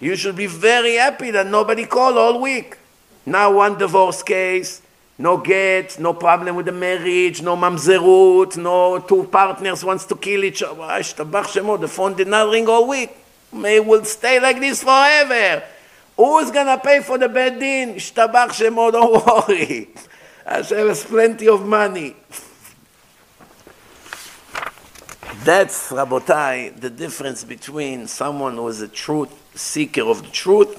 You should be very happy that nobody called all week. Now one divorce case, no get, no problem with the marriage, no mamzerut, no two partners wants to kill each other. The phone did not ring all week. May will stay like this forever. Who's gonna pay for the? Shtabach Shemo, don't worry. Hashem has plenty of money. That's, Rabotai, the difference between someone who is a truth seeker of the truth,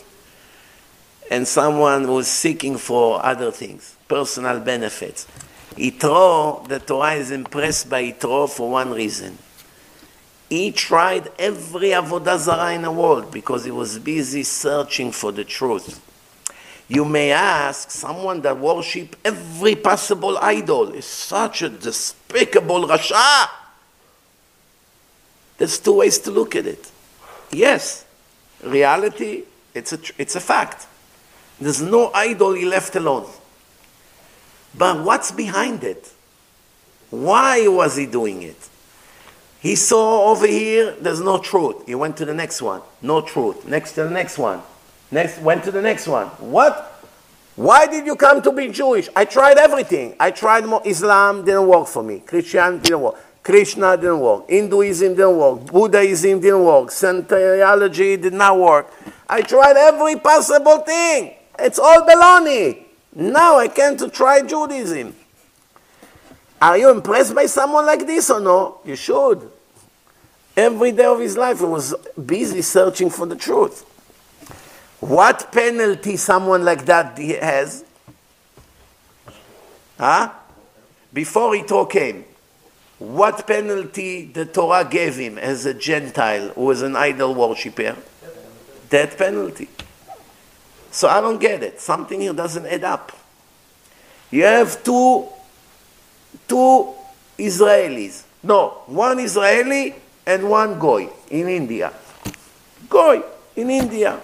and someone who is seeking for other things, personal benefits. Yitro, the Torah is impressed by Yitro for one reason. He tried every Avodah Zarah in the world because he was busy searching for the truth. You may ask, someone that worship every possible idol is such a despicable Rasha. There's two ways to look at it. Yes, reality, it's a, it's a fact. There's no idol he left alone. But what's behind it? Why was he doing it? He saw over here, there's no truth. He went to the next one, no truth. Next to the next one. Next, went to the next one. What? Why did you come to be Jewish? I tried everything. I tried more. Islam, didn't work for me. Christian didn't work. Krishna didn't work. Hinduism didn't work. Buddhism didn't work. Scientology did not work. I tried every possible thing. It's all baloney. Now I came to try Judaism. Are you impressed by someone like this or no? You should. Every day of his life he was busy searching for the truth. What penalty someone like that has? Huh? Before Yitro came, what penalty the Torah gave him as a Gentile who was an idol worshipper? Death penalty. So I don't get it. Something here doesn't add up. You have two, two Israelis. No, one Israeli and one Goy in India. Goy in India.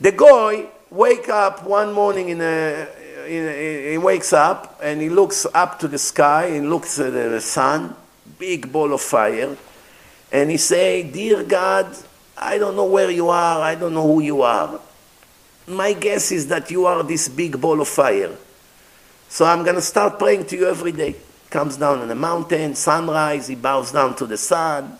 The Goy wake up one morning in a, in a, he wakes up and he looks up to the sky and looks at the sun, big ball of fire, and he say, "Dear God, I don't know where you are. I don't know who you are my guess is that you are this big ball of fire. So I'm going to start praying to you every day. Comes down on the mountain, sunrise, he bows down to the sun.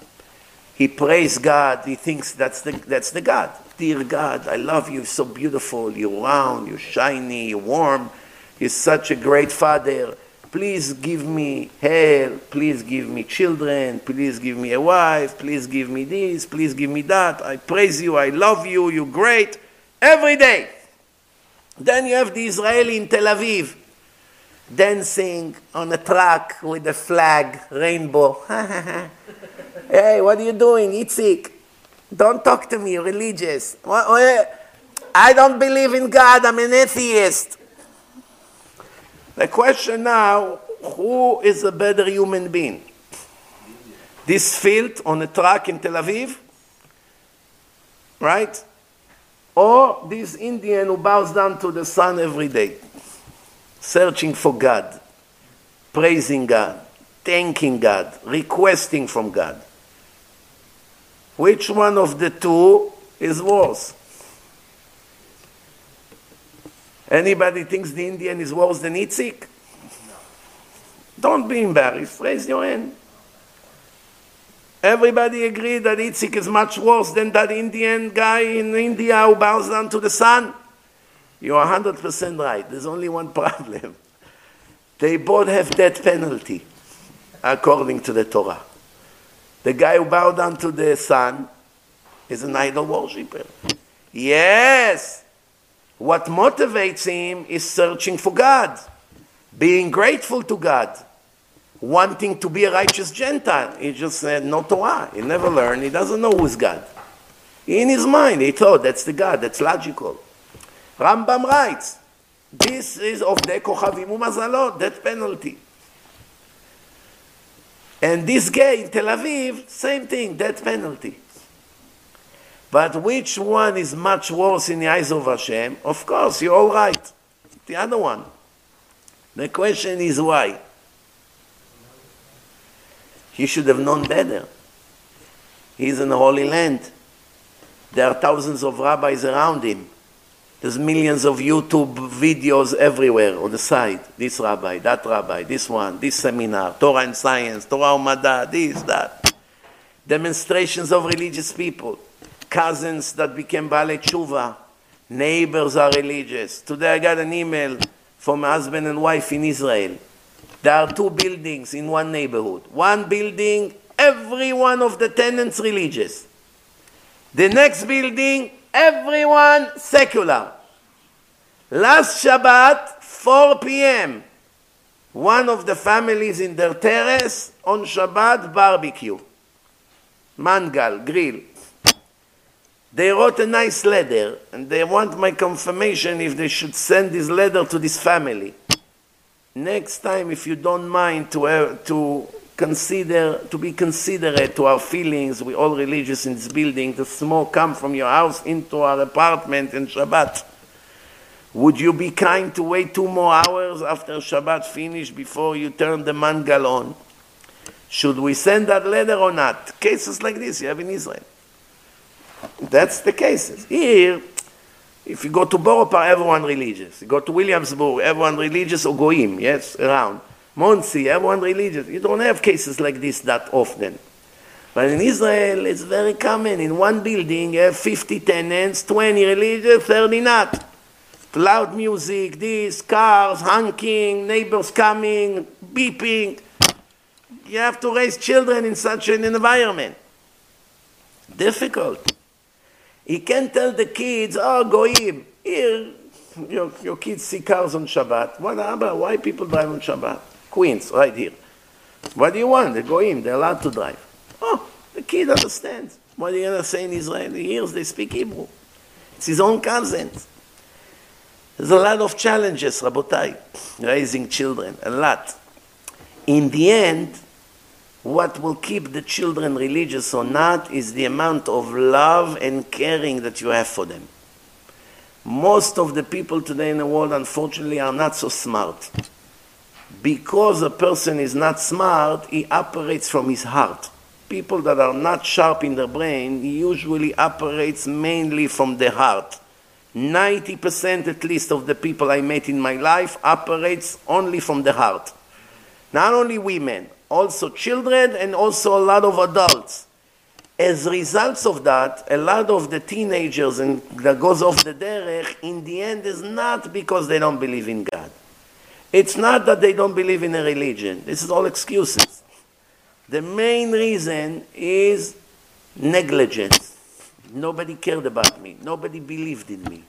He prays God. He thinks that's the, that's the God. Dear God, I love you. So beautiful. You're round, you're shiny, you're warm. You're such a great father. Please give me health. Please give me children. Please give me a wife. Please give me this. Please give me that. I praise you. I love you. You're great every day. Then you have the Israeli in Tel Aviv dancing on a truck with a flag, rainbow. hey, what are you doing? Itzik, don't talk to me, religious. I don't believe in God, I'm an atheist. The question now who is a better human being? This field on a truck in Tel Aviv, right? Or this Indian who bows down to the sun every day, searching for God, praising God, thanking God, requesting from God. Which one of the two is worse? Anybody thinks the Indian is worse than Itzik? Don't be embarrassed. Raise your hand. Everybody agreed that Itzik is much worse than that Indian guy in India who bows down to the sun. You are 100% right. There's only one problem. They both have death penalty, according to the Torah. The guy who bowed down to the sun is an idol worshiper. Yes. What motivates him is searching for God, being grateful to God wanting to be a righteous Gentile. He just said no Torah. He never learned. He doesn't know who's God. In his mind, he thought that's the God. That's logical. Rambam writes, this is of the Kochavim Umazalot, that penalty. And this guy in Tel Aviv, same thing, that penalty. But which one is much worse in the eyes of Hashem? Of course, you're all right. The other one. The question is why? He should have known better. He's in the Holy Land. There are thousands of rabbis around him. There's millions of YouTube videos everywhere on the side. This rabbi, that rabbi, this one, this seminar, Torah and science, Torah Umada, this, that. Demonstrations of religious people. Cousins that became Baalei Tshuva. Neighbors are religious. Today I got an email from a husband and wife in Israel. There are two buildings in one neighborhood. One building, every one of the tenants religious. The next building, everyone secular. Last Shabbat, 4 p.m., one of the families in their terrace on Shabbat barbecue, mangal, grill. They wrote a nice letter and they want my confirmation if they should send this letter to this family. Next time, if you don't mind to, uh, to consider, to be considerate to our feelings, we all religious in this building, the smoke come from your house into our apartment in Shabbat. Would you be kind to wait two more hours after Shabbat finish before you turn the mangal on? Should we send that letter or not? Cases like this you have in Israel. That's the cases. Here, if you go to Borough everyone religious. You go to Williamsburg, everyone religious or goyim, yes, around. Monsey, everyone religious. You don't have cases like this that often. But in Israel, it's very common. In one building, you have 50 tenants, 20 religious, 30 not loud music, this, cars, honking, neighbors coming, beeping. You have to raise children in such an environment. Difficult. You can't tell the kids, oh, goyim, here, your, your kids see cars on Shabbat. What ah, about, why people drive on Shabbat? Queens, right here. What do you want? They go in, they're allowed to drive. Oh, the kid understands. What are you going to say in Israel? He hears they speak Hebrew. It's his own cousins. There's a lot of challenges, Rabotai, raising children, a lot. In the end, what will keep the children religious or not is the amount of love and caring that you have for them. Most of the people today in the world, unfortunately, are not so smart. Because a person is not smart, he operates from his heart. People that are not sharp in their brain usually operates mainly from the heart 90% at least of the people I met in my life operates only from the heart. Not only women, also children and also a lot of adults. As results of that, a lot of the teenagers and that goes off the derech in the end is not because they don't believe in God. It's not that they don't believe in a religion. This is all excuses. The main reason is negligence. Nobody cared about me. Nobody believed in me.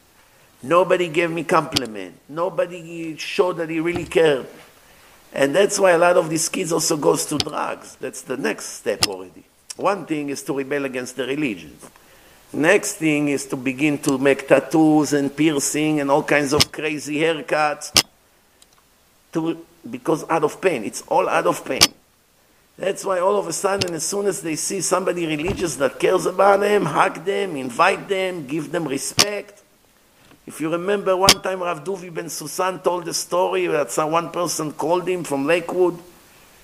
Nobody gave me compliment. Nobody showed that he really cared. And that's why a lot of these kids also goes to drugs. That's the next step already. One thing is to rebel against the religion. Next thing is to begin to make tattoos and piercing and all kinds of crazy haircuts. To, because out of pain. It's all out of pain. That's why all of a sudden, as soon as they see somebody religious that cares about them, hug them, invite them, give them respect. If you remember one time Rav Duvi Bensoussan told the story that some, one person called him from Lakewood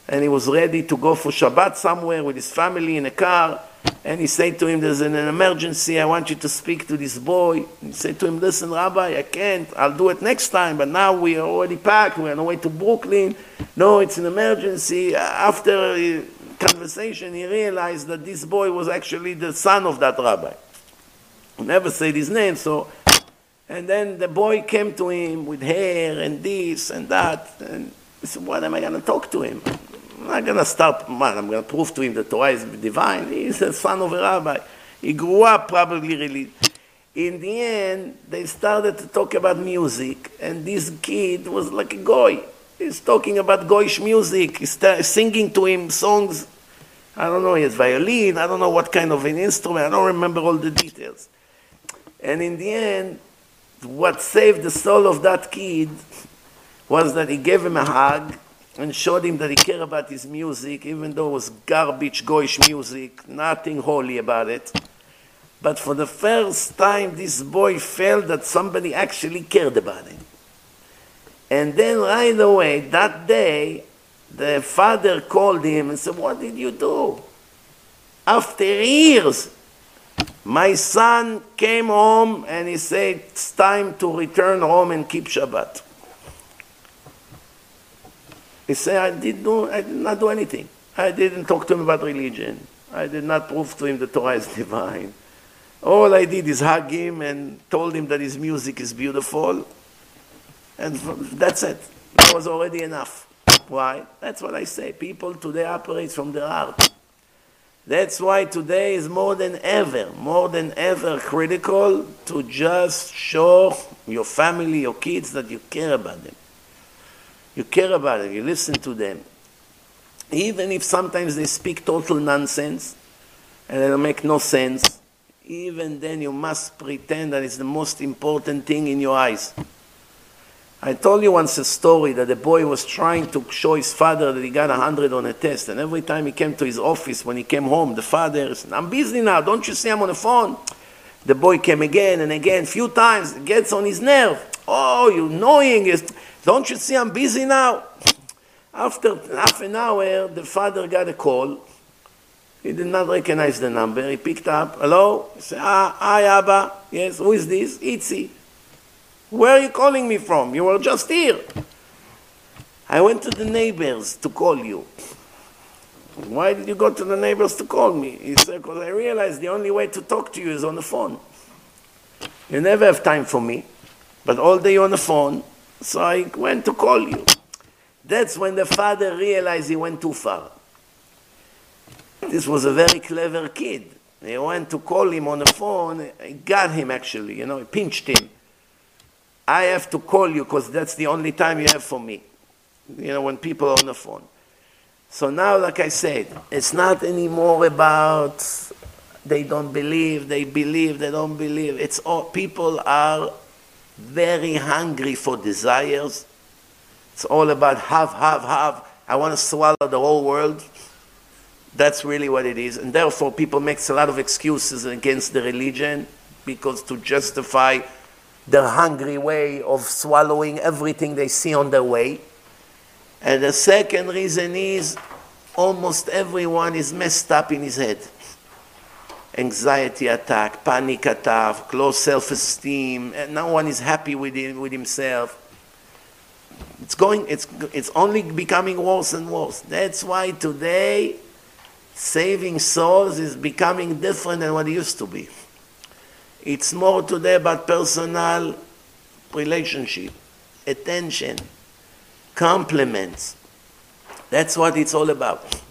and he was ready to go for Shabbat somewhere with his family in a car and he said to him, there's an emergency, I want you to speak to this boy. He said to him, listen, Rabbi, I can't, I'll do it next time, but now we are already packed, we're on the way to Brooklyn. No, it's an emergency. After conversation, he realized that this boy was actually the son of that rabbi. He never said his name, so, and then the boy came to him with hair and this and that, and he said, what am I going to talk to him? I'm not going to start, man, I'm going to prove to him that Torah is divine. He's a son of a rabbi. He grew up probably really. In the end, they started to talk about music, and this kid was like a goy. He's talking about goyish music. He's singing to him songs. I don't know, he has violin. I don't know what kind of an instrument. I don't remember all the details. And in the end, what saved the soul of that kid was that he gave him a hug and showed him that he cared about his music, even though it was garbage, goyish music, nothing holy about it. But for the first time, this boy felt that somebody actually cared about him. And then right away, that day, the father called him and said, What did you do? After years, my son came home and he said, It's time to return home and keep Shabbat. He said, I did, do, I did not do anything. I didn't talk to him about religion. I did not prove to him the Torah is divine. All I did is hug him and told him that his music is beautiful. And that's it. That was already enough. Why? That's what I say. People today operate from their heart. That's why today is more than ever, more than ever critical to just show your family, your kids that you care about them. You care about them, you listen to them. Even if sometimes they speak total nonsense and don't make no sense, even then you must pretend that it's the most important thing in your eyes. I told you once a story that a boy was trying to show his father that he got a 100 on a test, and every time he came to his office, when he came home, the father said, I'm busy now, don't you see I'm on the phone? The boy came again and again, few times, gets on his nerve. Oh, you annoying, don't you see I'm busy now? After half an hour, the father got a call. He did not recognize the number. He picked up, hello? He said, ah, hi, Abba. Yes, who is this? Itzi. Where are you calling me from? You were just here. I went to the neighbors to call you. Why did you go to the neighbors to call me? He said, because I realized the only way to talk to you is on the phone. You never have time for me, but all day on the phone, so I went to call you. That's when the father realized he went too far. This was a very clever kid. He went to call him on the phone. He got him actually, you know, he pinched him. I have to call you because that's the only time you have for me. You know, when people are on the phone. So now, like I said, it's not anymore about they don't believe, they believe, they don't believe. It's all, people are very hungry for desires. It's all about have, have, have. I want to swallow the whole world. That's really what it is. And therefore, people make a lot of excuses against the religion because to justify their hungry way of swallowing everything they see on their way. And the second reason is almost everyone is messed up in his head. Anxiety attack, panic attack, low self-esteem, and no one is happy with, him, with himself. It's going, it's, it's only becoming worse and worse. That's why today saving souls is becoming different than what it used to be. It's more today about personal relationship, attention, compliments. That's what it's all about.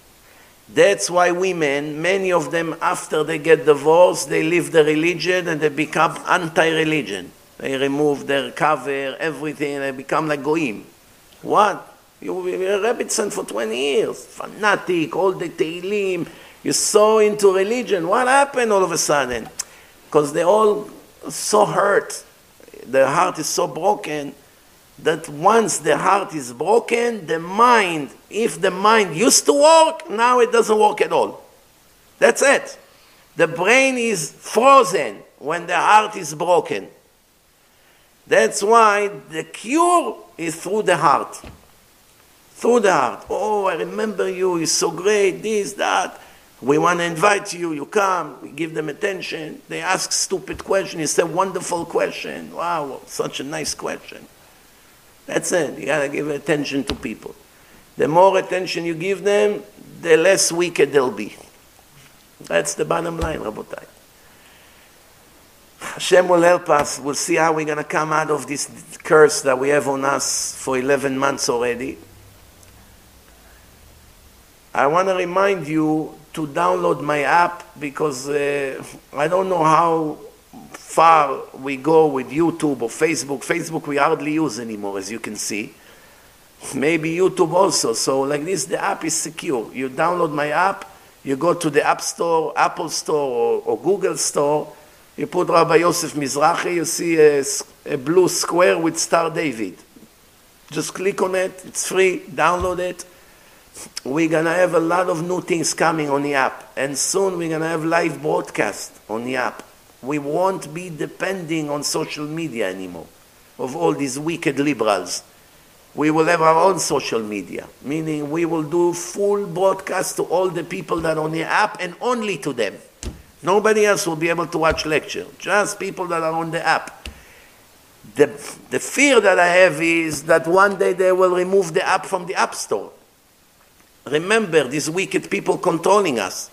That's why women, many of them, after they get divorced, they leave the religion and they become anti-religion. They remove their cover, everything, they become like goyim. What? You were a Rebbetzin for 20 years, fanatic, all the Tehillim. You're so into religion. What happened all of a sudden? Because they're all so hurt. Their heart is so broken that once the heart is broken, the mind, if the mind used to work, now it doesn't work at all. That's it. The brain is frozen when the heart is broken. That's why the cure is through the heart. Through the heart. Oh, I remember you, you're so great, this, that. We want to invite you, you come, we give them attention. They ask stupid question, it's a wonderful question. Wow, such a nice question. That's it. You gotta give attention to people. The more attention you give them, the less wicked they'll be. That's the bottom line, Rabotai. Hashem will help us. We'll see how we're going to come out of this curse that we have on us for 11 months already. I want to remind you to download my app because uh, I don't know how far we go with YouTube or Facebook. Facebook we hardly use anymore, as you can see. Maybe YouTube also. So like this, the app is secure. You download my app, you go to the App Store, Apple Store, or, or Google Store. You put Rabbi Yosef Mizrahi, you see a, a blue square with Star David. Just click on it. It's free. Download it we're going to have a lot of new things coming on the app. And soon we're going to have live broadcast on the app. We won't be depending on social media anymore, of all these wicked liberals. We will have our own social media, meaning we will do full broadcast to all the people that are on the app and only to them. Nobody else will be able to watch lecture, just people that are on the app. The, the fear that I have is that one day they will remove the app from the App Store Remember these wicked people controlling us.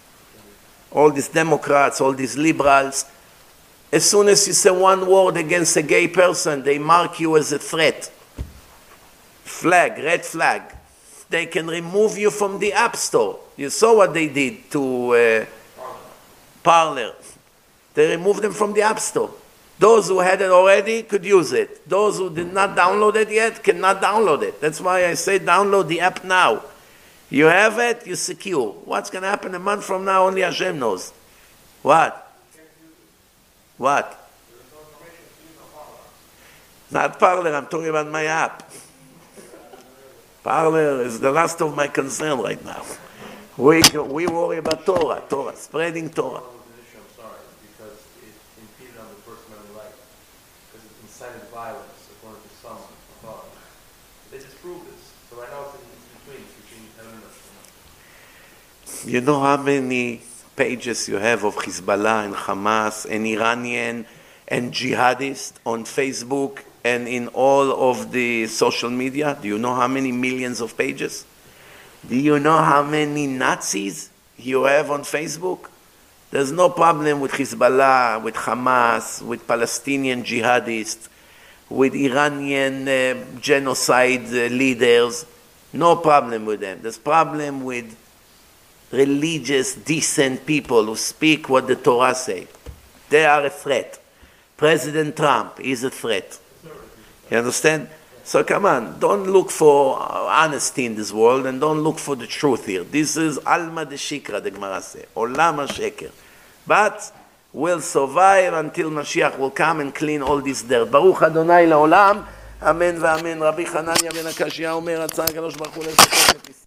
All these Democrats, all these liberals. As soon as you say one word against a gay person, they mark you as a threat. Flag, red flag. They can remove you from the App Store. You saw what they did to uh, Parler. They removed them from the App Store. Those who had it already could use it. Those who did not download it yet cannot download it. That's why I say download the app now. You have it, you're secure. What's going to happen a month from now, only Hashem knows. What? What? Not Parler, I'm talking about my app. Parler is the last of my concern right now. We, we worry about Torah, Torah, spreading Torah. I'm sorry, because it impeded on the First Amendment right, because it incited violence, according to some authorities. They disproved this, so right now it's in between, it's between heaven and earth. You know how many pages you have of Hezbollah and Hamas and Iranian and jihadist on Facebook and in all of the social media? Do you know how many millions of pages? Do you know how many Nazis you have on Facebook? There's no problem with Hezbollah, with Hamas, with Palestinian jihadists, with Iranian uh, genocide uh, leaders. No problem with them. There's problem with religious, decent people who speak what the Torah say. They are a threat. President Trump is a threat. You understand? So come on, don't look for honesty in this world and don't look for the truth here. This is Alma de Shikra, the Gemara says. Olam HaSheker. But we'll survive until Mashiach will come and clean all this dirt. ברוך אדוני לעולם, אמן ואמן. רבי חנניה בן הקשיא אומר, רצה הקדוש ברוך הוא לזכות את ישראל.